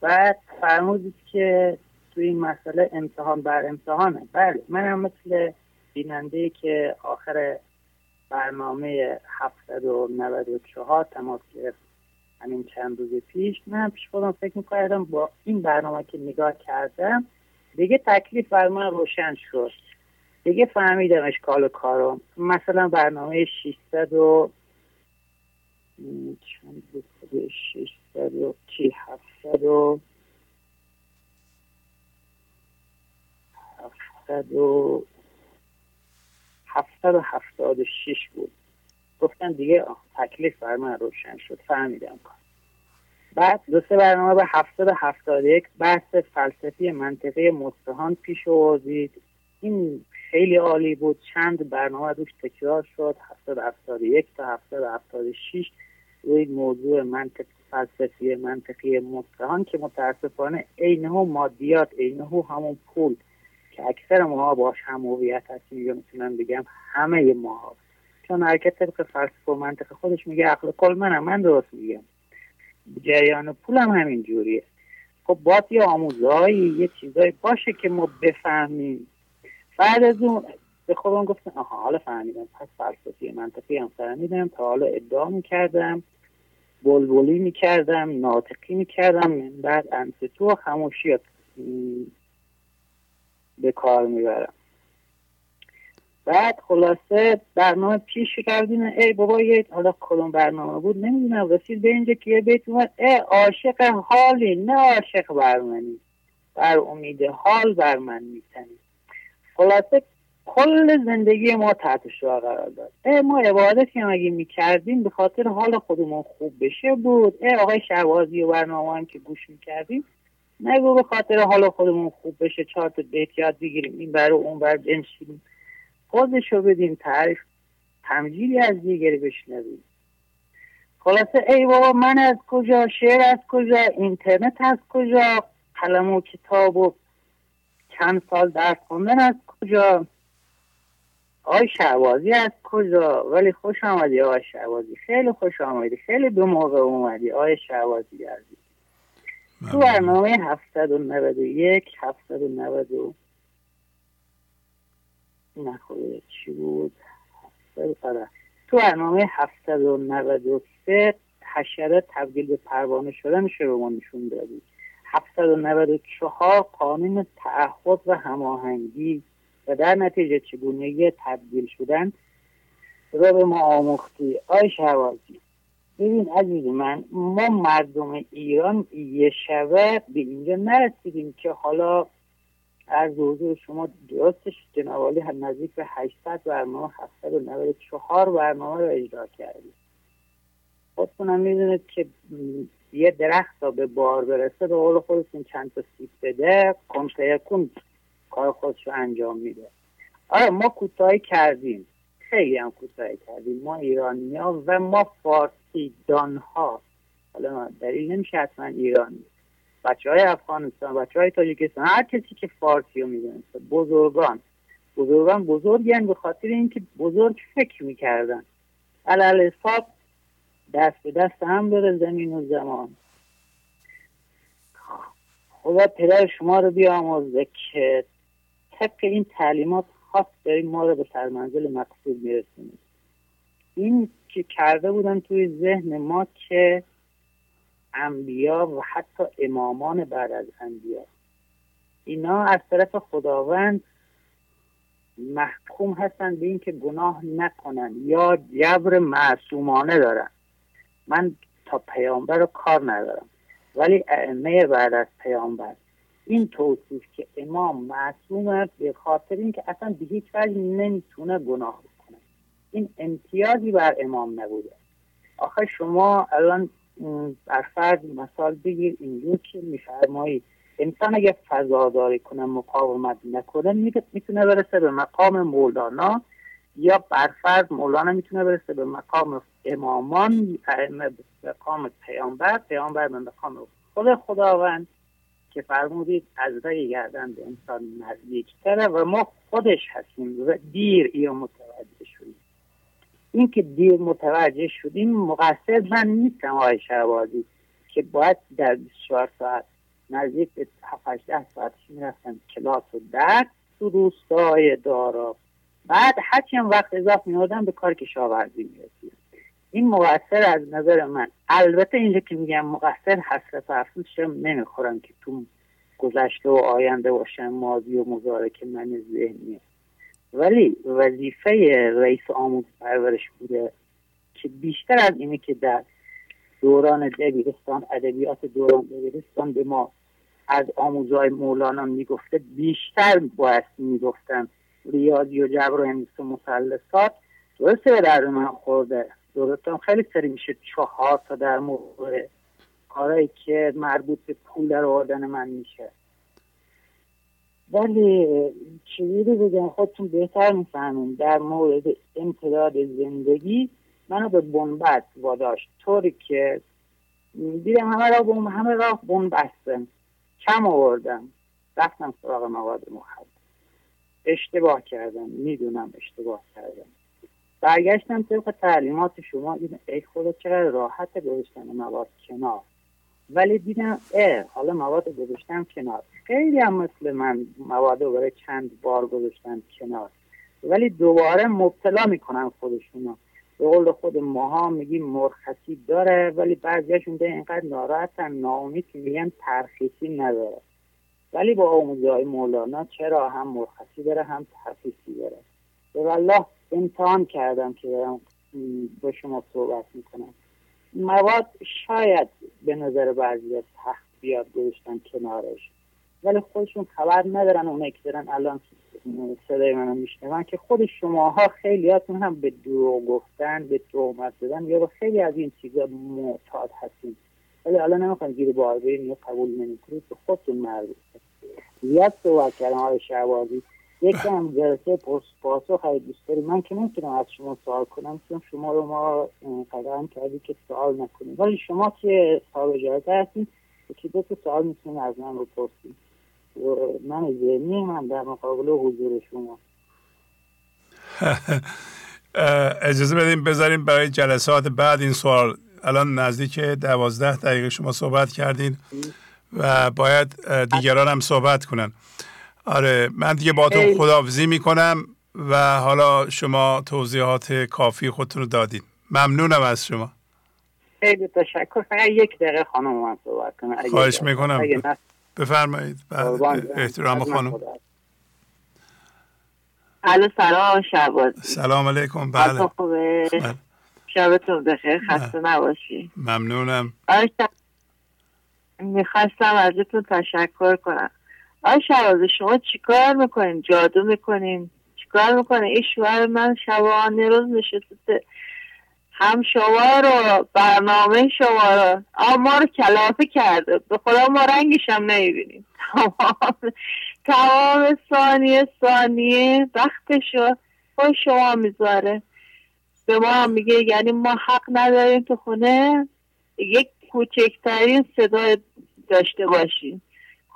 بعد فرمودید که تو این مسئله امتحان بر امتحانه. بله من هم مثل بیننده که آخر برنامه 794 تماس گرفت. همین چند روز پیش. من پیش خودم فکر می‌کردم با این برنامه که نگاه کردم دیگه تکلیف بر من روشن شد. دیگه فهمیدم اشکال و کارم مثلا برنامه 600 و چند بود؟ 600 و چی؟ 700 و 700 و 776 بود. گفتن دیگه تکلیف بر من روشن شد. فهمیدم کار. بعد دو سه برنامه به 771 بحث فلسفی منطقه مستهان پیش آوردید. این خیلی عالی بود. چند برنامه روش تکرار شد. 771 تا 776 روی موضوع منطق فلسفی منطقی متقان که متاسفانه عینه مادیات عینه همون پول که اکثر ماها باش هم هویت هستیم یا می‌تونم بگم همه ماها. چون حرکت طبق فلسفه و منطق خودش میگه عقل کل منم من درست میگم. جریان پول هم همین جوریه. خب باید یه آموزهایی یه چیزایی باشه که ما بفهمیم. بعد از اون به خودم گفتم آها حالا فهمیدم. پس فلسفی منطقی هم فهمیدم. تا حالا ادعا می‌کردم بلبلی می‌کردم ناطقی می‌کردم. بعد انستو خموشی کار می‌برم. بعد خلاصه برنامه پیش کردیم. ای بابا یه حالا کدوم برنامه بود؟ نمی‌دونم رسید به اینجا که یه بیت اومد. ای عاشق حالی نه عاشق بر منی. بر امید حال بر من میتنی. خلاصه کل زندگی ما تحت شعا قرار داد. ای ما عبادتی هم اگه می‌کردیم به خاطر حال خودمون خوب بشه بود. ای آقای شهوازی و برنامه هم که گوش می‌کردیم نگو به خاطر حال خودمون خوب بشه چهار تا بیت یاد بگیریم این بر اون بر بنشینیم. رو بدیم تعریف تمجیری از دیگری بشنویم. خلاصه ای بابا من از کجا شعر از کجا اینترنت از کجا قلم و کتاب و چند سال درس خوندن از کجا آی شعبازی از کجا ولی خوش آمدی آی شعبازی خیلی خوش آمدی خیلی به موقع اومدی آی شعبازی عزیز. تو برنامه 791 790 نخوده چی بود؟ آره. تو برنامه 793 حشره تبدیل به پروانه شدن به ما نشون دادی 794 قانون تعهد و هماهنگی و در نتیجه چگونگی تبدیل شدن را به ما آموختی. آی شهوازی ببین عزیز من ما مردم ایران یه شبه به اینجا نرسیدیم که حالا از حضور شما درستش هم نزدیک به 800 برنامه 794 برنامه رو اجرا کردیم. خودتونم می‌دونید که یه درخت تا به بار برسه به قول خودتون چند تا سیب بده کن کار خودش رو انجام میده. آره ما کوتاهی کردیم. خیلی هم کوتاهی کردیم. ما ایرانی ها و ما فارسی دان ها حالا دلیل نمیشه حتما ایرانی بچه های افغانستان بچه های تاجیکستان هر کسی که فارسی رو می‌دونست بزرگان. بزرگان بزرگن به خاطر اینکه بزرگ فکر می‌کردن. علال حساب دست به دست هم بره زمین و زمان. خدا پدر شما رو بیامرزه که طبق این تعلیمات خاص داریم ما رو به سرمنزل مقصود میرسونیم. این که کرده بودن توی ذهن ما که انبیا و حتی امامان بعد از انبیا. اینا از طرف خداوند محکوم هستن به اینکه گناه نکنن یا جبر معصومانه دارن. من تا پیامبر رو کار ندارم ولی ائمه بعد از پیامبر. این توصیف که امام معصوم به خاطر اینکه اصلا به هیچ وجه نمی‌تونه گناه بکنه این امتیازی بر امام نبوده. آخه شما الان بر فرض مثال بگیر اینجور که میفرمایی. انسان اگه فضاداری کنه مقاومت نکنه می‌تونه برسه به مقام مولانا یا برفرض مولانا می‌تونه برسه به مقام امامان به مقام پیامبر پیامبر به مقام خود خداوند که فرمودید از رای گردن به انسان نزدیکتره و ما خودش هستیم. و دیر یا متوجه. شدیم این که دیر متوجه شدیم مقصر من نیستم آقای شهبازی که باید در 24 ساعت نزدیک به 7 ده ساعتش می‌رفتم کلاس و درس تو روستای دارا. بعد هرچی هم وقت اضافه میادم به کار کشاورزی می‌رسیم این مقصر از نظر من البته اینجا که میگم مقصر حسرت افسوس نمی‌خورم که تو گذشته و آینده باشم ماضی و مزارک من ذهنیه. ولی وظیفه رئیس آموز پرورش بوده که بیشتر از اینه که در دوران دبیرستان ادبیات دوران دبیرستان به ما از آموزهای مولانا می‌گفته بیشتر باید می‌گفتن ریاضی و جبر و هندسه مسلسات درسته به در من خورده. درستم. خیلی سری میشه چهار تا در مورد کارهایی که مربوط به پول در آوردن من میشه. ولی رو بگم خودتون بهتر می‌فهمیم در مورد امتداد زندگی منو به بنبست واداشت. طوری که دیدم همه را بوم همه راه بون بستم کم آوردم. رفتم سراغ مواد مخدر اشتباه کردم. می‌دونم اشتباه کردم. برگشتم طبق تعلیمات شما. دیدم ای خدا چقدر راحت گذاشتن مواد کنار. ولی دیدم اه حالا مواد گذاشتم کنار. خیلی هم مثل من مواد رو برای چند بار گذاشتم کنار. ولی دوباره مبتلا می‌کنن خودشونو. به قول خود ماها میگیم مرخصی داره ولی بعضیشون ده اینقدر ناراحتن ناامید که میگن ترخیصی نداره. ولی با آموزه مولانا چرا هم مرخصی داره هم ترخیصی داره؟ به والله امتحان کردم که دارم با شما صحبت می‌کنم. مواد شاید به نظر بعضی تخت بیاد گذاشتن کنارش. ولی خودشون خبر ندارن اونایی که دارن. الان صدای منو میشنون که خود شماها خیلیاتون هم به دروغ گفتن به تهمت زدن یا به خیلی از این چیزا معتاد هستین. ولی حالا نمی‌خوام گیر بار بریم یا قبول نمی‌کنید. به خودتون مربوطه. زیاد صحبت کردم آقای شعبازی یکی هم جلسه پاسخ های دوست داری. من که نمی‌تونم از شما سوال کنم چون شما رو ما قدرم کردی که سوال نکنیم. ولی شما که صاحب جلسه هستین که دو سوال می‌تونید از من رو پرسید من ذهنی من در مقابل حضور شما. اجازه بدیم بذاریم برای جلسات بعد این سوال. الان نزدیک دوازده دقیقه شما صحبت کردین و باید دیگران هم صحبت کنن. آره من دیگه با تو خداحافظی می‌کنم و حالا شما توضیحات کافی خودتون رو دادین. ممنونم از شما. خیلی تشکر. فقط یک دقیقه خانم من صحبت کنم خواهش می‌کنم. بفرمایید. احترام خانم. الو سلام سلام علیکم. بله. بله. شبتون بخیر خسته نباشی. ممنونم. می‌خواستم ازتون تشکر کنم. آی شبازی شما چیکار می‌کنین؟ جادو می‌کنین؟ چیکار می‌کنین؟ این شوهر من شبانه روز نشسته. هم شما رو برنامه شما رو. ما رو کلافه کرده. به خدا ما رنگش هم نمی‌بینیم. تمام تمام ثانیه ثانیه وقتش رو شما می‌ذاره. به ما هم میگه یعنی ما حق نداریم تو خونه. یک کوچکترین صدا داشته باشیم.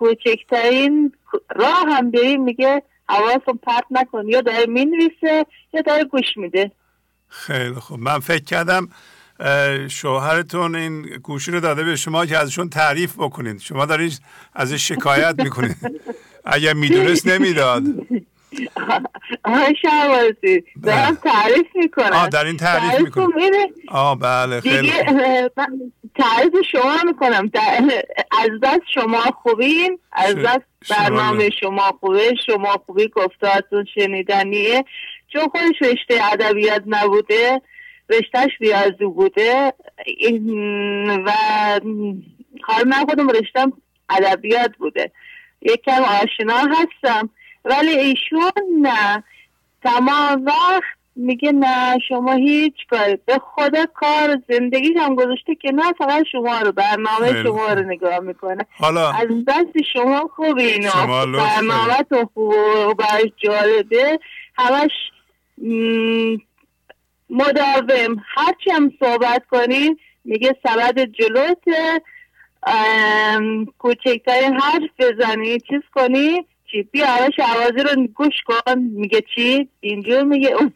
کوچکترین راه هم بریم میگه حواستون پرت نکن. یا داره می‌نویسه یا داره گوش میده. خیلی خوب. من فکر کردم شوهرتون این گوشی رو داده به شما که ازشون تعریف بکنید. شما دارید ازش شکایت می‌کنید. اگر می‌دونست نمی‌داد. آه شهوازی دارم تعریف می‌کنم. آه در این تعریف می‌کنم. آه بله خیلی تعریف شما می‌کنم. از دست شما خوبین از دست برنامه شما خوبه. شما خوبی گفتارتون شنیدنیه. چون خودش رشته ادبیات نبوده رشتهش ریاضی بوده. و حال من خودم رشتم ادبیات بوده. یکم آشنا هستم. ولی ایشون نه. تمام وقت میگه نه شما هیچ کاری. به خدا کار زندگی هم گذاشته که نه فقط شما رو برنامه شما رو نگاه می‌کنه. حالا از دست شما خوبی اینا. برنامه تو خوب و جالبه. همش مداوم. هرچی هم صحبت کنین میگه سبد جلوت کوچکترین حرف بزنی چیز کنی. چی؟ بیا عوازی رو گوش کن. میگه چی؟ اینجور میگه. اون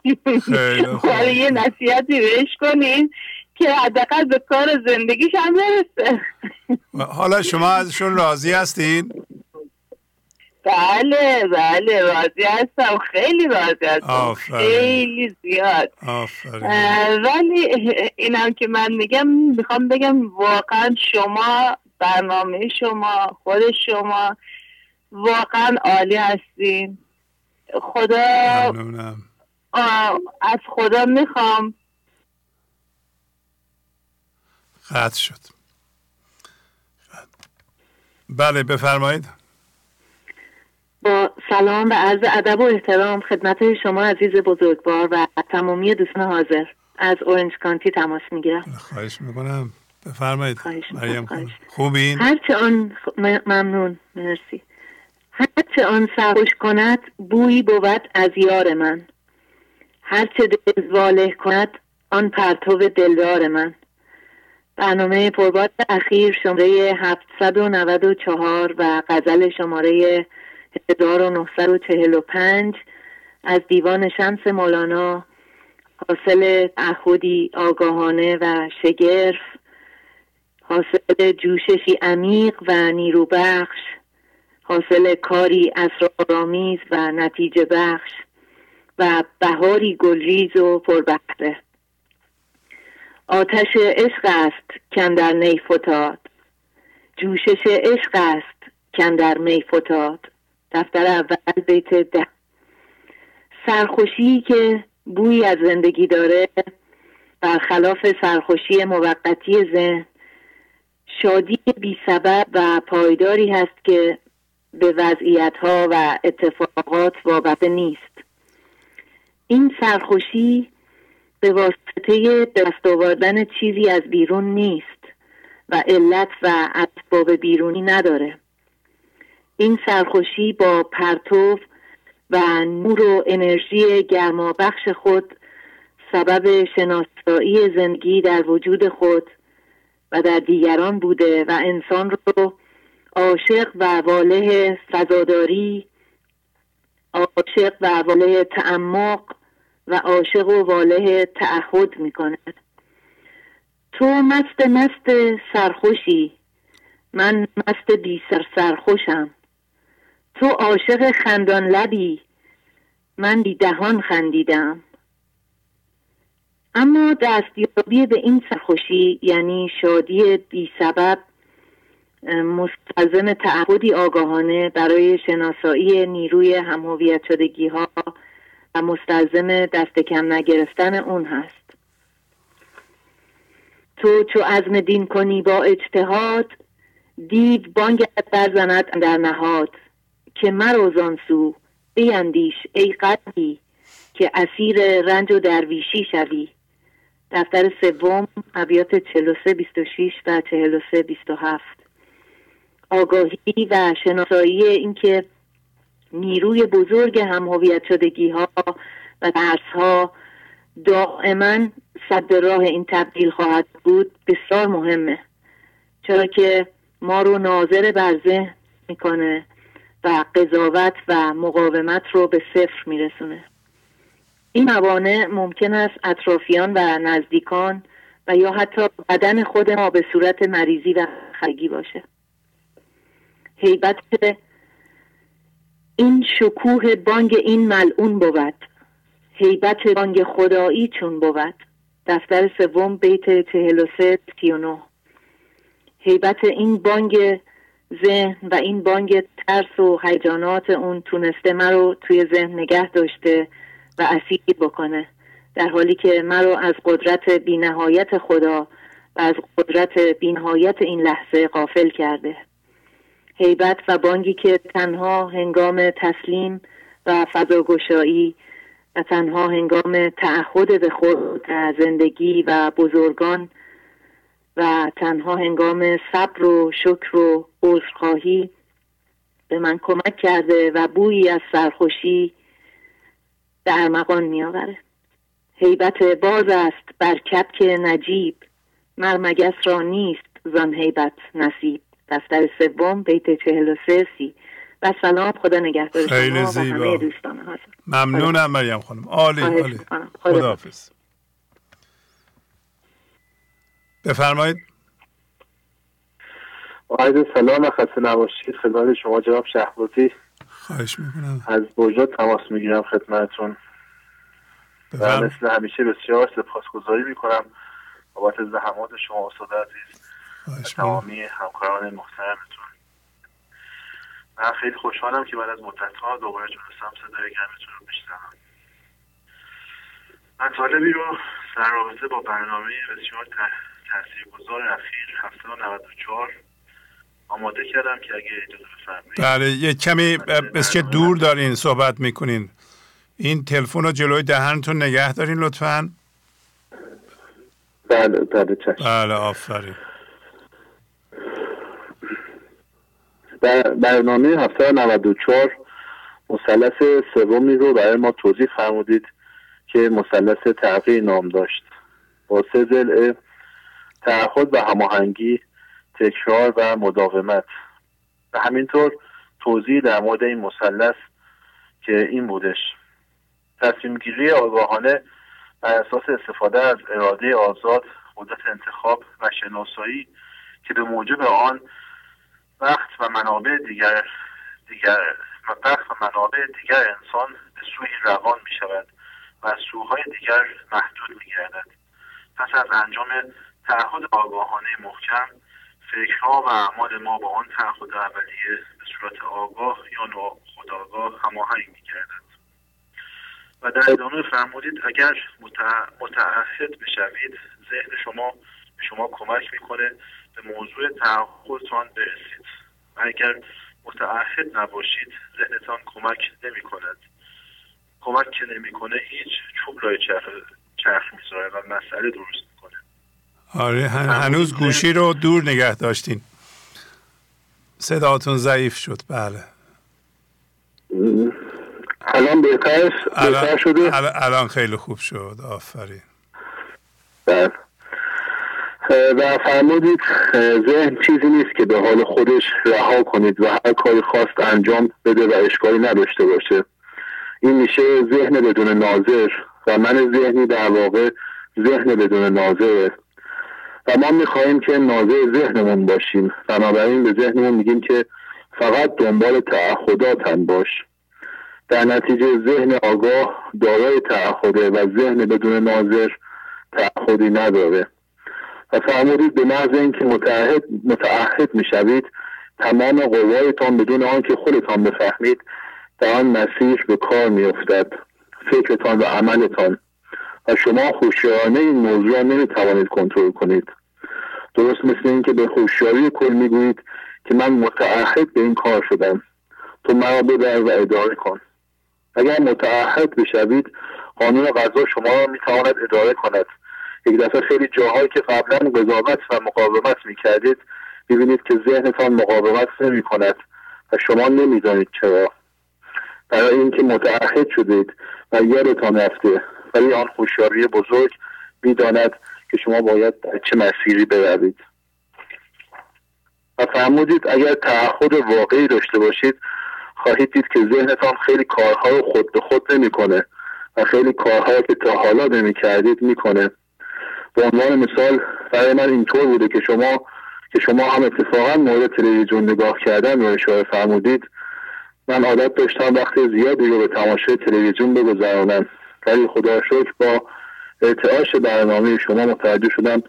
یه نصیحتی بهش کنین که حداقل به کار زندگیش هم برسه. حالا شما ازشون راضی هستین؟ بله بله راضی هستم. خیلی راضی هستم. خیلی زیاد. ولی اینم که من میگم می‌خوام بگم واقعا شما برنامه شما خود شما واقعا عالی هستین. خدا از خدا می‌خوام. قطع شد. بله بفرمایید. با سلام و عرض ادب و احترام خدمت شما عزیز بزرگوار و تمامی دوستان حاضر. از اورنج کانتی تماس می‌گیرم. خواهش می‌کنم. بفرمایید. مریم خوبین؟ هرچه آن ممنون. مرسی. هرچه آن سرخوش کند بویی بود از یار من. هرچه دل واله کند آن پرتو دلدار من. برنامه پرباد اخیر شماره 794 و غزل شماره 1945 از دیوان شمس مولانا حاصل تعهدی آگاهانه و شگرف حاصل جوششی عمیق و نیروبخش. حاصل کاری اسرارآمیز و نتیجه بخش و بهاری گلریز و پربخته آتش عشق است کندر نی فتاد. جوشش عشق است کندر می فتاد. دفتر اول بیت ده. سرخوشی که بوی از زندگی داره برخلاف سرخوشی موقتی ذهن شادی بی سبب و پایداری هست که به وضعیت ها و اتفاقات وابسته نیست. این سرخوشی به واسطه دست آوردن چیزی از بیرون نیست و علت و اسباب بیرونی نداره. این سرخوشی با پرتو و نور و انرژی گرمابخش خود سبب شناسایی زندگی در وجود خود و در دیگران بوده و انسان رو عاشق و واله فضاداری عاشق و واله تعمق و عاشق و واله تعهد می‌کنه تو مست مست سرخوشی من مست بی سر سرخوشم. تو عاشق خندان لبی من بی دهان خندیدم. اما دستیابی به این سرخوشی یعنی شادی بی سبب مستلزم تعهدی آگاهانه برای شناسایی نیروی همهویت شدگی ها و مستلزم دست کم نگرفتن اون هست. تو چو عزم دین کنی با اجتهاد دیو بانگت برزند در نهاد که مروزان سو بیندیش ای قدی که اسیر رنج و درویشی شوی. دفتر سوم ابیات 43 26 و 43 27 آگاهی و شناسایی اینکه نیروی بزرگ هم هویت شدگی ها و درس ها دائما صد راه این تبدیل خواهد بود بسیار مهمه. چرا که ما رو ناظر بر ذهن می‌کنه و قضاوت و مقاومت رو به صفر میرسونه. این موانع ممکن است اطرافیان و نزدیکان و یا حتی بدن خود ما به صورت مریضی و خرگی باشه. حیبت این شکوه بانگ این ملعون بود. حیبت بانگ خدایی چون بود. دفتر سوم بیت چهل و سه حیبت این بانگ ذهن و این بانگ ترس و هیجانات اون تونسته مرا توی ذهن نگه داشته و اسیر بکنه. در حالی که مرا از قدرت بینهایت خدا و از قدرت بینهایت این لحظه قافل کرده. حیبت و بانگی که تنها هنگام تسلیم و فضاگشایی و تنها هنگام تعهد به خود زندگی و بزرگان و تنها هنگام صبر و شکر و عذرخواهی به من کمک کرده و بویی از سرخوشی در ارمغان می آوره حیبت باز است بر کپک نجیب مرمگس را نیست زن حیبت نصیب. دفتر سوم بیت چهل و سه سی. و سلام خدا نگهدار خیلی زیبا. و دوستان ممنونم مریم خانم. عالی عالی. خدا حافظ. بفرمایید. عرض سلام و خسته نباشید. خدمت شما جناب شهبازی. خواهش می‌کنم. از بوجا تماس می‌گیرم خدمتتون. و مثل همیشه بسیار سپاسگزاری می‌کنم بابت زحمات شما استاد عزیز تمامی همکاران محترمتون. من خیلی خوشحالم که بعد از مدت ها دوباره تونستم صدای گرمتون رو بشنوم. مطالبی رو در رابطه با برنامه بسیار تاثیرگذار اخیر 794 آماده کردم که اگه اجازه بفرمایید. بله یه کمی بسیار دور دارین صحبت می‌کنین. این تلفن رو جلوی دهنتون نگه دارین لطفا. بله بله چشم. بله آفرین. برنامه هفته 94 مثلث سومی رو برای ما توضیح فرمودید که مثلث تغییر نام داشت. با سه ضلع تعهد و هماهنگی تکرار و مداومت. و همینطور توضیح در مورد این مثلث که این بودش. تصمیم گیری آگاهانه بر اساس استفاده از اراده آزاد قدرت انتخاب و شناسایی که به موجب آن وقت و منابع دیگر دیگر وقت و منابع دیگر انسان به سوی روان می شود و از سوهای دیگر محدود می گردد پس از انجام تعهد آگاهانه محکم فکرها و اعمال ما با آن تعهد اولیه به صورت آگاه یا ناخودآگاه هماهنگ می گردد و در ادامه فرمودید اگر متعهد بشوید ذهن شما به شما کمک می‌کنه به موضوع تعهدتان برسید. و اگر متعهد نباشید. ذهنتان کمک نمی کند کمک که نمی‌کنه هیچ چوب لای چرخ, چرخ می‌ذاره و مسئله درست می‌کنه. آره هنوز گوشی رو دور نگه داشتین. صداتون ضعیف شد. بله. الان بهتر الان, شده؟ الان خیلی خوب شد. آفرین. بله. و فرمودید ذهن چیزی نیست که به حال خودش رها کنید و هر کاری خواست انجام بده و اشکالی نداشته باشه. این میشه ذهن بدون ناظر و من ذهنی در واقع ذهن بدون ناظره و ما می‌خواهیم که ناظر ذهنمون باشیم. بنابراین به ذهنمون میگیم که فقط دنبال تعهداتن باش. در نتیجه ذهن آگاه دارای تعهده و ذهن بدون ناظر تعهدی نداره. و فرمودید به محض اینکه متعهد متعهد می‌شوید تمام قوایتان بدون آنکه خودتان بفهمید در آن مسیر به کار میافتد فکرتان و عملتان. و شما خوشیارانه این موضوع را نمی‌توانید کنترل کنید. درست مثل اینکه به خوشیاری کل می‌گویید که من متعهد به این کار شدم. تو مرا ببر و اداره کن. اگر متعهد بشوید قانون غذا شما را می‌تواند اداره کند. یک دفعه خیلی جاهایی که قبلا قضاوت و مقاومت می‌کردید ببینید که ذهنتان مقاومت نمی کند و شما نمی‌دانید چرا. برای اینکه متعهد شدید و یادتان رفته ولی آن هوشیاری بزرگ می‌داند که شما باید در چه مسیری بروید. و فرمودید اگر تعهد واقعی داشته باشید خواهید دید که ذهنتان خیلی کارها رو خود به خود نمی‌کنه و خیلی کارها که تا حالا نمی کردید می‌کنه. به عنوان مثال برای من اینطور بوده که شما که شما هم اتفاقا مورد تلویزیون نگاه کردن رو اشاره فرمودید. من عادت داشتم وقتی زیادی رو به تماشای تلویزیون بگذرانم. ولی خدا شکر با ارتعاش برنامه شما متوجه شدم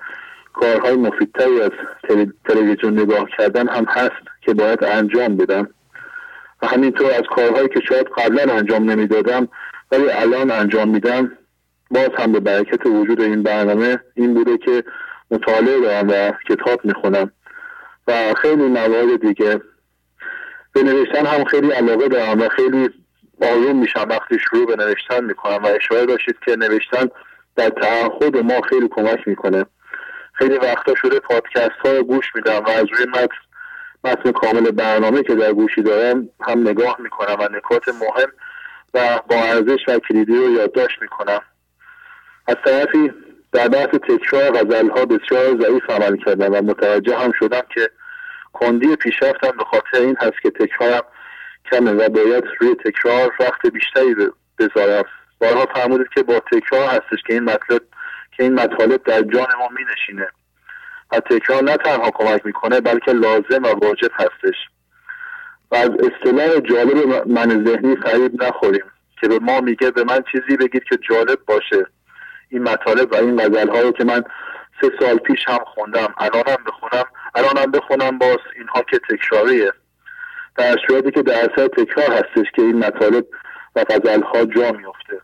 کارهای مفیدتری از تلویزیون نگاه کردن هم هست که باید انجام بدم. و همینطور از کارهایی که شاید قبلا انجام نمی‌دادم ولی الان انجام میدم باز هم به برکت وجود این برنامه این بوده که مطالعه دارم و کتاب می‌خونم و خیلی موارد دیگه. به نوشتن هم خیلی علاقه دارم و خیلی آروم میشم وقتی شروع به نوشتن می‌کنم و اشاره داشتید که نوشتن در تعهد ما خیلی کمک می‌کنه. خیلی وقتا شده پادکست ها رو گوش میدم و از روی متن متن کامل برنامه که در گوشی دارم هم نگاه می‌کنم و نکات مهم و با ارزش و کلیدی رو یادداشت می‌کنم. از طرفی در بحث تکرار غزل ها بسیار ضعیف عمل کردم و متوجه هم شدم که کندی پیشرفتم به خاطر این هست که تکرارم کمه و باید روی تکرار وقت بیشتری بذارم. بارها فرمودید که با تکرار هستش که این مطلب که این مطالب در جان ما می نشینه و تکرار نه تنها کمک می‌کنه بلکه لازم و واجب هستش. و از اصطلاح جالب من ذهنی فریب نخوریم که به ما میگه به من چیزی بگید که جالب باشه. این مطالب و این غزل رو که من سه سال پیش هم خوندم الانم بخونم الانم بخونم باز اینها که تکراریه. در صورتی که در اثر تکرار هستش که این مطالب و غزل ها جا میفته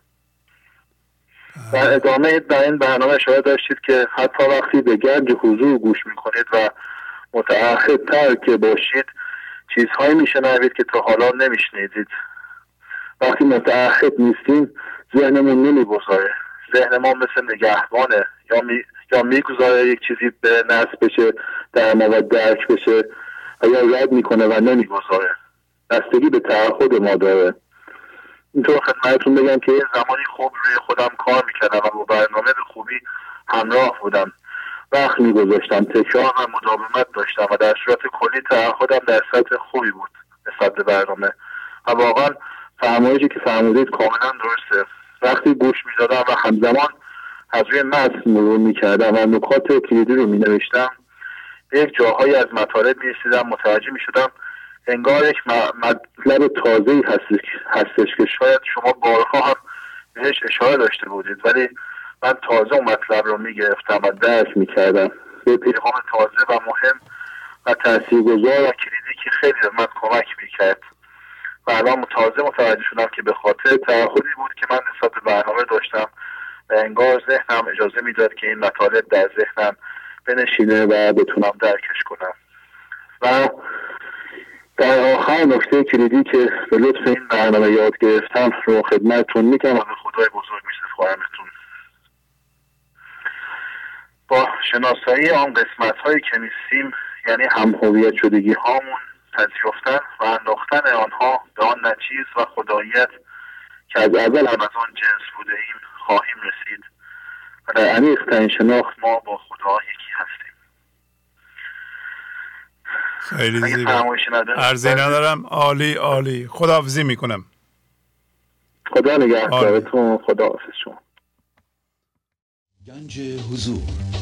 در ادامه در این برنامه اشاره داشتید که حتی وقتی به گنج حضور گوش می‌کنید و متعهدتر که باشید چیزهایی میشنوید که تا حالا نمیشنیدید. وقتی متعهد نیستیم ذهنمون نمی‌گذاره. ذهن ما مثل نگهبانه. یا می یا می‌گذاره یک چیزی به نصب بشه در ما درک بشه. و یا رد می‌کنه و نمی‌گذاره. بستگی به تعهد ما داره. اینطور خدمتتون بگم که یه زمانی خوب روی خودم کار می‌کردم و با برنامه به خوبی همراه بودم. وقت میگذاشتم تکرار و مداومت داشتم و در صورت کلی تعهدم در سطح خوبی بود نسبت به برنامه. و واقعا فرمایشی که فرمودید کاملا درسته. وقتی گوش می‌دادم و همزمان از روی متن مرور می‌کردم و نکات کلیدی رو مینوشتم یک جاهایی از مطالب می‌رسیدم متوجه می‌شدم انگار یک مطلب تازه هستش, که شاید شما بارها هم بهش اشاره داشته بودید ولی من تازه اون مطلب رو می‌گرفتم و درک می‌کردم. به پیغام تازه و مهم و تاثیرگذار و کلیدی که خیلی به من کمک می‌کرد. و الان تازه متوجه شدم که به خاطر تعهدی بود که من نسبت به برنامه داشتم و انگار ذهنم اجازه می‌داد که این مطالب در ذهنم بنشینه و بتونم درکش کنم. و در آخر نکته کلیدی که به لطف این برنامه یاد گرفتم رو خدمتتون میگم و به خدای بزرگ میسپارمتون با شناسایی آن قسمت هایی که نیستیم یعنی هم هویت شدگی هامون پذیرفتن و انداختن آنها به آن نچیز و خداییت که از اول هم از آن جنس بوده ایم خواهیم رسید و در عمیق شناخت ما با خدا یکی هستیم. خیلی زیبا. عرضی ندارم. عالی عالی. خداحافظی می‌کنم. خدا نگهدارتون. خدا حافظ شما. گنج حضور.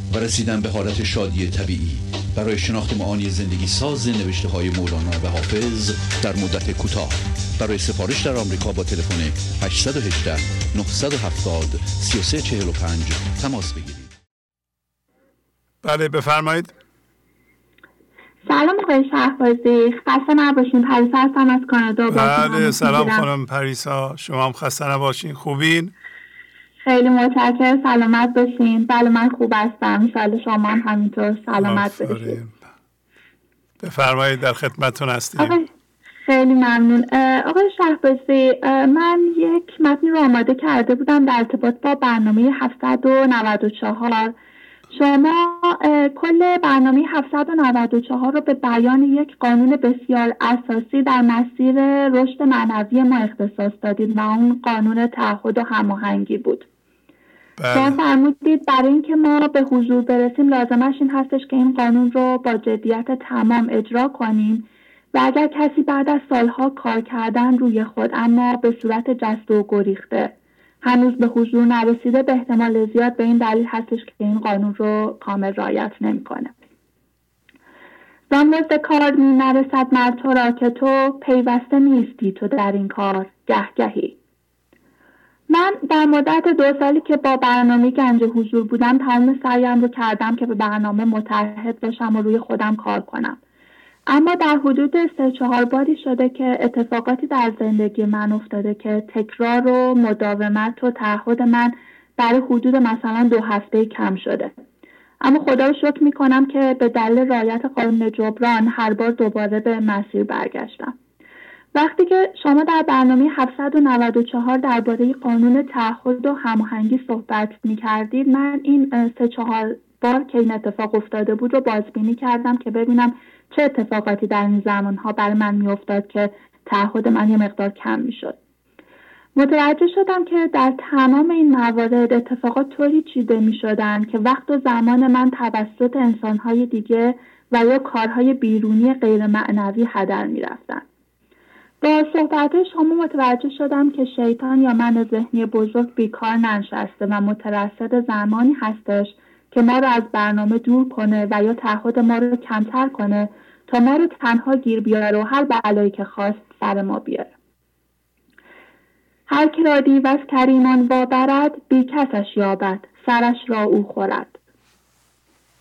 و رسیدن به حالت شادی طبیعی. برای شناخت معانی زندگی ساز نوشته های مولانا و حافظ در مدت کوتاه. برای سفارش در آمریکا با تلفن 818 970 3345 تماس بگیرید. بله بفرمایید. سلام آقای شهبازی. خسته نباشین. پریسا هستم از کانادا. بله سلام خانم پریسا. شما هم خسته نباشین. خوبین؟ خیلی متشکر سلامت باشین. بله من خوب هستم. سال شما هم همینطور سلامت باشین. بفرمایید در خدمتتون هستیم. خیلی ممنون. آقای شهبازی من یک متنی رو آماده کرده بودم در ارتباط با برنامه 794 شما کل برنامه 794 رو به بیان یک قانون بسیار اساسی در مسیر رشد معنوی ما اختصاص دادید و اون قانون تعهد و هماهنگی بود بله. شما فرمودید برای اینکه ما به حضور برسیم لازمش این هستش که این قانون رو با جدیت تمام اجرا کنیم و اگر کسی بعد از سالها کار کردن روی خود اما به صورت جست و گریخته هنوز به حضور نرسیده به احتمال زیاد به این دلیل هستش که این قانون رو کامل رعایت نمی‌کنه. زان کار می نرسد مرد تو را که تو پیوسته نیستی تو در این کار گهگهی. من در مدت دو سالی که با برنامه گنج حضور بودم تمام سعیم رو کردم که به برنامه متحد باشم و روی خودم کار کنم. اما در حدود سه چهار باری شده که اتفاقاتی در زندگی من افتاده که تکرار و مداومت و تعهد من برای حدود مثلا دو هفته کم شده. اما خدا رو شکر می کنم که به دلیل رایت قانون جبران هر بار دوباره به مسیر برگشتم. وقتی که شما در برنامه 794 درباره قانون تعهد و هماهنگی صحبت می کردید من این سه چهار بار که این اتفاق افتاده بود رو بازبینی کردم که ببینم چه اتفاقاتی در این زمان ها برای من میافتاد که تعهد من یه مقدار کم می‌شد متوجه شدم که در تمام این موارد اتفاقات طوری چیده می شدن که وقت و زمان من توسط انسانهای دیگه و یا کارهای بیرونی غیر معنوی هدر می رفتن. با صحبت شما متوجه شدم که شیطان یا من ذهنی بزرگ بیکار ننشسته و مترصد زمانی هستش که ما رو از برنامه دور کنه و یا تعهد ما رو کمتر کنه تا ما رو تنها گیر بیاره و هر بلایی که خواست سر ما بیاره. هر که را دیو کریمان وابرد بی کسش یابد سرش را او خورد.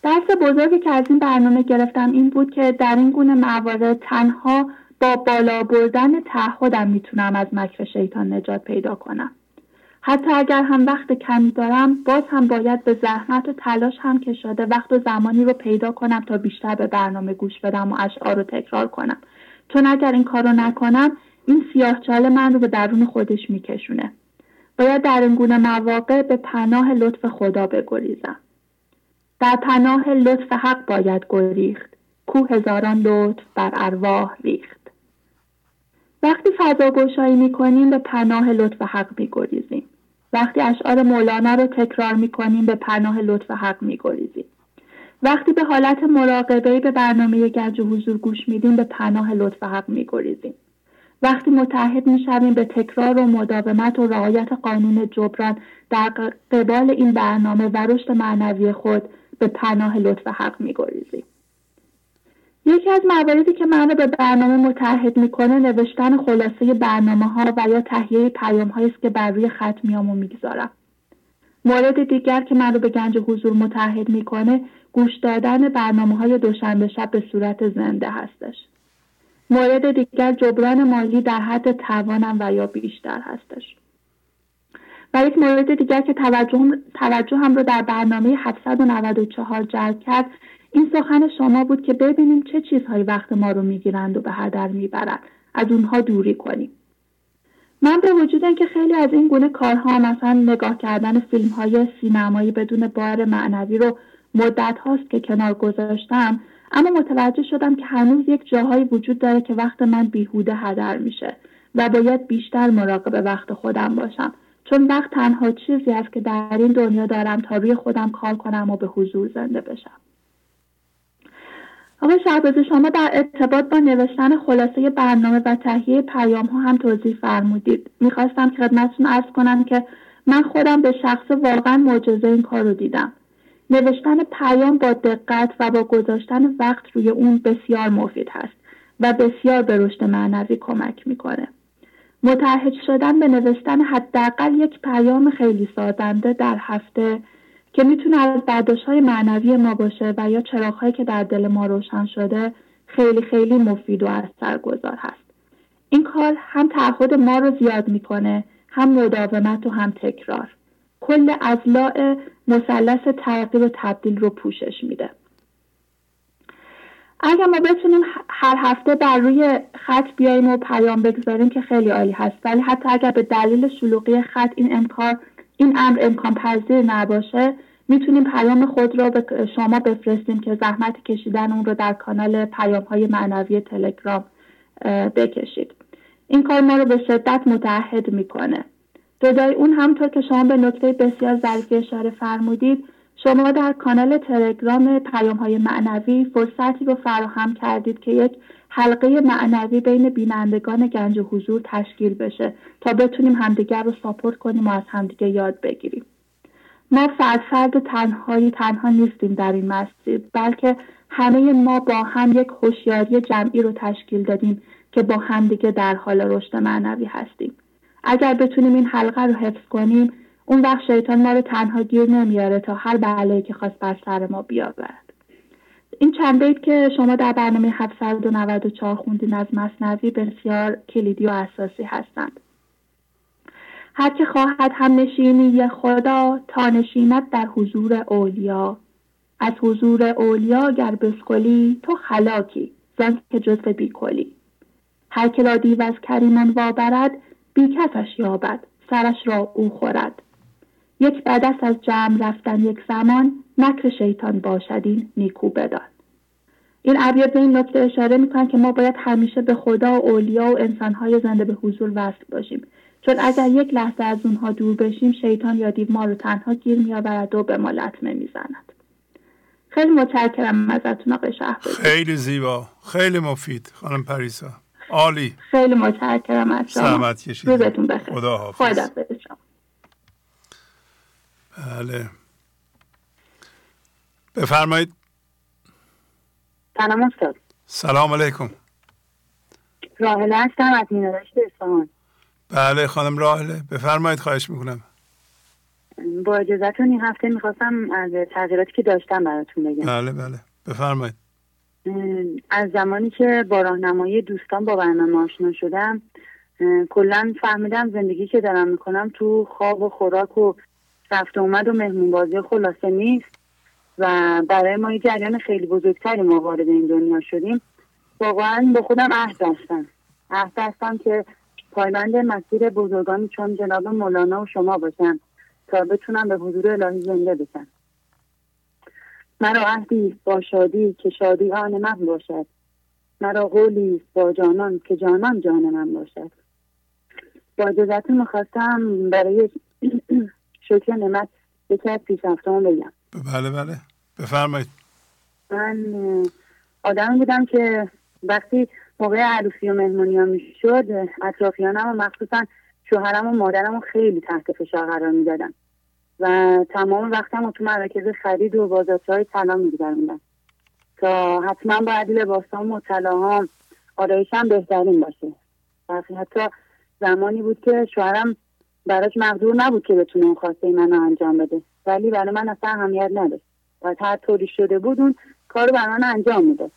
درس بزرگی که از این برنامه گرفتم این بود که در این گونه موارد تنها با بالا بردن تعهدم می‌تونم از مکر شیطان نجات پیدا کنم. حتی اگر هم وقت کمی دارم باز هم باید به زحمت و تلاش هم که وقت و زمانی رو پیدا کنم تا بیشتر به برنامه گوش بدم و اشعار رو تکرار کنم. چون اگر این کار رو نکنم این سیاه من رو به درون خودش میکشونه. باید در این گونه مواقع به پناه لطف خدا بگریزم. در پناه لطف حق باید گریخت. کو هزاران لطف بر ارواح ریخت. وقتی فضا گشایی می‌کنیم به پناه لطف حق میگریزیم. وقتی اشعار مولانا رو تکرار می‌کنیم به پناه لطف حق میگریزیم. وقتی به حالت مراقبه به برنامه گنج و حضور گوش میدیم به پناه لطف حق میگریزیم. وقتی متحد می‌شویم به تکرار و مداومت و رعایت قانون جبران در قبال این برنامه و رشد معنوی خود به پناه لطف حق میگریزیم. یکی از مواردی که من رو به برنامه متحد می‌کنه نوشتن خلاصه برنامه ها و یا تهیه پیام است که بر روی خط میام و می‌گذارم. مورد دیگر که من رو به گنج حضور متحد می‌کنه گوش دادن برنامه های دوشنبه شب به صورت زنده هستش. مورد دیگر جبران مالی در حد توانم و یا بیشتر هستش. و یک مورد دیگر که توجه, توجه هم رو در برنامه 794 جلب کرد این سخن شما بود که ببینیم چه چیزهایی وقت ما رو می‌گیرند و به هدر می‌برند از اونها دوری کنیم. من به وجود اینکه خیلی از این گونه کارها مثلا نگاه کردن فیلم های سینمایی بدون بار معنوی رو مدت هاست که کنار گذاشتم اما متوجه شدم که هنوز یک جاهایی وجود داره که وقت من بیهوده هدر میشه و باید بیشتر مراقب وقت خودم باشم. چون وقت تنها چیزی است که در این دنیا دارم تا روی خودم کار کنم و به حضور زنده بشم. آقای شهبازی شما در ارتباط با نوشتن خلاصه برنامه و تهیه پیام ها هم توضیح فرمودید. می‌خواستم که خدمتتون ارز کنم که من خودم به شخص واقعا معجزه این کار رو دیدم. نوشتن پیام با دقت و با گذاشتن وقت روی اون بسیار مفید هست و بسیار به رشد معنوی کمک می‌کنه. متحد شدن به نوشتن حداقل یک پیام خیلی سازنده در هفته که می‌تونه از برداشت های معنوی ما باشه و یا چراغهایی که در دل ما روشن شده خیلی خیلی مفید و اثرگذار هست. این کار هم تعهد ما رو زیاد می‌کنه هم مداومت و هم تکرار. کل ازلاع مثلث تغییر و تبدیل رو پوشش میده. اگر ما بتونیم هر هفته بر روی خط بیاییم و پیام بگذاریم که خیلی عالی هست ولی حتی اگر به دلیل شلوغی خط این امکان این امر امکان پذیر نباشه می‌تونیم پیام خود را به شما بفرستیم که زحمت کشیدن اون رو در کانال پیام های معنوی تلگرام بکشید. این کار ما رو به شدت متحد می‌کنه. جدای اون همطور که شما به نکته بسیار ظریفی اشاره فرمودید شما در کانال تلگرام پیام های معنوی فرصتی رو فراهم کردید که یک حلقه معنوی بین بینندگان گنج و حضور تشکیل بشه تا بتونیم همدیگر رو ساپورت کنیم و از همدیگه یاد بگیریم. ما فرد فرد تنهایی تنها نیستیم در این مسیر بلکه همه ما با هم یک هوشیاری جمعی رو تشکیل دادیم که با همدیگه در حال رشد معنوی هستیم. اگر بتونیم این حلقه رو حفظ کنیم اون وقت شیطان ما رو تنها گیر نمیاره تا هر بلایی که خواست بر سر ما بیاورد. این چند بیت که شما در برنامه 794 خوندین از مصنوی بسیار کلیدی و اساسی هستند. هر که خواهد هم نشینی خدا تا نشیند در حضور اولیا. از حضور اولیا گر بسکلی تو خلاکی زن که جزو بیکلی. هر که را دیو از کریمان وابرد بی کسش یابد سرش را او خورد. یک بدست از جمع رفتن یک زمان مکر شیطان باشد این نیکو بدان. این ابیات به این نکته اشاره می‌کنن که ما باید همیشه به خدا و اولیا و انسانهای زنده به حضور وصل باشیم. چون اگر یک لحظه از اونها دور بشیم شیطان یا دیو ما رو تنها گیر میآورد و به ما لطمه می‌زند. خیلی متشکرم ازتون آقای خیلی زیبا. خیلی مفید. خانم پریسا. عالی. خیلی متشکرم از شما. سلامت کشید روزتون بخیر. خدا حافظ. خدا بله. بفرمایید. سلام استاد. سلام علیکم. راهله هستم از مینادشت اصفهان. بله خانم راهله بفرمایید خواهش می‌کنم. با اجازتون این هفته می‌خواستم از تغییراتی که داشتم براتون بگم. بله بله. بفرمایید. از زمانی که با راهنمایی دوستان با برنامه آشنا شدم کلا فهمیدم زندگی که دارم می‌کنم تو خواب و خوراک و رفت اومد و مهمون بازی خلاصه نیست. و برای ما یه جریان خیلی بزرگتری ما وارد این دنیا شدیم. واقعا با خودم عهد بستم عهد بستم که پایبند مسیر بزرگانی چون جناب مولانا و شما باشم تا بتونم به حضور الهی زنده بشم. مرا عهدی با شادی که شادی آن من باشد. مرا قولی با جانان که جانان جان من باشد. با اجازتون می‌خواستم برای شکر نعمت یکی از پیشرفتهام بگم. بله بله. بفرمایید. من آدمی بودم که وقتی موقع عروسی و مهمونی ها می‌شد اطرافیانم و مخصوصا شوهرم و مادرم رو خیلی تحت فشار قرار می‌دادم و تمام وقتم تو مراکز خرید و بازارچه های طلا میگذروندم. تا حتما باید لباسام و طلاهام آرایشم بهترین باشه. و حتی زمانی بود که شوهرم براش مقدور نبود که بتونه اون خواسته منو انجام بده. ولی برای من اصلا اهمیت نداشت. و هر طوری شده بود اون کارو برای من انجام میده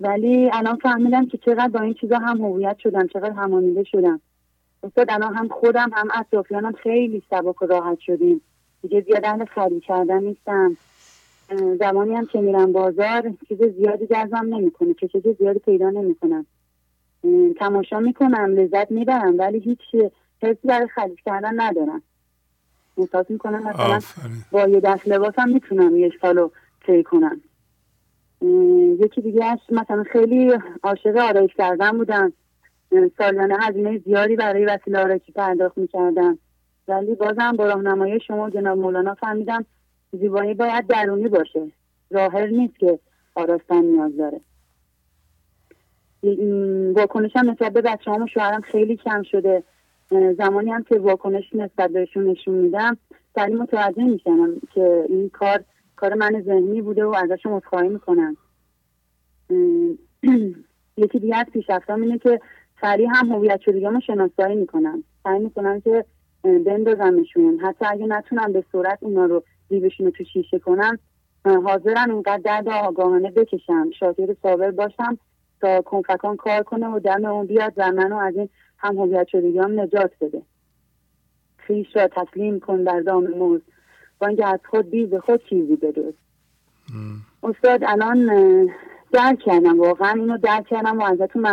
ولی الان فهمیدم که چقدر با این چیزا هم هویت شدم چقدر همانیده شدم. استاد الان هم خودم هم اطرافیانم خیلی سبک و راحت شدیم. دیگه زیاد اهل خرید کردن نیستم. زمانی هم که میرم بازار چیز زیادی جذبم نمی‌کنه. چه چیز زیادی پیدا نمی‌کنم. تماشا می‌کنم لذت می‌برم ولی هیچ حسی برای خرید کردن ندارم. احساس می‌کنم مثلا با یه دست لباسم می‌تونم یه سالو طی کنم. یکی دیگه هست مثلا خیلی عاشق آرایش کردن بودم. سالانه هزینه زیادی برای وسیله آرایشی پرداخت می‌کردم. ولی بازم با راهنمایی شما جناب مولانا فهمیدم زیبایی باید درونی باشه. ظاهر نیست که آراستن نیاز داره. واکنشم نسبت به بچه و شوهرم خیلی کم شده. زمانی هم که واکنش نسبت بهشون نشون میدم سریع متوجه میشنم که این کار کار من ذهنی بوده و ازشون متخواهی می‌کنم. یکی دیگه از پیشرفتم اینه که سریع هم هویت شدگیمو شناسایی می‌کنم. سعی می‌کنم که بندازمشون. حتی اگه نتونم به صورت اونا رو دیبشون رو تو شیشه کنم حاضرن اونقدر درد آگاهانه بکشم. شاکر صابر باشم تا کنفکان کار کنه و دم اون بیاد و منو از این هم هویت شدگیام نجات بده. خیش را تسلیم کن در دام موز. اینکه از خود بیز خود چیزی بدوز. استاد الان درک کردم. واقعا اینو درک کردم و ازتون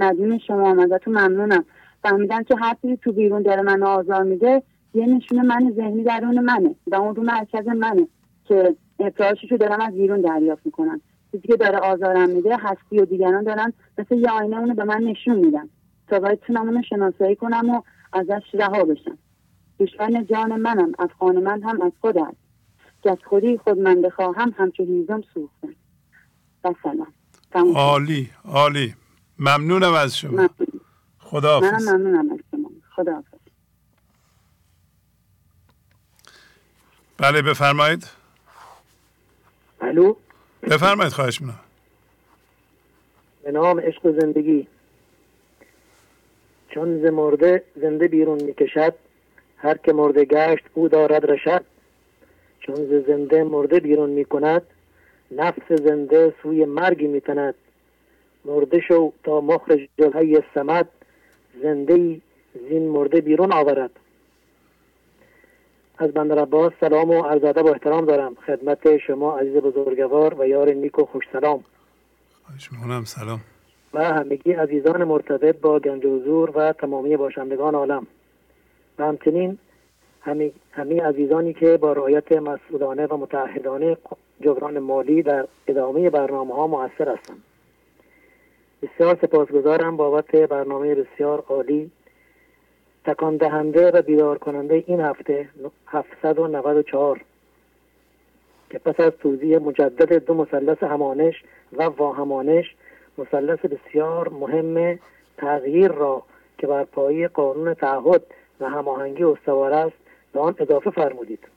مدیون, شما ازتون ممنونم. فهمیدم که هر تو بیرون داره من آزار میده یه نشونه من ذهنی درون منه و اون رو مرکز منه که افراشش رو دارم از بیرون دریافت می‌کنم. چیزی که داره آزارم میده هستی و دیگران دارن مثل یه آینه اونو به من نشون میدن. تا بتونم اونو شناسایی کنم و ازش رها بشم؟ دشمن جان منم از خانه من هم از خود است که از خودی خود من بخواهم همچه هیزم سوختم. و سلام. عالی عالی. ممنونم از شما. خدا منم ممنونم از شما. خدا بله بفرمایید. الو؟ بفرمایید خواهش می‌کنم. به نام عشق و زندگی. چون ز مرده زنده بیرون می‌کشد هر که مرده گشت او دارد رشد. چون ز زنده مرده بیرون می‌کند نفس زنده سوی مرگی میتند. مرده شو تا مخرج جلهای سمد زنده زین مرده بیرون آورد. از بندر عباس سلام و عرض ادب و احترام دارم. خدمت شما عزیز بزرگوار و یار نیک و خوش سلام. شما سلام. و همگی عزیزان مرتبط با گنج حضور و تمامی باشندگان عالم. و همچنین همه, همه عزیزانی که با رعایت مسئولانه و متعهدانه جبران مالی در ادامه برنامه ها مؤثر هستند بسیار سپاسگزارم بابت برنامه بسیار عالی. تکان دهنده و بیدار کننده این هفته 794 که پس از توضیح مجدد دو مثلث همانش و واهمانش مثلث بسیار مهم تغییر را که بر پایی قانون تعهد و هماهنگی استوار است به آن اضافه فرمودید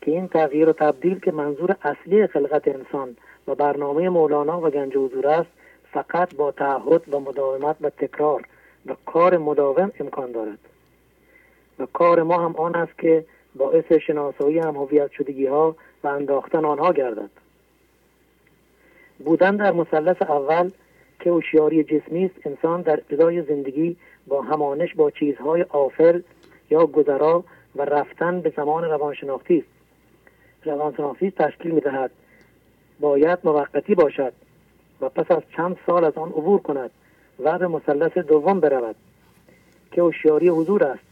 که این تغییر و تبدیل که منظور اصلی خلقت انسان و برنامه مولانا و گنج حضور است فقط با تعهد و مداومت و تکرار و کار مداوم امکان دارد. و کار ما هم آن است که باعث شناسایی هم هویت شدگی ها و انداختن آنها گردد. بودن در مثلث اول که هوشیاری جسمی است انسان در ابتدای زندگی با همانش با چیزهای آفل یا گذرا و رفتن به زمان روانشناختی است. روانشناختی تشکیل می‌دهد. باید موقتی باشد و پس از چند سال از آن عبور کند و به مثلث دوم برود که هوشیاری حضور است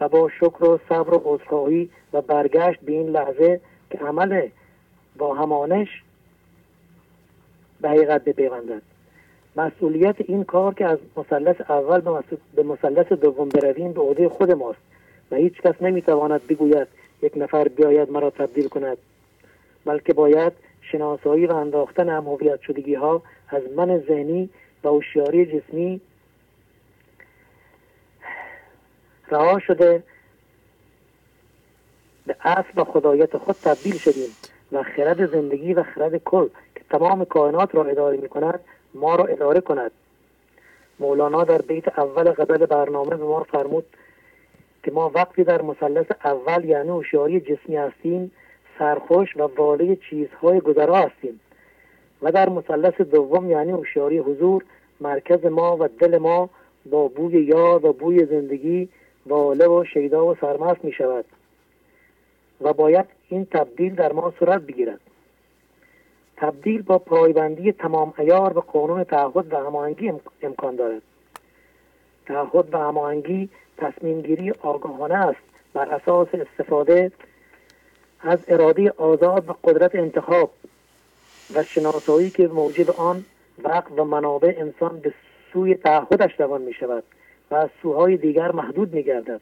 و با شکر و صبر و عذرخواهی و برگشت به این لحظه که عمل با همانش به حقیقت بپیوندد مسئولیت این کار که از مثلث اول به مثلث دوم برویم به عهده خود ماست و هیچ کس نمی‌تواند بگوید یک نفر بیاید مرا تبدیل کند. بلکه باید شناسایی و انداختن هم هویت شدگی ها از من ذهنی و هوشیاری جسمی رها شده به اصل و خدایت خود تبدیل شدیم و خرد زندگی و خرد کل تمام کائنات را اداره می کند ما را اداره کند. مولانا در بیت اول غزل برنامه به ما فرمود که ما وقتی در مثلث اول یعنی هوشیاری جسمی هستیم سرخوش و واله چیزهای گذرا هستیم و در مثلث دوم یعنی هوشیاری حضور مرکز ما و دل ما با بوی یاد و بوی زندگی واله و شیدا و سرمست می شود و باید این تبدیل در ما صورت بگیرد. تبدیل با پایبندی تمام ایار به قانون تعهد و هماهنگی امکان دارد. تعهد و هماهنگی تصمیم گیری آگاهانه است. بر اساس استفاده از اراده آزاد و قدرت انتخاب و شناسایی که موجب آن وقت و منابع انسان به سوی تعهدش روان می شود و از سوهای دیگر محدود می گردد.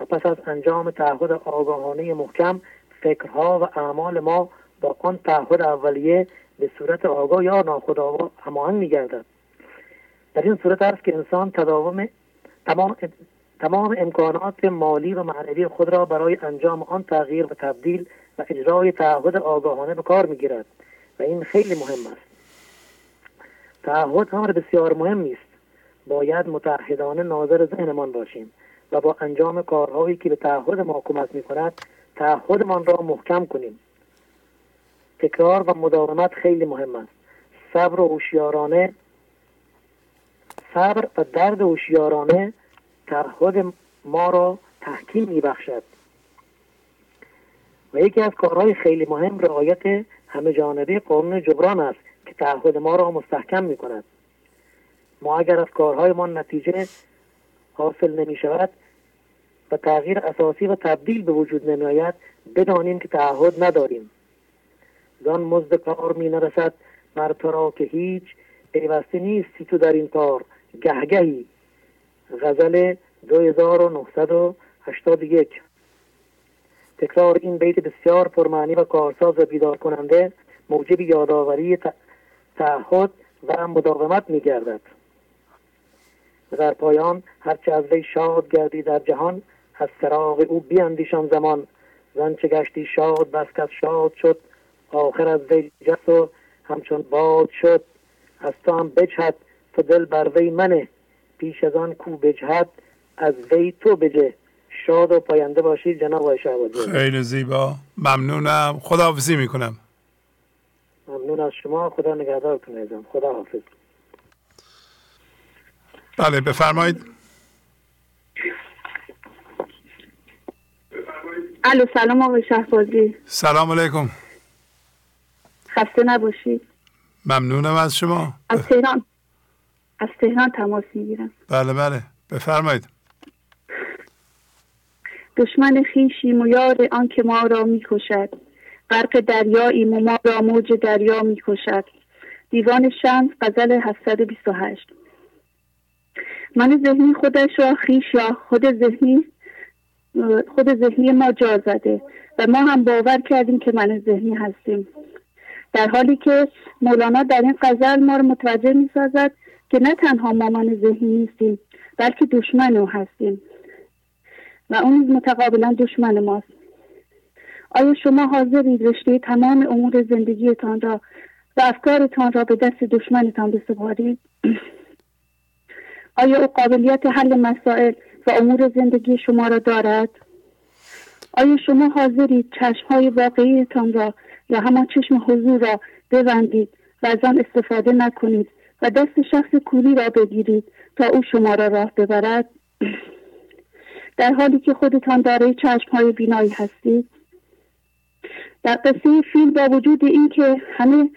و پس از انجام تعهد آگاهانه محکم فکرها و اعمال ما با آن تعهد اولیه به صورت آگاه یا ناخودآگاه هماهنگ می گردد در این صورت است که انسان تداوم تمام تمام امکانات مالی و معنوی خود را برای انجام آن تغییر و تبدیل و اجرای تعهد آگاهانه به کار می‌گیرد و این خیلی مهم است. تعهد امر بسیار مهمی است. باید متحدانه ناظر ذهنمان باشیم و با انجام کارهایی که به تعهد ما کمک می کند تعهدمان را محکم کنیم. تکرار و مداومت خیلی مهم است. صبر و هوشیارانه صبر و درد هوشیارانه تعهد ما را تحکیم می بخشد و یکی از کارهای خیلی مهم رعایت همه جانبه قانون جبران است که تعهد ما را مستحکم می کند ما اگر از کارهای ما نتیجه حاصل نمی شود و تغییر اساسی و تبدیل به وجود نمی آید بدانیم که تعهد نداریم. زان مزد کار می نرسد. مر را که هیچ پیوسته نیستی تو در این کار. گهگهی. غزل 2981 تکرار این بیت بسیار پرمعنی و کارساز و بیدار کننده موجب یادآوری تعهد و مداومت می گردد. در پایان هرچه از وی شاد گردی در جهان از سراغ او بیاندیشان زمان. زن چه گشتی شاد بس کس شاد شد. آخر از وی جس و همچون باد شد. از تو هم بجهد تو دل بر وی منه. پیش از آن کو بجهد از وی تو بجه. شاد و پاینده باشید جناب آقای خیلی زیبا. ممنونم. خداحافظی می‌کنم. ممنون از شما. خدا نگهدارتون ایزم خدا حافظ بله بفرمایید. الو سلام آقای شهبازی. سلام علیکم. خسته نباشید ممنونم از شما. از تهران. از تهران تماس می‌گیرم. بله بله. بفرمایید. دشمن خیشیم و یار آن که ما را می‌کشد. غرق دریاییم و ما را موج دریا می‌کشد. دیوان شمس غزل 728 من ذهنی خودش را خیش یا خود ذهنی خود ذهنی ما جا زده و ما هم باور کردیم که من ذهنی هستیم. در حالی که مولانا در این غزل ما رو متوجه می سازد که نه تنها ما من ذهنی نیستیم بلکه دشمن او هستیم. و اون متقابلا دشمن ماست. آیا شما حاضرید رشته تمام امور زندگیتان را و افکارتان را به دست دشمنتان بسپارید؟ آیا او قابلیت حل مسائل و امور زندگی شما را دارد؟ آیا شما حاضرید چشم های واقعیتان را یا همان چشم حضور را ببندید و از آن استفاده نکنید و دست شخص کوری را بگیرید تا او شما را راه ببرد. در حالی که خودتان دارای چشم های بینایی هستید. در قصه فیلم با وجود اینکه همه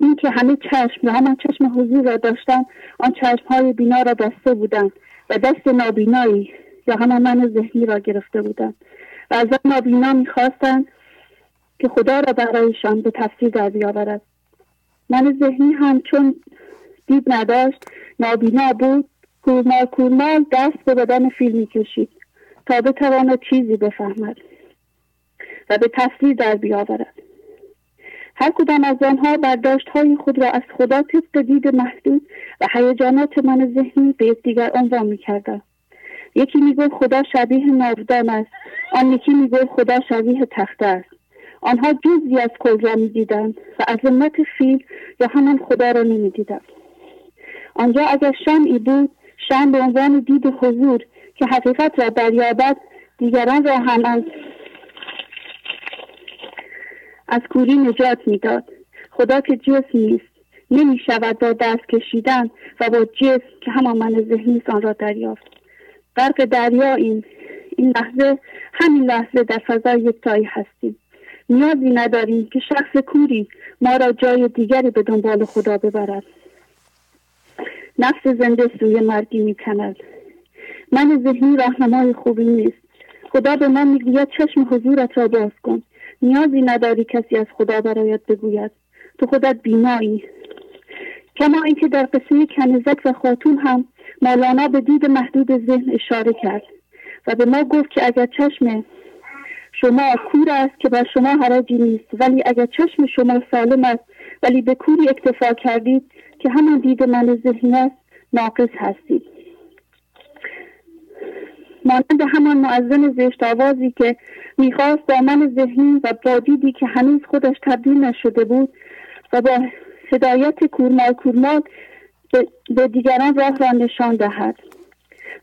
اینکه همه چشم و همان چشم حضور را داشتن آن چشم های بینا را بسته بودند و دست نابینایی یا همان من ذهنی را گرفته بودند. و از آن نابینا می‌خواستند که خدا را برایشان به تفسیر در بیاورد. من ذهنی هم چون دید نداشت نابینا بود کورمال کورمال دست به بدن فیلم می‌کشید تا بتواند چیزی بفهمد و به تفسیر در بیاورد. هر کدام از آنها برداشت های خود را از خدا طبق دید محدود و هیجانات من ذهنی به یکدیگر عنوان می‌کردند. یکی می‌گفت خدا شبیه ناودان است آن یکی می‌گفت خدا شبیه تخته است. آنها جزی از کل را می‌دیدند و عظمت فیل یا همان خدا را نمی‌دیدند. آنجا اگر شمعی بود شم به عنوان دید حضور که حقیقت را دریابد دیگران را هم از از کوری نجات می‌داد. خدا که جسم نیست نمی شود با دست کشیدن و با جسم که همان من ذهنی آن را دریافت. غرق دریا این این لحظه همین لحظه در فضای یکتایی هستیم. نیازی نداریم که شخص کوری ما را جای دیگری به دنبال خدا ببرد. نفس زنده سوی مرگی می‌کند. من ذهنی راهنمای خوبی نیست. خدا به من می‌گوید چشم حضورت را باز کن. نیازی نداری کسی از خدا برایت بگوید. تو خودت بینایی. کما اینکه در قصه کنزک و خاتون هم مولانا به دید محدود ذهن اشاره کرد و به ما گفت که اگر چشم شما کور است که بر شما حراجی نیست. ولی اگر چشم شما سالم است ولی به کوری اکتفا کردید که همان دید من ذهنی است ناقص هستید. مانند همان معزن زشت آوازی که می‌خواست با من ذهنی و با دیدی که هنوز خودش تبدیل نشده بود و با هدایت کورمال کورمال به دیگران راه را نشان دهد.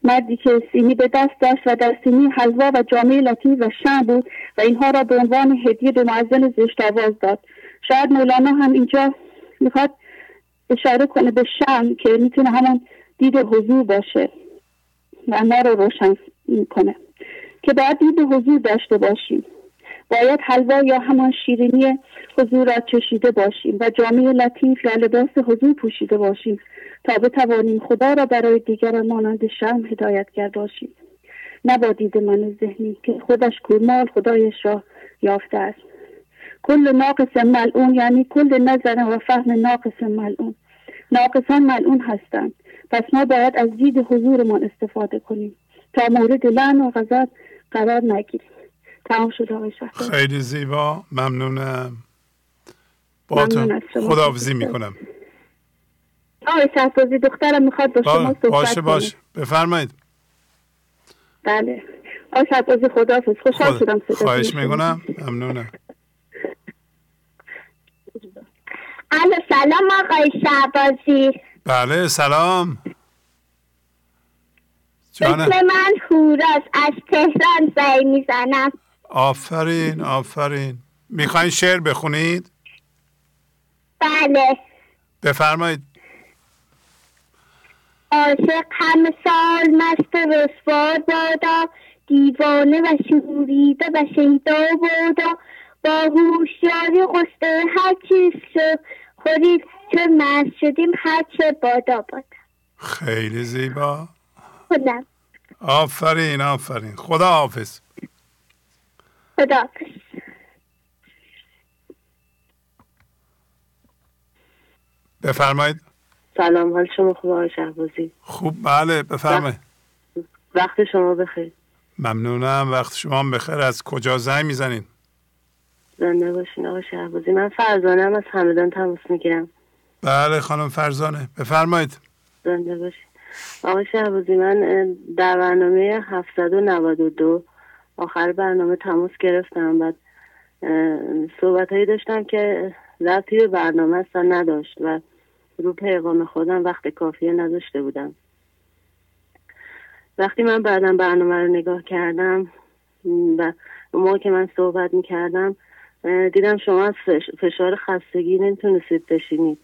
مردی که سینی به دست داشت و در سینی حلوا و جامعه لطیف و شم بود و اینها را به عنوان هدیه به معزن زشت آواز داد. شاید مولانا هم اینجا می‌خواد اشاره کنه به شم که می‌تونه همان دید حضور باشه و ما رو روشن کنه. که باید دید حضور داشته باشیم. باید حلوا یا همان شیرینی حضور را چشیده باشیم و جامعه لطیف یا لباس حضور پوشیده باشیم. تا بتوانیم خدا را برای دیگران مانند شم هدایتگر باشیم. نه با دید من ذهنی که خودش کورمال خدایش را یافته است. کل ناقص ملعون یعنی کل نظر و فهم ناقص ملعون. ناقصان ملعون هستند. پس ما باید از دید حضورمان استفاده کنیم. تا مورد لعن و غضب قرار نگیریم. تمام شد آقای خیلی زیبا. ممنونم. با تو. خداحافظی می‌کنم. آقای شهبازی دخترم می‌خواد با شما صحبت باشه باشه. بفرمایید. بله. آقای شهبازی خداحافظ خوشحال خود... شدم خواهش می‌کنم. ممنونم. الو سلام آقای شهبازی. بله سلام. جانم. اسم من هوراس از تهران زنگ می‌زنم. آفرین آفرین. می‌خواین شعر بخونید؟ بله. بفرمایید. عاشق همه سال مست رسوا بادا دیوانه و شوریده و شیدا بادا با هوشیاری قصه هر چیز شد خورید چون مرد شدیم هر چه بادا بادا. خیلی زیبا. خودم. آفرین آفرین. خدا حافظ خدا حافظ بفرمایید. سلام حال شما خوب آقای شهبازی؟ خوب بله بفرمایید. وقت شما بخیر. ممنونم وقت شما بخیر. از کجا زنگ می‌زنین؟ زنده باشین آقای شهبازی. من فرزانم از همدان تماس می‌گیرم. بله خانم فرزانه. بفرمایید. زنده باشین. آقای شهبازی من در برنامه 792 آخر برنامه تماس گرفتم. بعد صحبت هایی داشتم که به برنامه اصلا نداشت. و رو پیغام خودم وقت کافیه نداشته بودم. وقتی من بعدا برنامه رو نگاه کردم و موقع که من صحبت می کردم دیدم شما از فشار خستگی نمی‌تونستید بشینید.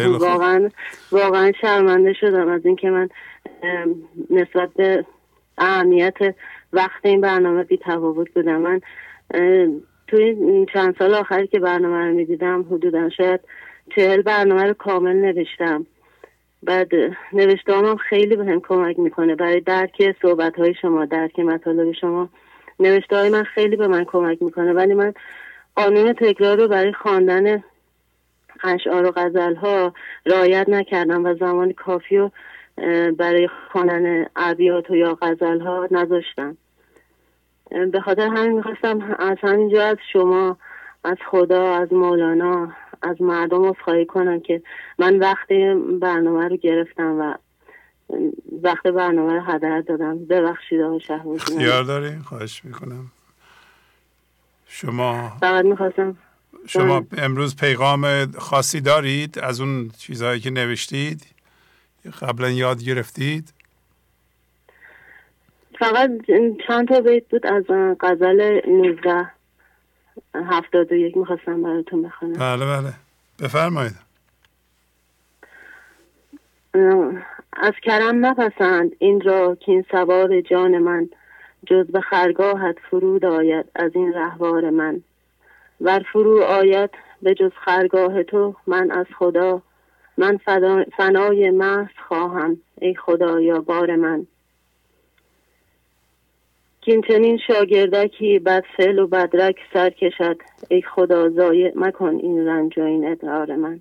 واقعا واقعا شرمنده شدم از اینکه من نسبت به اهمیت وقت این برنامه بی تفاوت بودم. من توی چند سال آخری که برنامه رو می‌دیدم حدودا شاید چهل برنامه رو کامل نوشتم. بعد نوشته هم خیلی بهم کمک می‌کنه. برای درک صحبت های شما درک مطالب شما نوشته های من خیلی به من کمک می‌کنه. ولی من قانون تکرار رو برای خواندن اشعار و غزل ها رعایت نکردم و زمان کافی رو برای خواندن ابیات و یا غزل ها نذاشتم. به خاطر همین می‌خواستم از همینجا از شما از خدا از مولانا از مردم اصخایی کنم که من وقت برنامه رو گرفتم و وقت برنامه رو هدر دادم. ببخشید آقای شهبازی. اختیار داری خواهش می‌کنم. شما فقط می‌خواستم شما امروز پیغام خاصی دارید از اون چیزهایی که نوشتید؟ قبلا یاد گرفتید؟ فقط چند تا بیت بود از غزل 19 هفتاد و یک می‌خواستم براتون بخونم. بله بله. بفرمایید. از کرم نپسند این را که این سوار جان من جز به خرگاهت فرود آید از این رهوار من. ور فرو آید به جز خرگاه تو من از خدا من فنای محض خواهم ای خدایا بار من. کین چنین شاگردکی بد فعل و بدرک سر کشد. ای خدا ضایع مکن این رنج و این ادرار من.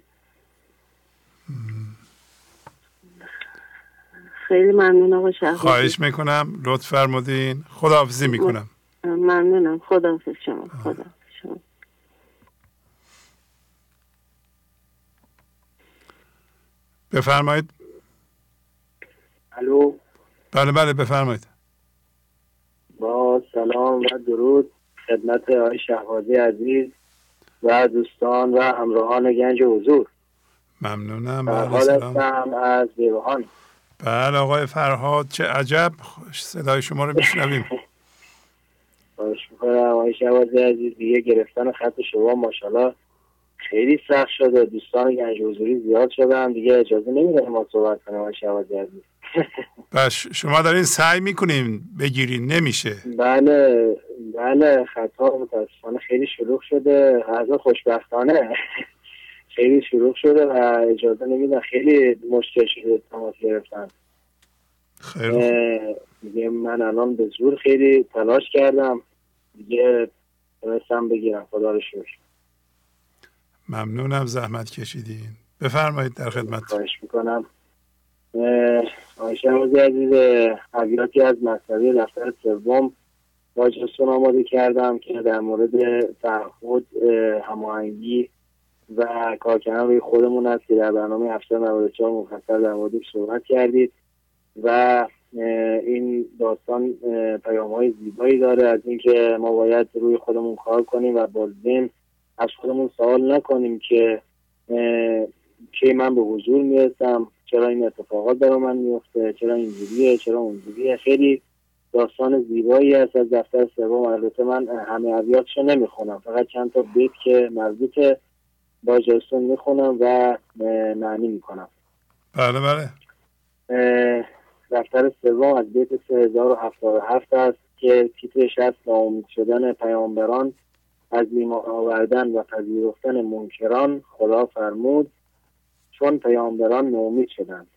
خیلی ممنون آقا شهر خواهش می‌کنم. لطف فرمودین. خداحافظی می‌کنم. ممنونم. خداحافظ شما. خدا شما. بفرمایید. الو. بله بله بفرمایید. با سلام و درود خدمت آقای شهبازی عزیز و دوستان و همراهان گنج حضور. ممنونم. فرهاد هستم از بیوهان بله آقای فرهاد چه عجب. صدای شما رو میشنویم. باش می‌کنم. آقای شهبازی عزیز دیگه گرفتن خط شما ماشاءالله خیلی سخت شده. دوستان گنج حضوری زیاد شدن. دیگه اجازه نمیده ما صحبت کنیم آقای شهبازی عزیز. بس شما دارین سعی می‌کنین بگیرین نمیشه. بله بله خطا متاسفانه خیلی شلوغ شده. از خوشبختانه خیلی شلوغ شده و اجازه نمیدن خیلی مشکل شده تماس گرفتن. دیگه من الان به زور خیلی تلاش کردم. دیگه تونستم بگیرم. خدا رو شکر. ممنونم زحمت کشیدین. بفرمایید در خدمت. خواهش می‌کنم. آیشه عزیز ابیاتی از مصنوی دفتر سوم با جستون آماده کردم که در مورد تعهد هماهنگی و کارکردن روی خودمون است که در برنامه 794 مفصل در موردش صحبت کردید و این داستان پیام های زیبایی داره از اینکه ما باید روی خودمون کار کنیم و با ذهن از خودمون سوال نکنیم که کی من به حضور می‌رسم. چرا این اتفاقات برای من میفته چرا اینجوریه؟ چرا اونجوریه؟ خیلی داستان زیبایی است. از دفتر سوم البته من همه ابیاتشو نمی‌خونم. فقط چند تا بیت که مربوط با جستون می‌خونم و معنی می‌کنم. بله بله. دفتر سوم از بیت 3077 است که تیترش هست ناامید شدن پیامبران از ایمان آوردن و پذیرفتن منکران خدا فرمود. چون پیامبران نومید شدند.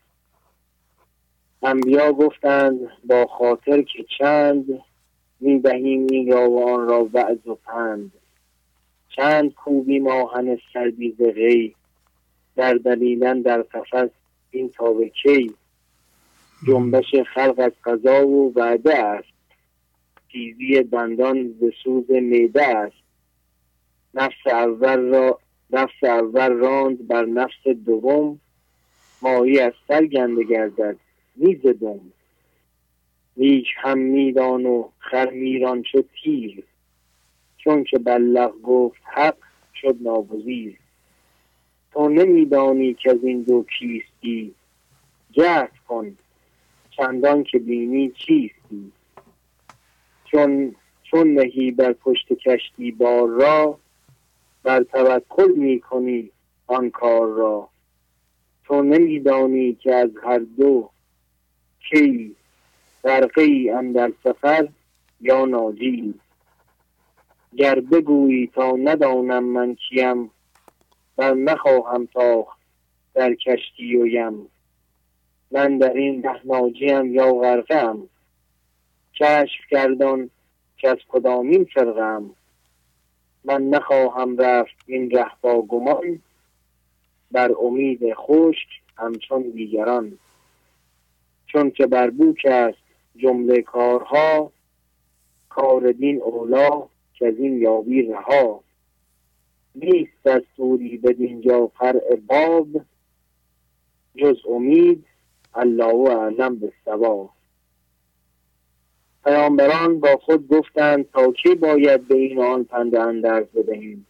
انبیا گفتند با خاطر که چند می‌دهیم این را و آن را وعظ و پند. چند کوبی ماهن سردی غی. در دلیلن در قفس این تا جنبش خلق از قضا و وعده است. تیزی دندان به سوز میده است. نفس اول را نفس اول راند بر نفس دوم مایی از سر گنده گردد میز دوم. نیک هم میدان و خر میران شد تیر چون که بلغ گفت حق شد ناگزیر. تو نمیدانی که از این دو کیستی جهد کن چندان که بینی چیستی. چون چون نهی بر پشت کشتی بار را بر توکل می کنی آن کار را. تو نمیدانی که از هر دو کی غرقه ای اندر سفر یا ناجی. گر بگویی تا ندانم من کیم بر نخواهم تاخت در کشتی و یم. من در این ده یا غرقم. کشف کردان که از کدامین فرقم؟ من نخواهم رفت این ره با گمان. بر امید خشک همچون دیگران. چون که بر بوک است جمله کارها کار دین اولا که از این یابی رها. نیست دستوری بدینجا فرع باب. جز امید الله اعلم به سوا پیامبران با خود گفتند تا کی باید به این آن پند اندرز بدهیم؟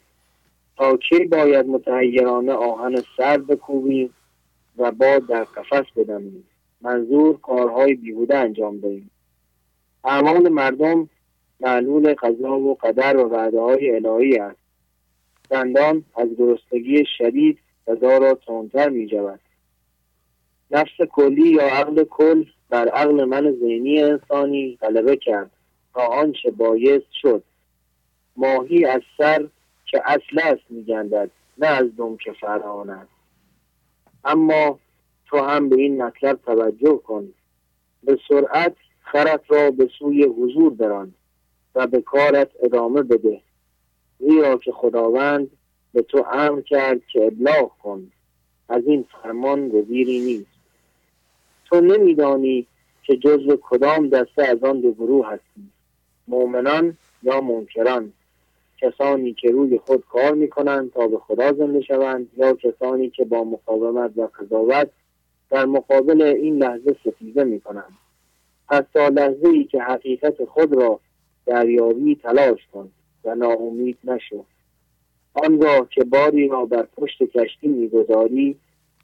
تا کی باید متحیرانه آهن سر بکوبیم و باد در قفس بدمیم؟ منظور کارهای بیهوده انجام دهیم. اعمال مردم معلول قضا و قدر و وعده های الهی است. دندان از گرسنگی شدید غذا را تندتر می جود. نفس کلی یا عقل کل بر عقل من ذهنی انسانی غلبه کرد تا آنچه بایست شد. ماهی از سر که اصل است میگندد نه از دم که فرعان است. اما تو هم به این مطلب توجه کن. به سرعت خرت را به سوی حضور بران و به کارت ادامه بده. زیرا که خداوند به تو امر کرد که ابلاغ کن. از این فرمان گزیری نیست. تو نمیدانی که جزو کدام دسته از آن دو گروه هستی. مؤمنان یا منکران. کسانی که روی خود کار می‌کنند تا به خدا زنده شوند یا کسانی که با مقاومت و قضاوت در مقابل این لحظه ستیزه می‌کنند. پس تا لحظه ای که حقیقت خود را دریابی تلاش کن و ناامید نشو. آنگاه که باری را بر پشت کشتی می‌گذاری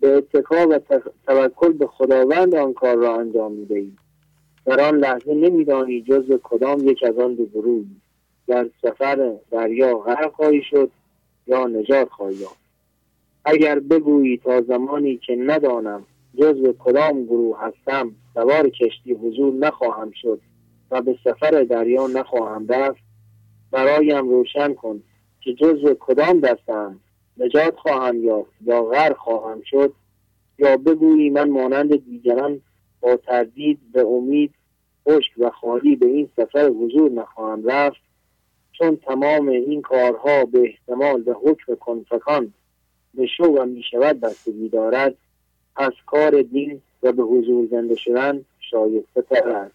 به اتکا و توکل به خداوند آن کار را انجام می‌دهی در آن لحظه نمیدانی جز کدام یک از آن دو گروهی در سفر دریا غرق خواهی شد یا نجات خواهی یافت. اگر بگویی تا زمانی که ندانم جزو کدام گروه هستم سوار کشتی حضور نخواهم شد و به سفر دریا نخواهم رفت برایم روشن کن که جزو کدام دستم نجات خواهم یافت یا غرق خواهم شد یا بگویی من مانند دیگران با تردید به امید خشک و خالی به این سفر حضور نخواهم رفت. چون تمام این کارها به احتمال به حکم کنفکان به شو و می شود بستگی دارد از کار دین و به حضور زنده شدن شایسته تر است.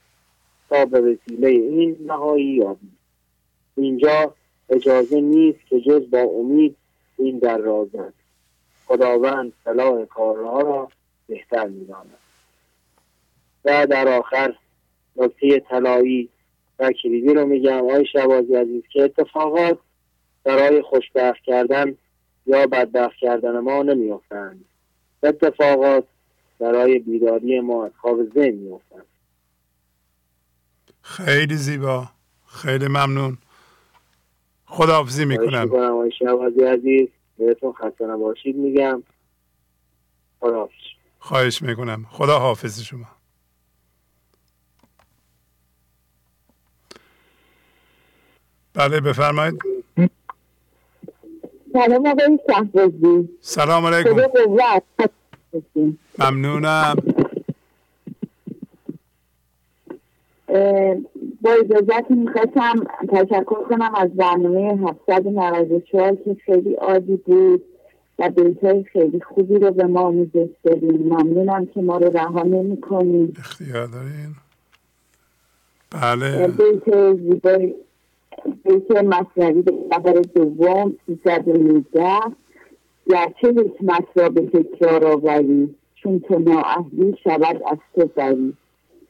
تا به وسیله این نهایی یابی اینجا اجازه نیست که جز با امید این در رازد خداوند صلاح کارها را بهتر می‌داند. و در آخر نکته طلایی و کلیدی رو میگم. آقای شبازی عزیز که اتفاقات برای خوشبخت کردن یا بدبخت کردن ما نمیافتند. اتفاقات برای بیداری ما از خواب ذهن میافتند. خیلی زیبا. خیلی ممنون. خداحافظی می‌کنم. می‌کنم آقای شبازی عزیز. بهتون خسته نباشید میگم خداحافظ. خواهش می‌کنم. خدا حافظ شما. بله بفرمایید. سلام شهبازی. سلام علیکم. ممنونم. با اجازت می‌خواستم تشکر کنم از برنامه 794 که خیلی عادی بود و بیتای خیلی خوبی رو به ما آموزش دادیم ممنونم که ما رو رها نمی کنیم اختیار دارین؟ بله. بیت زیبای بیت مصنوی نفر دوم سیصد نوزده. گرچه حکمت را به تکرار آوری چون تو نااهلی شود از تو بری.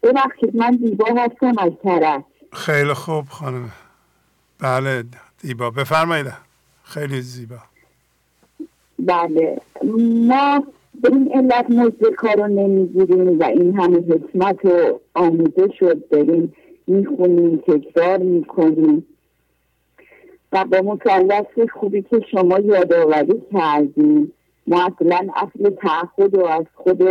ببخشید من دیبا هستم از طرف. خیلی خوب خانم. بله دیبا. بفرمایید. خیلی زیبا. بله. ما به این علت موسیقا رو نمی‌گیریم و این همه حکمت و آموزش رو داریم می‌خونیم تکرار می‌کنیم. و با مثلث خوبی که شما یادآوری کردیم ما اصلا اصل تعهد و از خود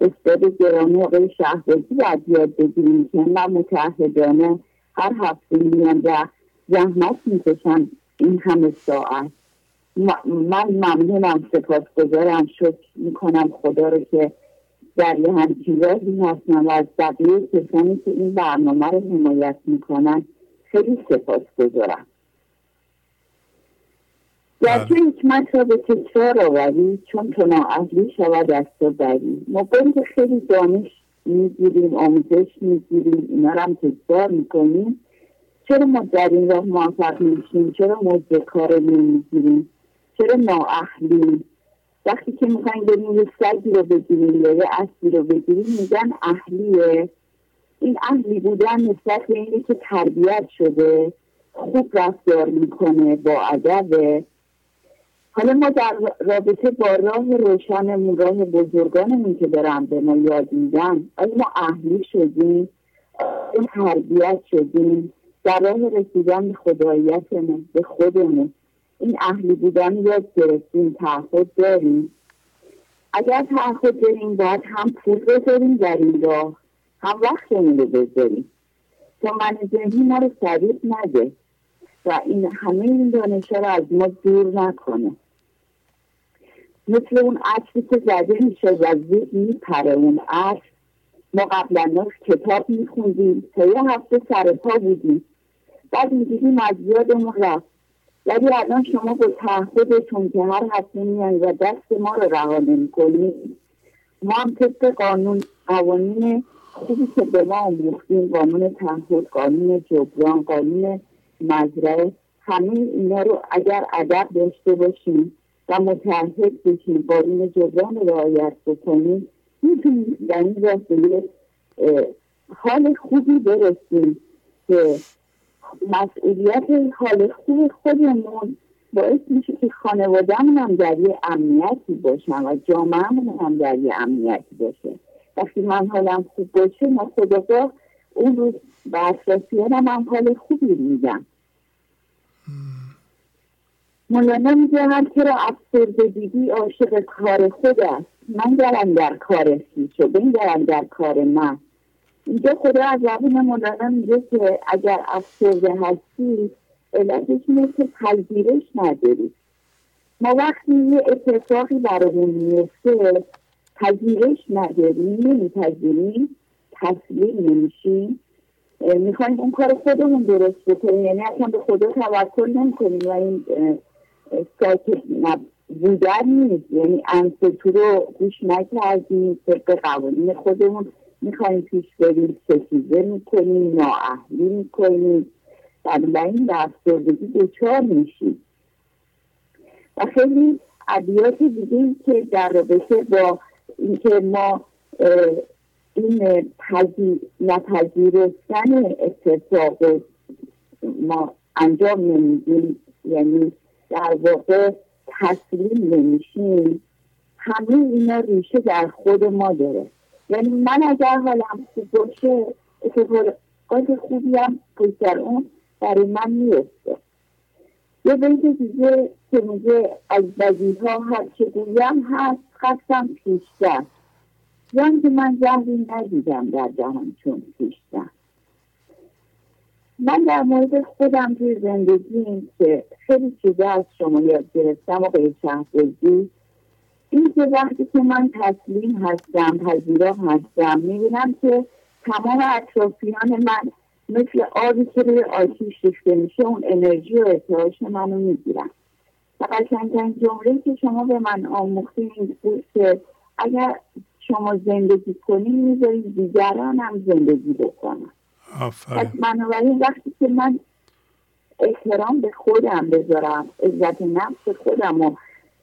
استاد گرامی آقای شهبازی باید یاد بگیریم که من متحدانه هر هفته میان و زحمت می‌کشم این همه ساعت. من ممنونم سپاس گذارم شکر می‌کنم خدا رو که در یه همچین راهی هستم و از بقیه کسانی که این برنامه رو حمایت می‌کنن. خیلی سپاس گذارم گرچه حکمت را به تکرار آوری چون تو نااهلی شود از تو بری. ما باید خیلی دانش می‌گیریم آموزش می‌گیریم اینا رو هم تکرار می‌کنیم. چرا ما در این راه موفق میشیم چرا موضوع کار نمی‌گیریم؟ چرا نااهلیم؟ وقتی که می‌خوایم بریم یه سگی رو بگیریم یا یه اصلی رو بگیریم میگن اهلیه. این اهلی بودن نسبت به اینه که تربیت شده خوب رفتار می‌کنه با ادبه حالا ما در رابطه با راه روشنمون راه بزرگانمون که دارم به ما یاد میدن آیا ما اهلی شدیم؟ تربیت شدیم؟ در راه رسیدن به خداییتمون به خودمون. این اهلی بودن یاد گرفتیم تعهد داریم. اگر تعهد داریم باید هم پول بذاریم در این راه هم وقتمون رو بذاریم. تا من ذهنی ما رو سریع نده و این همه این دانش رو از ما دور نکنه. مثل اون عکسی که زده میشه و میپره. اون عکس ما قبلا کتاب میخوندیم. تا یه هفته سر پا بودیم. بعد می‌دیدیم از یادمون رفت. ولی الان شما با تعهدتون که هر هفته میان و دست ما رو رها نمی‌کنید ما هم طبق قانون قوانین خوبی که به ما آموختیم قانون تعهد قانون جبران قانون مزرعه همه اینا رو اگر ادب داشته باشیم و متحد بشیم با این جبران رعایت بکنیم. می‌تونیم در این راه به حال خوبی برسیم که مسئولیت حال خوب خودمون باعث میشه که خانوادهمون هم در یه امنیتی باشن و جامعهمون هم در یه امنیتی باشه. وقتی من حالم خوب باشه ما خداگاه اون روز به اطرافیانم هم حال خوبی میدم. مولانا میگه هر که را افسرده دیدی عاشق کار خود است. من گرم در کار خویش و بنگرم در کار من. اینجا خدا از زبون مولانا میگه که اگر افسرده هستی علتش اینه که پذیرش نداری. ما وقتی یه اتفاقی برامون میفته پذیرش نداریم نمیپذیریم تسلیم نمیشیم می‌خوایم اون کار خودمون درست بکنیم. یعنی اصلا به خدا توکل نمی‌کنیم. و این ساکت بودن نیست. یعنی انستو رو گوش نکردیم. طبق قوانین خودمون می‌خوایم پیش بریم ستیزه می‌کنیم نااهلی می‌کنیم. بنابراین به افسردگی دچار میشیم. و خیلی ادیات دیگه که در رابطه با اینکه ما این نپذیرفتن اتفاق ما انجام نمیدیم یعنی در واقع تسلیم نمیشیم. همه اینا ریشه در خود ما داره. یعنی من اگر حالم خوب باشه اتفاقات خوبی هم در اون برای من میفته یه بیت دیگه که میگه از ها هر چه گویم هست خستم پیشتر. یعنی که من زهری ندیدم در جهان چون پیشتر. من در مورد خودم توی زندگی که خیلی چیزا از شما یاد گرفتم و به شهبازی این که وقتی که من تسلیم هستم پذیرا هستم می‌بینم که تمام اطرافیان من مثل آبی که روی آتیش ریخته میشه اون انرژی و ارتعاش منو می‌گیرم و قشنگترین جمله که شما به من آموختین این بود که اگر شما زندگی کنین می‌ذارید دیگران هم زندگی بکنن. پس بنابراین وقتی که من احترام به خودم بذارم عزت نفس خودم و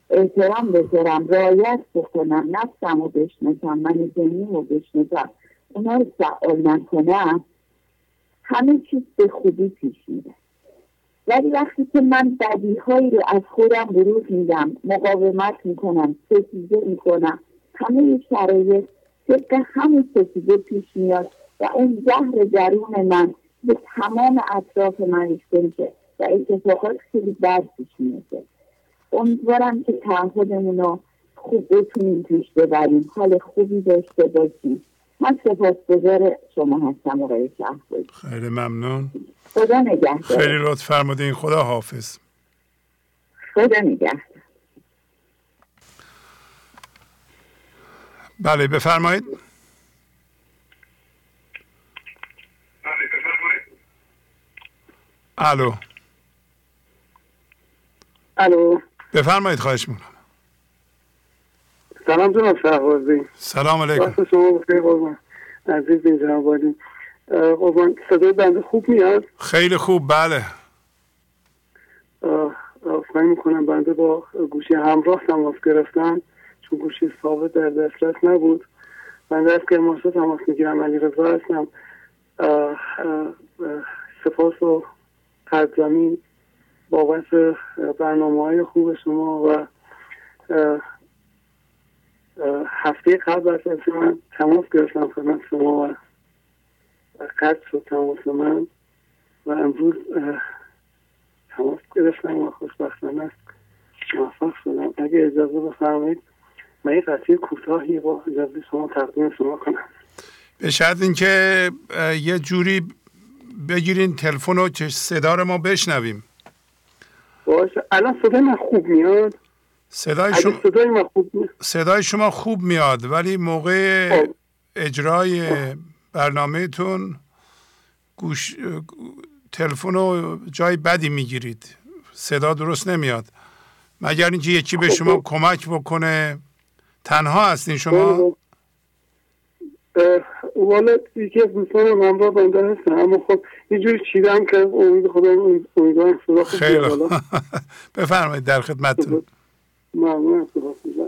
احترام بذارم رایت بکنم نفسم رو بشنسم من ذهنی رو بشنسم اونا رو فعال نکنم همه چیز به خوبی پیش میده ولی وقتی که من بدیهایی رو از خودم بروز میدم مقاومت می‌کنم ستیزه می‌کنم همه شرایط طبق همون ستیزه پیش میاد. و اون زهر درون من به تمام اطراف من ریخته میشه و اتفاقات خیلی بد پیش میاد امیدوارم که تعهدمون رو خوب بتونیم پیش ببریم. حال خوبی داشته باشیم. من سپاسگزار شما هستم آقای شهبازی خیلی ممنون. خدا نگهدار. خیلی لطف فرمودین. خدا حافظ. خدا نگهدار. بله بفرمایید. الو. الو. بفرمایید خواهش می‌کنم. سلام جناب شهبازی. سلام علیکم. شما بخیر قربان. عزیز این جناب قربان صدای بنده خوب میاد؟ خیلی خوب بله. افغانی می‌کنم بنده با گوشی همراه تماس گرفتم چون گوشی ثابت در دسترس نبود. بنده از کرمانشاه تماس می‌گیرم علی رضا هستم سپاس و زمین بابت برنامه های خوب شما و هفته قبل از من تماس گرفتم خدمت شما و قطع شد تماس من و امروز تماس گرفتم و خوشبختانه موفق شدم. اگه اجازه بفرمایید من یه قطعه کوتاهی با اجازه شما تقدیم شما کنم. به شرط اینکه یه جوری بگیرین تلفن رو که صدا رو ما بشنویم. باشه. الان صدای من خوب میاد؟ صدای شما صدای من خوب میاد صدای شما خوب میاد ولی موقع اجرای برنامهتون گوش تلفن رو جای بدی می‌گیرید. صدا درست نمیاد. مگر اینکه یکی به شما کمک بکنه؟ تنها هستین شما؟ والا یکی از دوستان همراه بنده هستن اما خب یه جوری چیدم که امید خدا امیدوارم صدا خوب خیلی بفرمایید در خدمتتون. ممنون صدا کنی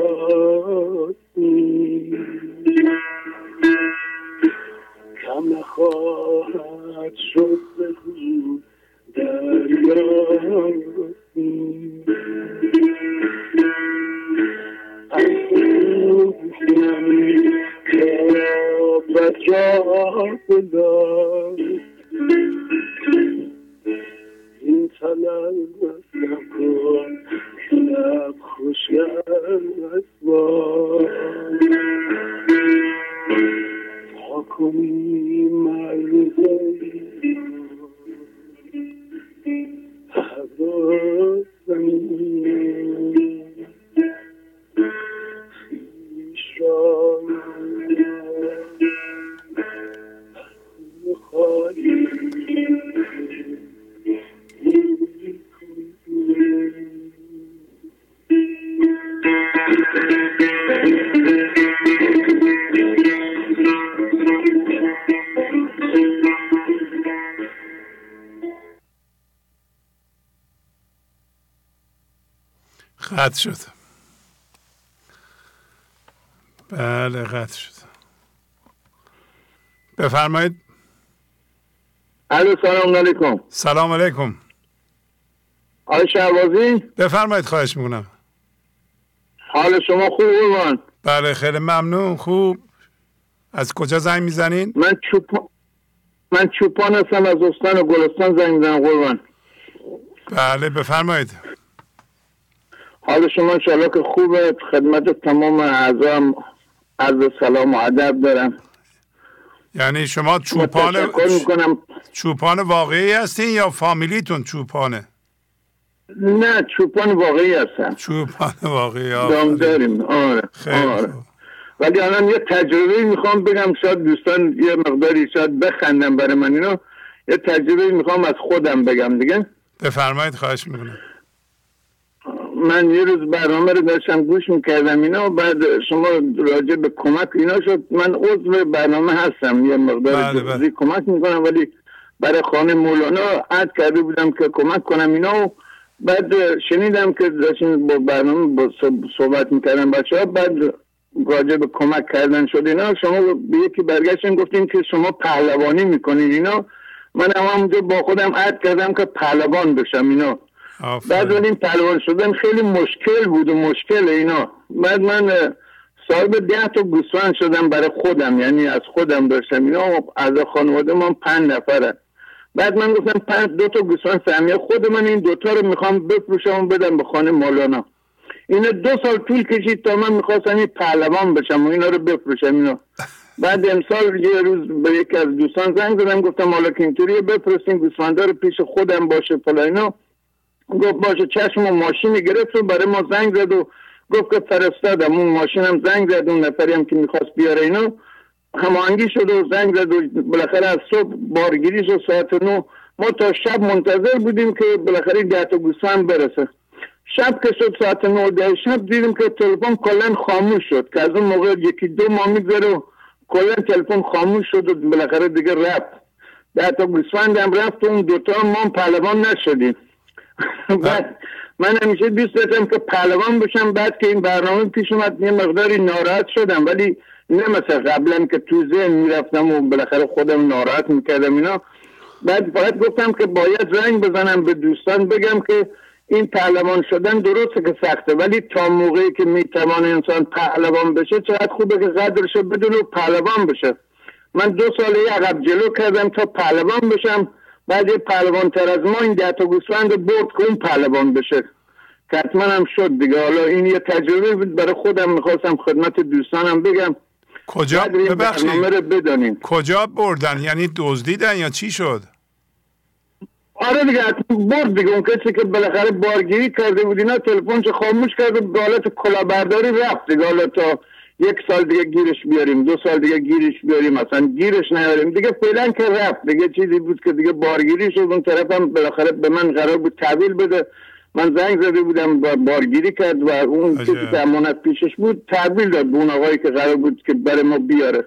حیرانی کم نخواهد قطع شد. بله قطع شد. بفرمایید. الو سلام علیکم. سلام علیکم. آقای شهبازی؟ بفرمایید خواهش می‌کنم. حال شما خوب قربان. بله خیلی ممنون. خوب. از کجا زنگ می‌زنین؟ من چوپان من چوپان هستم از استان گلستان زنگ می‌زنم قربان. بله بفرمایید. حال شما انشاءالله که خوبه. خدمت تمام اعضام عرض سلام و ادب دارم. یعنی شما چوپان می‌کنم. چوپان واقعی هستین یا فامیلیتون چوپانه؟ نه چوپان واقعی هستم. چوپان واقعی دام داریم. آره آره. ولی الان یه تجربه می‌خوام بگم. شاید دوستان یه مقداری شاید بخندم برای من اینا یه تجربه می‌خوام از خودم بگم دیگه. بفرمایید خواهش می‌کنم. من یه روز برنامه رو داشتم گوش می‌کردم اینا و بعد شما راجع به کمک اینا شد. من عضو برنامه هستم یه مقدار بله بله. کمک می‌کنم ولی برای خانه مولانا عد کرده بودم که کمک کنم اینا. و بعد شنیدم که داشتین با برنامه با صحبت می‌کردم بچه ها بعد راجع به کمک کردن شد اینا. شما به یکی برگشتن گفتین که شما پهلوانی می‌کنین اینا. من هم همونجا با خودم عد کردم که پهلوان بشم اینا. بعد این پهلوان شدن خیلی مشکل بود و مشکل اینا. بعد من صاحب ده تا گوسفند شدم برای خودم یعنی از خودم داشتم. اینا از خانواده من پنج نفره. بعد من گفتم پنج دو تا گوسفند سهمیه. خود من این دوتا رو می‌خوام بفروشم و بدم به خانه مولانا. اینا دو سال طول کشید تا من می‌خواستم این پهلوان بشم و اینا رو بفروشم اینا بعد امسال یه روز به یکی از دوستان زنگ زدم گفتم حالا که اینطوری بفرستین گوسفندا رو پیش خودم باشه فلا اینا. گفت باشه چشم و ماشین گرفت و برای ما زنگ زد و گفت که فرستادم اون ماشین هم زنگ زد اون نفری هم که می‌خواست بیاره اینا. هماهنگی شد و زنگ زد و بالاخره از صبح بارگیری شد ساعت نو ما تا شب منتظر بودیم که بالاخره ده تا گوسفند برسه. شب که شد ساعت نو ده شب دیدیم که تلفن کلا خاموش شد که از اون موقع یکی دو ماه میگذره و کلا تلفن خاموش شد و بالاخره دیگه رفت. ده تا گوسفند هم رفت و اون دوتا ما پهلوان نشدیم. بعد من همیشه دوست داشتم که پهلوان بشم بعد که این برنامه پیش اومد یه مقداری ناراحت شدم. ولی نه مثل قبلا که تو ذهن می‌رفتم و بالاخره خودم ناراحت می‌کردم اینا. بعد فقط گفتم که باید رنگ بزنم به دوستان بگم که این پهلوان شدن درسته که سخته ولی تا موقعی که می‌توان انسان پهلوان بشه چقدر خوبه که قدرش بدون و پهلوان بشه. من دو ساله عقب جلو کردم تا پهلوان بشم. بعد یه پهلوان تر از ما این ده تا گوسفند برد که اون پهلوان بشه. که حتما هم شد دیگه. حالا این یه تجربه بود. برای خودم می‌خواستم خدمت دوستانم بگم. کجا؟ ببخشید. بدانیم کجا بردن؟ یعنی دزدیدن یا چی شد؟ آره دیگه برد دیگه. اون کسی که بالاخره بارگیری کرده بود اینا تلفنش خاموش کرد و حالت کلاهبرداری رفت دیگه. حالا تا یک سال دیگه گیرش بیاریم دو سال دیگه گیرش بیاریم مثلا گیرش نیاریم. دیگه فعلا که رفت. دیگه چیزی بود که دیگه بارگیری شد اون طرف هم بالاخره به من قرار بود تحویل بده. من زنگ زده بودم بارگیری کرد و اون کسی که امانت پیشش بود تحویل داد به اون آقایی که قرار بود که برای ما بیاره.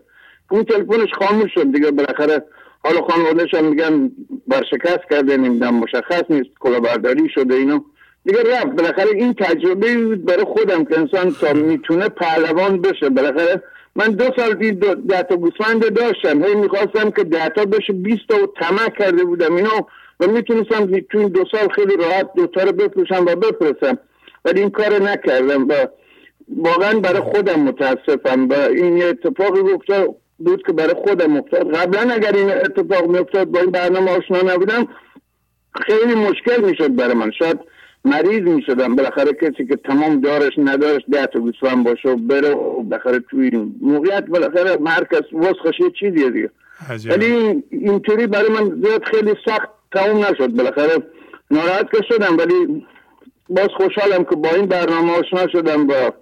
اون تلفنش خاموش شد دیگه. بالاخره حالا خانوادهش هم میگن برشکست کرده نمی‌دونم مشخص نیست کلاهبرداری شده اینو. دیگه رفت بالاخره این تجربه بود برای خودم که انسان تا می‌تونه پهلوان بشه. بالاخره من دو سال دید ده تا گوسفند داشتم. هی می‌خواستم که ده تا بشه 20 تا و طمع کرده بودم اینو و می‌تونستم تو این دو سال خیلی راحت دوتا رو بفروشم و بفرستم. ولی این کار نکردم و واقعا برای خودم متاسفم و این یه اتفاقی افتاد بود که برای خودم افتاد. قبلا اگر این اتفاق میافتاد با این برنامه آشنا نبودم خیلی مشکل می‌شد برای من. شاید مریض می‌شدم. بالاخره کسی که تمام دارش ندارش ده تا گوسفند باشه و بره و بالاخره توی این موقعیت بالاخره مرکز وسخش یه چیزیه دیگه. ولی اینطوری برای من زیاد خیلی سخت تمام نشد. بالاخره ناراحت که شدم ولی باز خوشحالم که با این برنامه آشنا شدم با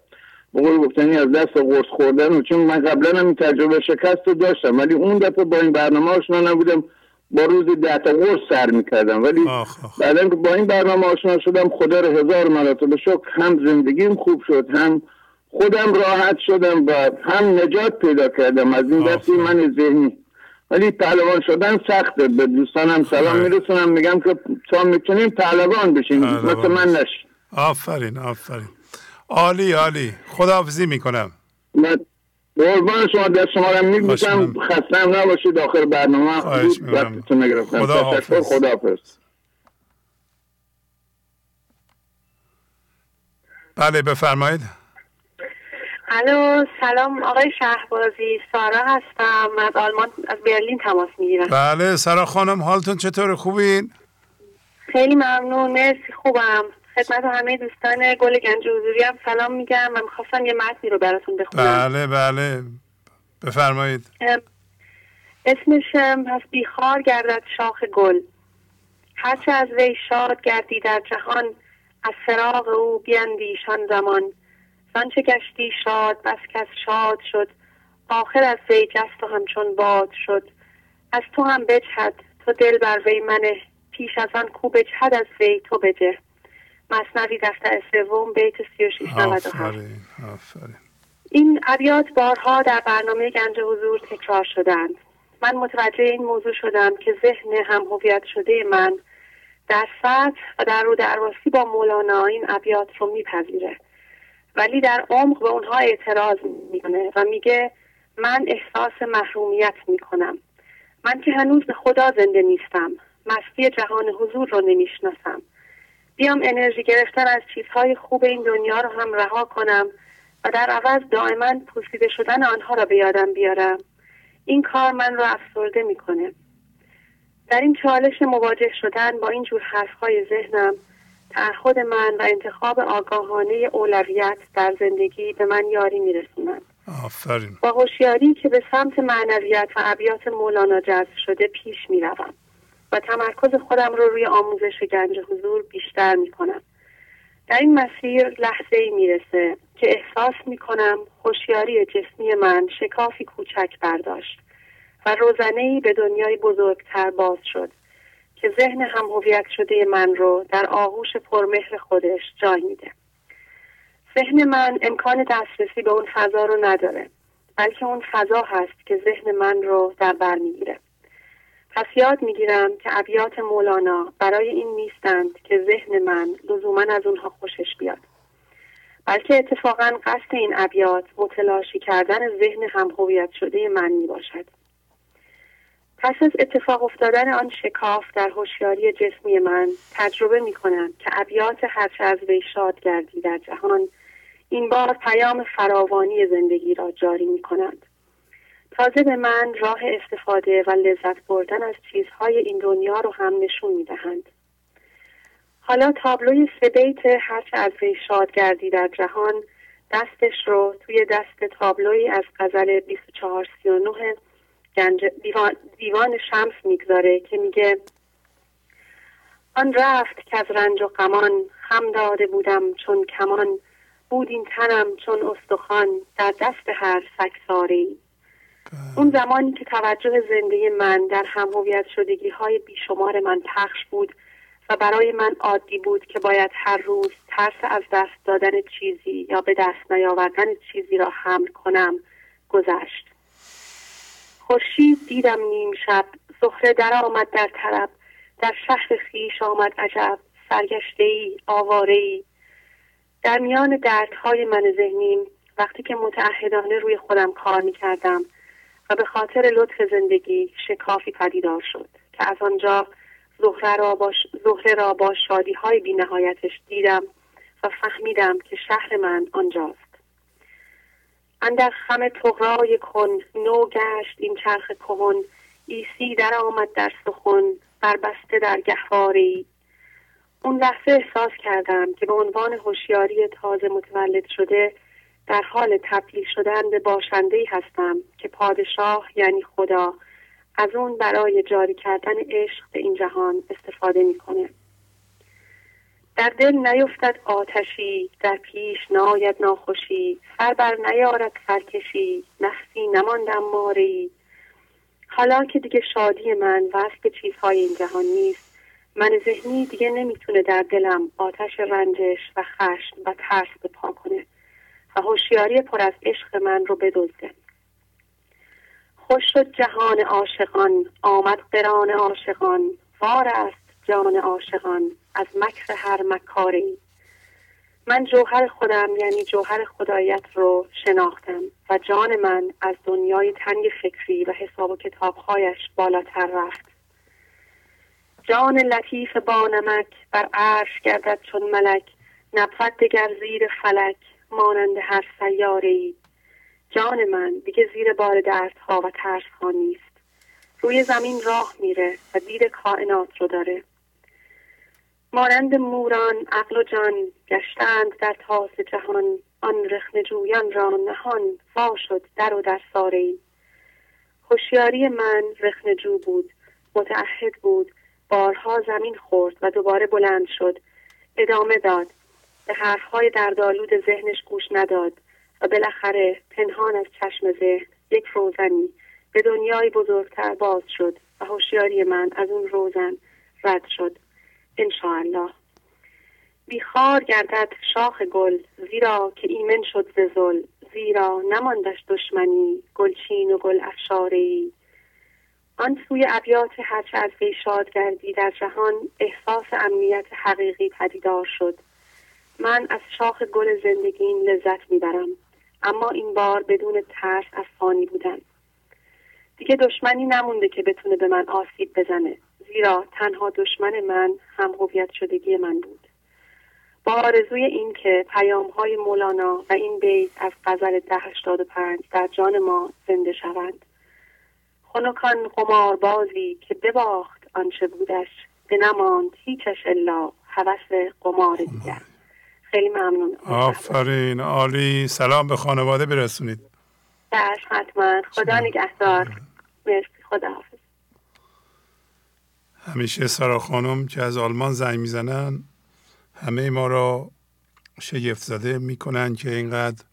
بقول گفتنی از دست قرص خوردن و چون من قبلا هم این تجربه شکست رو داشتم ولی اون دفعه با این برنامه آشنا نبودم. با روز ده تا قرص سر می‌کردم. ولی بعدا که با این برنامه آشنا شدم خدا رو هزار مراتب شکر هم زندگیم خوب شد هم خودم راحت شدم و هم نجات پیدا کردم. از این دستی من ذهنی. ولی پهلوان شدن سخته به دوستانم سلام میرسونم میگم که تا می‌تونیم پهلوان بشین مثل من نش آفرین آفرین. عالی عالی. خداحافظی می‌کنم. من قربان شما دست شما رو میبوسم خسته هم نباشید آخر برنامه وقتتون نگرفتم. خدا حافظ. خدا حافظ بله بفرمایید. الو سلام آقای شهبازی. سارا هستم. از آلمان از برلین تماس می‌گیرم. بله سارا خانم حالتون چطور؟ خوبین؟ خیلی ممنون. مرسی خوبم. خدمت همه دوستان گل گنج حضوری هم سلام میگم و می‌خواستم یه متنی رو براتون بخونم. بله بله. بفرمایید. اسمش هست بیخار گردد شاخ گل. هرچه از وی شاد گردی در جهان از فراغ او بیندیشان زمان. چه گشتی شاد بس کس شاد شد. آخر از وی جست و همچون باد شد. از تو هم بجهد تو دل بر وی منه. پیش از آن کو بجهد از وی تو بجه. مصنوی دفتر سوم بیت 3697 این ابیات بارها در برنامه گنج حضور تکرار شدند. من متوجه این موضوع شدم که ذهن هم هویت شده من در سطح و در رو درواسی با مولانا این ابیات رو میپذیره. ولی در عمق به اونها اعتراض می‌کنه و میگه من احساس محرومیت می‌کنم. من که هنوز به خدا زنده نیستم. مستی جهان حضور رو نمی‌شناسم. بیام انرژی گرفتن از چیزهای خوب این دنیا رو هم رها کنم و در عوض دائما پوسیده شدن آنها را به یادم بیارم. این کار من را افسرده می‌کنه. در این چالش مواجه شدن با این جور حرفهای ذهنم تعهد من و انتخاب آگاهانه اولویت در زندگی به من یاری میرسونند آفرین. با هوشیاری که به سمت معنویت و ابیات مولانا جذب شده پیش می‌روم. و تمرکز خودم رو روی آموزش گنج حضور بیشتر می‌کنم. در این مسیر لحظه ای می‌رسه که احساس می‌کنم هوشیاری جسمی من شکافی کوچک برداشت و روزنه ای به دنیای بزرگتر باز شد که ذهن هم هویت شده من رو در آغوش پرمهر خودش جای میده. ذهن من امکان دسترسی به اون فضا رو نداره بلکه اون فضا هست که ذهن من رو در بر می‌گیره. پس یاد می‌گیرم که ابیات مولانا برای این نیستند که ذهن من لزوما از اونها خوشش بیاد. بلکه اتفاقا قصد این ابیات متلاشی کردن ذهن هم هویت شده من می باشد پس از اتفاق افتادن آن شکاف در هوشیاری جسمی من تجربه می کنم که ابیات هرچه از وی شاد گردی در جهان این بار پیام فراوانی زندگی را جاری می کنند تازه به من راه استفاده و لذت بردن از چیزهای این دنیا رو هم نشون می دهند. حالا تابلوی سه بیت هرچه از وی گردی در جهان دستش رو توی دست تابلوی از غزل 2439 گنج دیوان, دیوان شمس می‌گذاره که میگه آن رفت که از رنج و غمان خم داده بودم چون کمان بود این تنم چون استخوان در دست هر سکساری اون زمانی که توجه زنده من در هم هویت شدگی های بیشمار من پخش بود و برای من عادی بود که باید هر روز ترس از دست دادن چیزی یا به دست نیاوردن چیزی را حمل کنم گذشت. خورشید دیدم نیم شب زهره در آمد در طرب در شهر خیش آمد عجب سرگشته ای آواره ای در میان دردهای من ذهنیم وقتی که متعهدانه روی خودم کار می کردم به خاطر لطف زندگی شکافی پدیدار شد که از آنجا زهره را با, زهره را با شادی های بی نهایتش دیدم و فهمیدم که شهر من آنجاست. اندر خم تغرای کن نو گشت این چرخ کهن ایسی در آمد در سخن بربسته در گهواری. اون لحظه احساس کردم که به عنوان هوشیاری تازه متولد شده در حال تبدیل شدن به باشنده هستم که پادشاه یعنی خدا از اون برای جاری کردن عشق به این جهان استفاده می‌کنه. در دل نیفتد آتشی در پیش ناید ناخوشی سر بر نیارد سرکشی نفسی نماندم ماری حالا که دیگه شادی من وصل به چیزهای این جهان نیست من ذهنی دیگه نمی‌تونه در دلم آتش رنجش و خشم و ترس بپا کنه. و هوشیاری پر از عشق من رو بدزده خوش شد جهان عاشقان آمد قران عاشقان وار است جان عاشقان از مکر هر مکاری. من جوهر خودم یعنی جوهر خدایت رو شناختم و جان من از دنیای تنگ فکری و حساب و کتابهایش بالاتر رفت. جان لطیف با نمک بر عرش گردد چون ملک نبود دگر زیر فلک. مانند هر سیاره ای جان من دیگه زیر بار دردها و ترسها نیست. روی زمین راه میره و دید کائنات رو داره. مانند موران عقل و جان گشتند در تاس جهان آن رخن جویان را نهان وا شد در و در ساره هوشیاری من رخن جو بود متعهد بود بارها زمین خورد و دوباره بلند شد. ادامه داد. به حرفهای دردآلود ذهنش گوش نداد و بالاخره پنهان از چشم ذهن یک روزنی به دنیای بزرگتر باز شد و هوشیاری من از اون روزن رد شد. انشاءالله. بیخار گردد شاخ گل زیرا که ایمن شد ز زل زیرا نماندش دشمنی گلچین و گل افشاری آن سوی ابیات هرچه از شاد گردی در جهان احساس امنیت حقیقی پدیدار شد. من از شاخ گل زندگیم لذت می‌برم. اما این بار بدون ترس از فانی بودن. دیگه دشمنی نمونده که بتونه به من آسیب بزنه. زیرا تنها دشمن من هم هویت شدگی من بود. با آرزوی این که پیام های مولانا و این بیت از غزل ده هشتاد پنج در جان ما زنده شوند. خنکان قمار بازی که بباخت آنچه بودش به نماند هیچش الا هوس قمار دیگر. خیلی ممنون. آفرین. عالی. سلام به خانواده برسونید. چشم حتما. خدا نگهدار. مرسی. خدا حافظ. همیشه سارا خانم که از آلمان زنگ می‌زنن همه ما را شگفت زده می‌کنن که اینقدر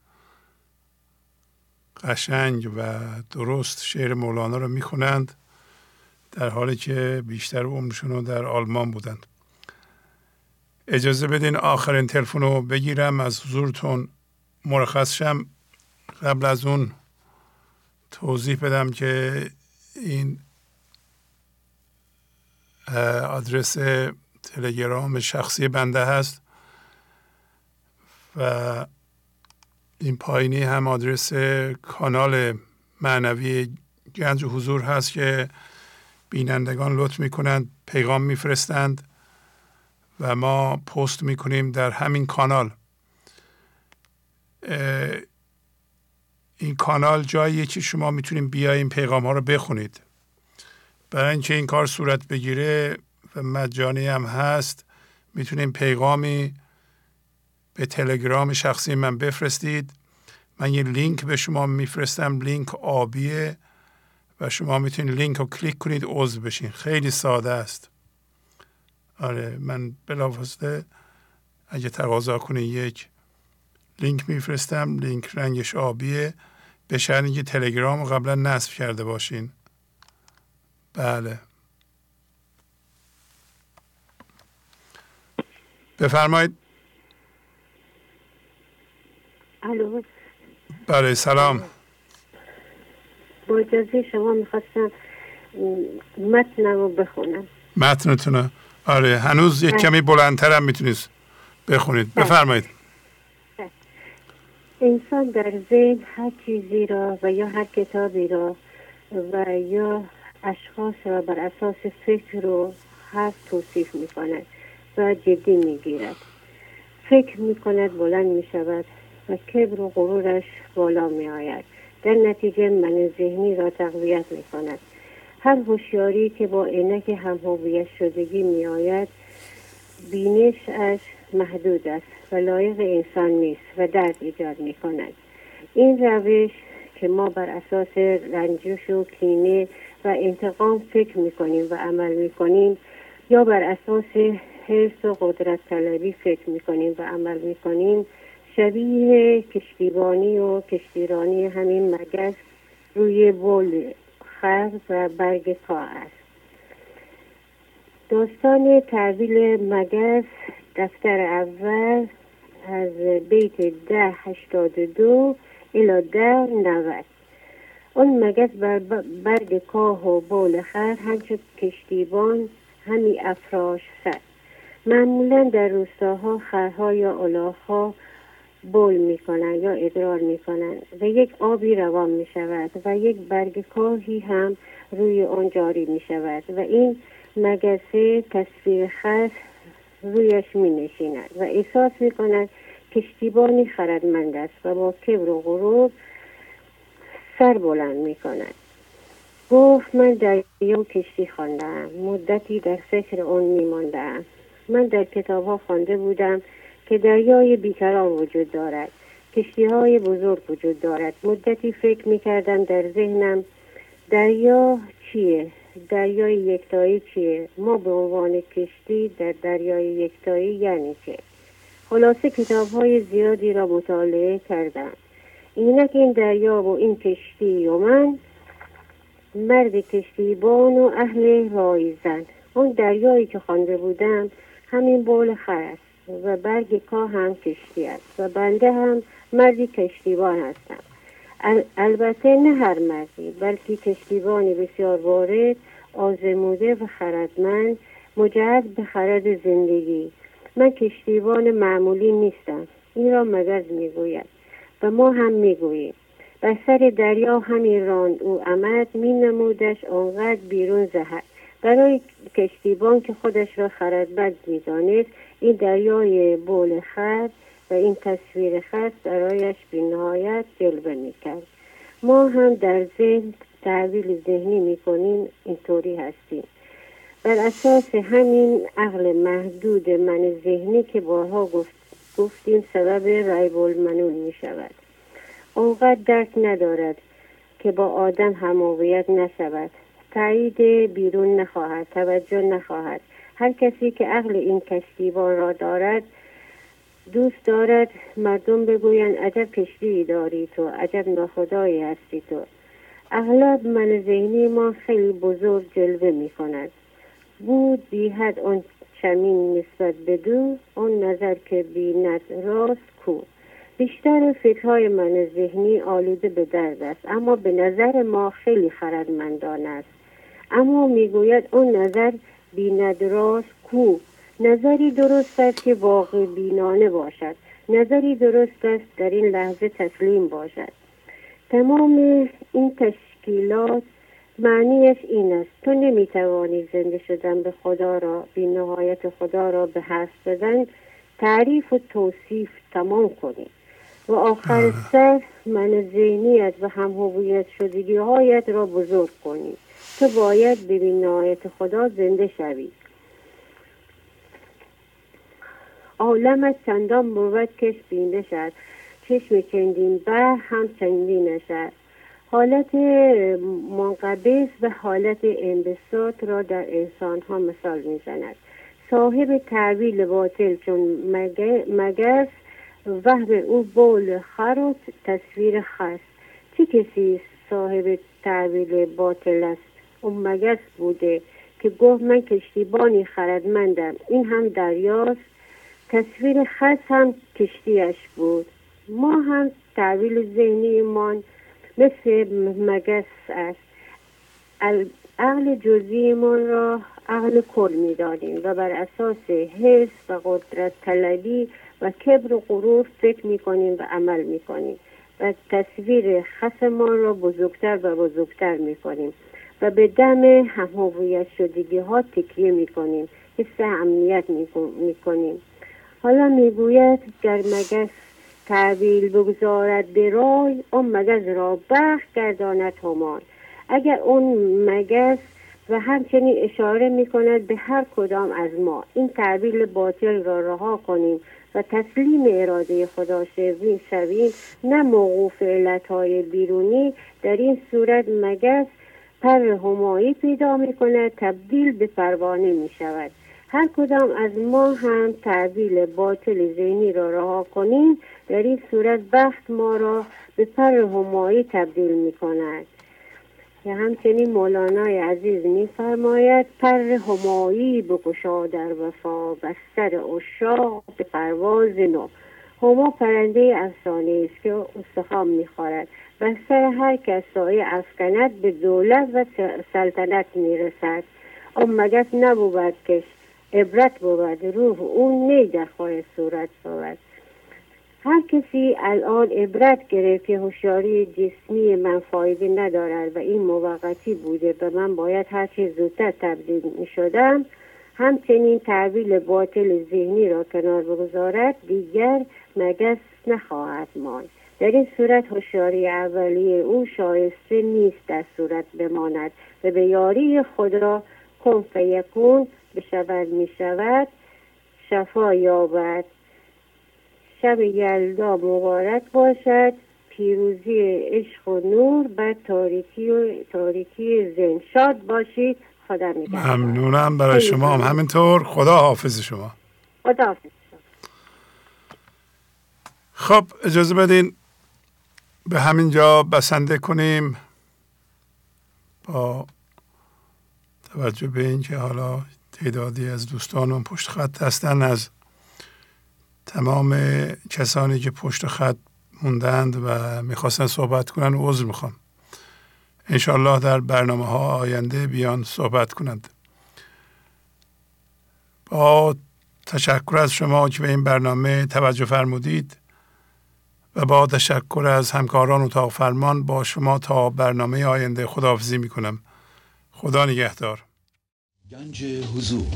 قشنگ و درست شعر مولانا رو می‌خونند در حالی که بیشتر عمرشون رو در آلمان بودند. اجازه بدین آخرین تلفن رو بگیرم از حضورتون مرخص شم. قبل از اون توضیح بدم که این آدرس تلگرام شخصی بنده هست و این پایینی هم آدرس کانال معنوی گنج حضور هست که بینندگان لطف می‌کنند پیغام میفرستند. و ما پست می‌کنیم در همین کانال. این کانال جاییه که شما می‌تونید بیاین پیغام ها رو بخونید. برای اینکه این کار صورت بگیره و مجانی هم هست می‌تونیم پیغامی به تلگرام شخصی من بفرستید. من یه لینک به شما میفرستم لینک آبیه و شما می‌تونید لینک رو کلیک کنید عضو بشین. خیلی ساده است. آره من بلافاصله اگه تقاضا کنید یک لینک میفرستم لینک رنگش آبیه. به شرط اینکه تلگرام رو قبلا نصب کرده باشین. بله. بفرمایید. الو. بله سلام. با اجازه شما می‌خواستم متن رو بخونم. متنتونه. آره هنوز یک کمی بلندتر هم می‌تونید بخونید. بفرمایید. انسان در ذهن هر چیزی را و یا هر کتابی را و یا اشخاص را بر اساس فکر رو حرف توصیف می کند و جدی می گیرد فکر می کند بلند می شود و کبر و غرورش بالا می آید در نتیجه من ذهنی را تقویت می کند هر هوشیاری که با عینک هم هویت شدگی می آید بینشش محدود است و لایق انسان نیست و درد ایجاد می کند این روش که ما بر اساس رنجش و کینه و انتقام فکر می کنیم و عمل می کنیم یا بر اساس حرس و قدرت طلبی فکر می کنیم و عمل می کنیم شبیه کشتیبانی و کشتیرانی همین مگس روی بول خر و برگ تا است داستان تحویل مگس دفتر اول از بیت ده هشتاد دو الى ده نوت اون مگس بر برگ کاه و بول خر همچه کشتیبان همی افراش سر. معمولا در روستاها خرها یا الاغها بول می‌کنن یا ادرار می‌کنن و یک آبی روان می شود و یک برگ کاهی هم روی آن جاری می شود و این مگسه تصویر خر رویش می نشیند و احساس می کند کشتیبانی خردمند است و با کبر و غرور سر بلند می کند گفت من دریا و کشتی خواندم مدتی در فکر اون می ماندم. من در کتاب ها خوانده بودم که دریای بیکران وجود دارد کشتی های بزرگ وجود دارد. مدتی فکر می کردم در ذهنم دریا چیه؟ دریای یکتایی چیه؟ ما به عنوان کشتی در دریای یکتایی یعنی چه؟ خلاصه کتاب های زیادی را مطالعه کردم. اینک این دریا و این کشتی و من مرد کشتیبان و اهل رایزن. اون دریایی که خوانده بودم همین بول خر و برگ کا هم کشتی است و بنده هم مردی کشتیبان هستم البته نه هر مردی بلکه کشتیبانی بسیار وارد آزموده و خردمند مجهز به خرد زندگی. من کشتیبان معمولی نیستم. این را مگز می‌گوید و ما هم می‌گوییم. بر سر دریا همی راند او امد می نمودش آنقدر بیرون زهد. برای کشتیبان که خودش را خردمند می‌دانست این دریای بول خرد و این تصویر خرد برایش بینهایت جلوه می‌کرد. ما هم در ذهن تحویل ذهنی می‌کنیم اینطوری هستیم. بر اساس همین عقل محدود من ذهنی که بارها گفت گفتیم سبب ریب المنون می شود اونقدر درک ندارد که با آدم هماویت نشود. تایید بیرون نخواهد توجه نخواهد. هر کسی که عقل این کشتیبان را دارد دوست دارد مردم بگویند عجب کشتی داری تو عجب ناخدایی هستی تو. اغلب من ذهنی ما خیلی بزرگ جلوه می کند. بود بی حد آن چمین نسبت به دو آن نظر که بیند راست کو. بیشتر فکرهای من ذهنی آلوده به درد است اما به نظر ما خیلی خردمندان است. اما می‌گوید اون نظر بیند راست کو؟ نظری درست است که واقع بینانه باشد. نظری درست است در این لحظه تسلیم باشد. تمام این تشکیلات معنیش این است. تو نمی‌توانی زنده شدن به خدا را بی نهایت خدا را به حرف زدن تعریف و توصیف تمام کنی. و آخر سر من ذهنیت و هم هویت شدگی هایت را بزرگ کنی. تو باید به نهایت خدا زنده شوی. عالمت چندان بود کش بینده شد. چشم چندین به هم چندین شد حالت منقبض و حالت انبساط را در انسان ها مثال می‌زند. صاحب تعویل باطل چون مگس وهم او بول خر و تصویر خست چه کسی صاحب تعویل باطل است؟ اون مگس بوده که گفت من کشتیبانی خردمندم. این هم دریاست. تصویر خست هم کشتیش بود. ما هم تعویل ذهنیمان مثل مگس است. عقل جزیمان را عقل کل می‌دانیم و بر اساس حس و قدرت طلبی و کبر و غرور فکر می‌کنیم و عمل می‌کنیم. و تصویر خسمان را بزرگتر و بزرگتر می‌کنیم. و به دم همهویت شدگی ها تکیه می‌کنیم. حس امنیت می‌کنیم. حالا می‌گوید گر مگس تعویل بگذارد به رای آن مگز را بخ گرداند همان. اگر اون مگس و همچنین اشاره می کند به هر کدام از ما این تعبیل باطل را رها کنیم و تسلیم اراده خدا شویم شویم. نه موقوف علتهای بیرونی. در این صورت مگس پر همایی پیدا می کند تبدیل به پروانه می شود هر کدام از ما هم تعبیل باطل ذهنی را رها کنیم در این صورت بخت ما را به پر همایی تبدیل می کند که همچنین مولانای عزیز میفرماید پر همایی بکشا در وفا بستر اشاق به پرواز نو. هما پرنده افسانه است که استخوان می‌خورد. و سر هر کس سایه به دولت و سلطنت می‌رسد. مگس نبود که عبرت بود روح اون نی در صورت بود هر کسی الان عبرت گرفت که هوشیاری جسمی من فایده ندارد و این موقتی بوده و من باید هرچه زودتر تبدیل می شدم همچنین تحویل باطل ذهنی را کنار بگذارد دیگر مگس نخواهد ماند. در این صورت هوشیاری اولیه او شایسته نیست در صورت بماند و به یاری خدا کن فیکون بشود می شود شفا یابد. شب یلدا مبارک باشد. پیروزی عشق و نور بر تاریکی و تاریکی زن شاد باشید. خدا نگهدار. ممنونم برای شما. هم همینطور. خدا حافظ شما. خدا حافظ. خب اجازه بدین به همین جا بسنده کنیم با توجه به اینکه حالا تعدادی از دوستانم پشت خط هستن از تمام کسانی که پشت خط موندند و می‌خواستن صحبت کنن عذر می‌خوام. انشالله در برنامه ها آینده بیان صحبت کنند. با تشکر از شما که به این برنامه توجه فرمودید. و با تشکر از همکاران اتاق فرمان با شما تا برنامه آینده خداحافظی می‌کنم. خدا نگهدار. گنج حضور.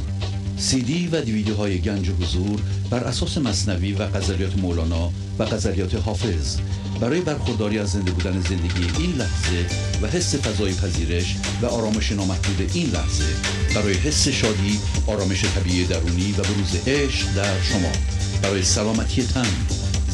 سی دی و دیویدیو های گنج حضور بر اساس مصنوی و غزلیات مولانا و غزلیات حافظ. برای برخورداری از زنده بودن زندگی این لحظه و حس فضای پذیرش و آرامش نامحدود این لحظه برای حس شادی آرامش طبیعی درونی و بروز عشق در شما. برای سلامتی تن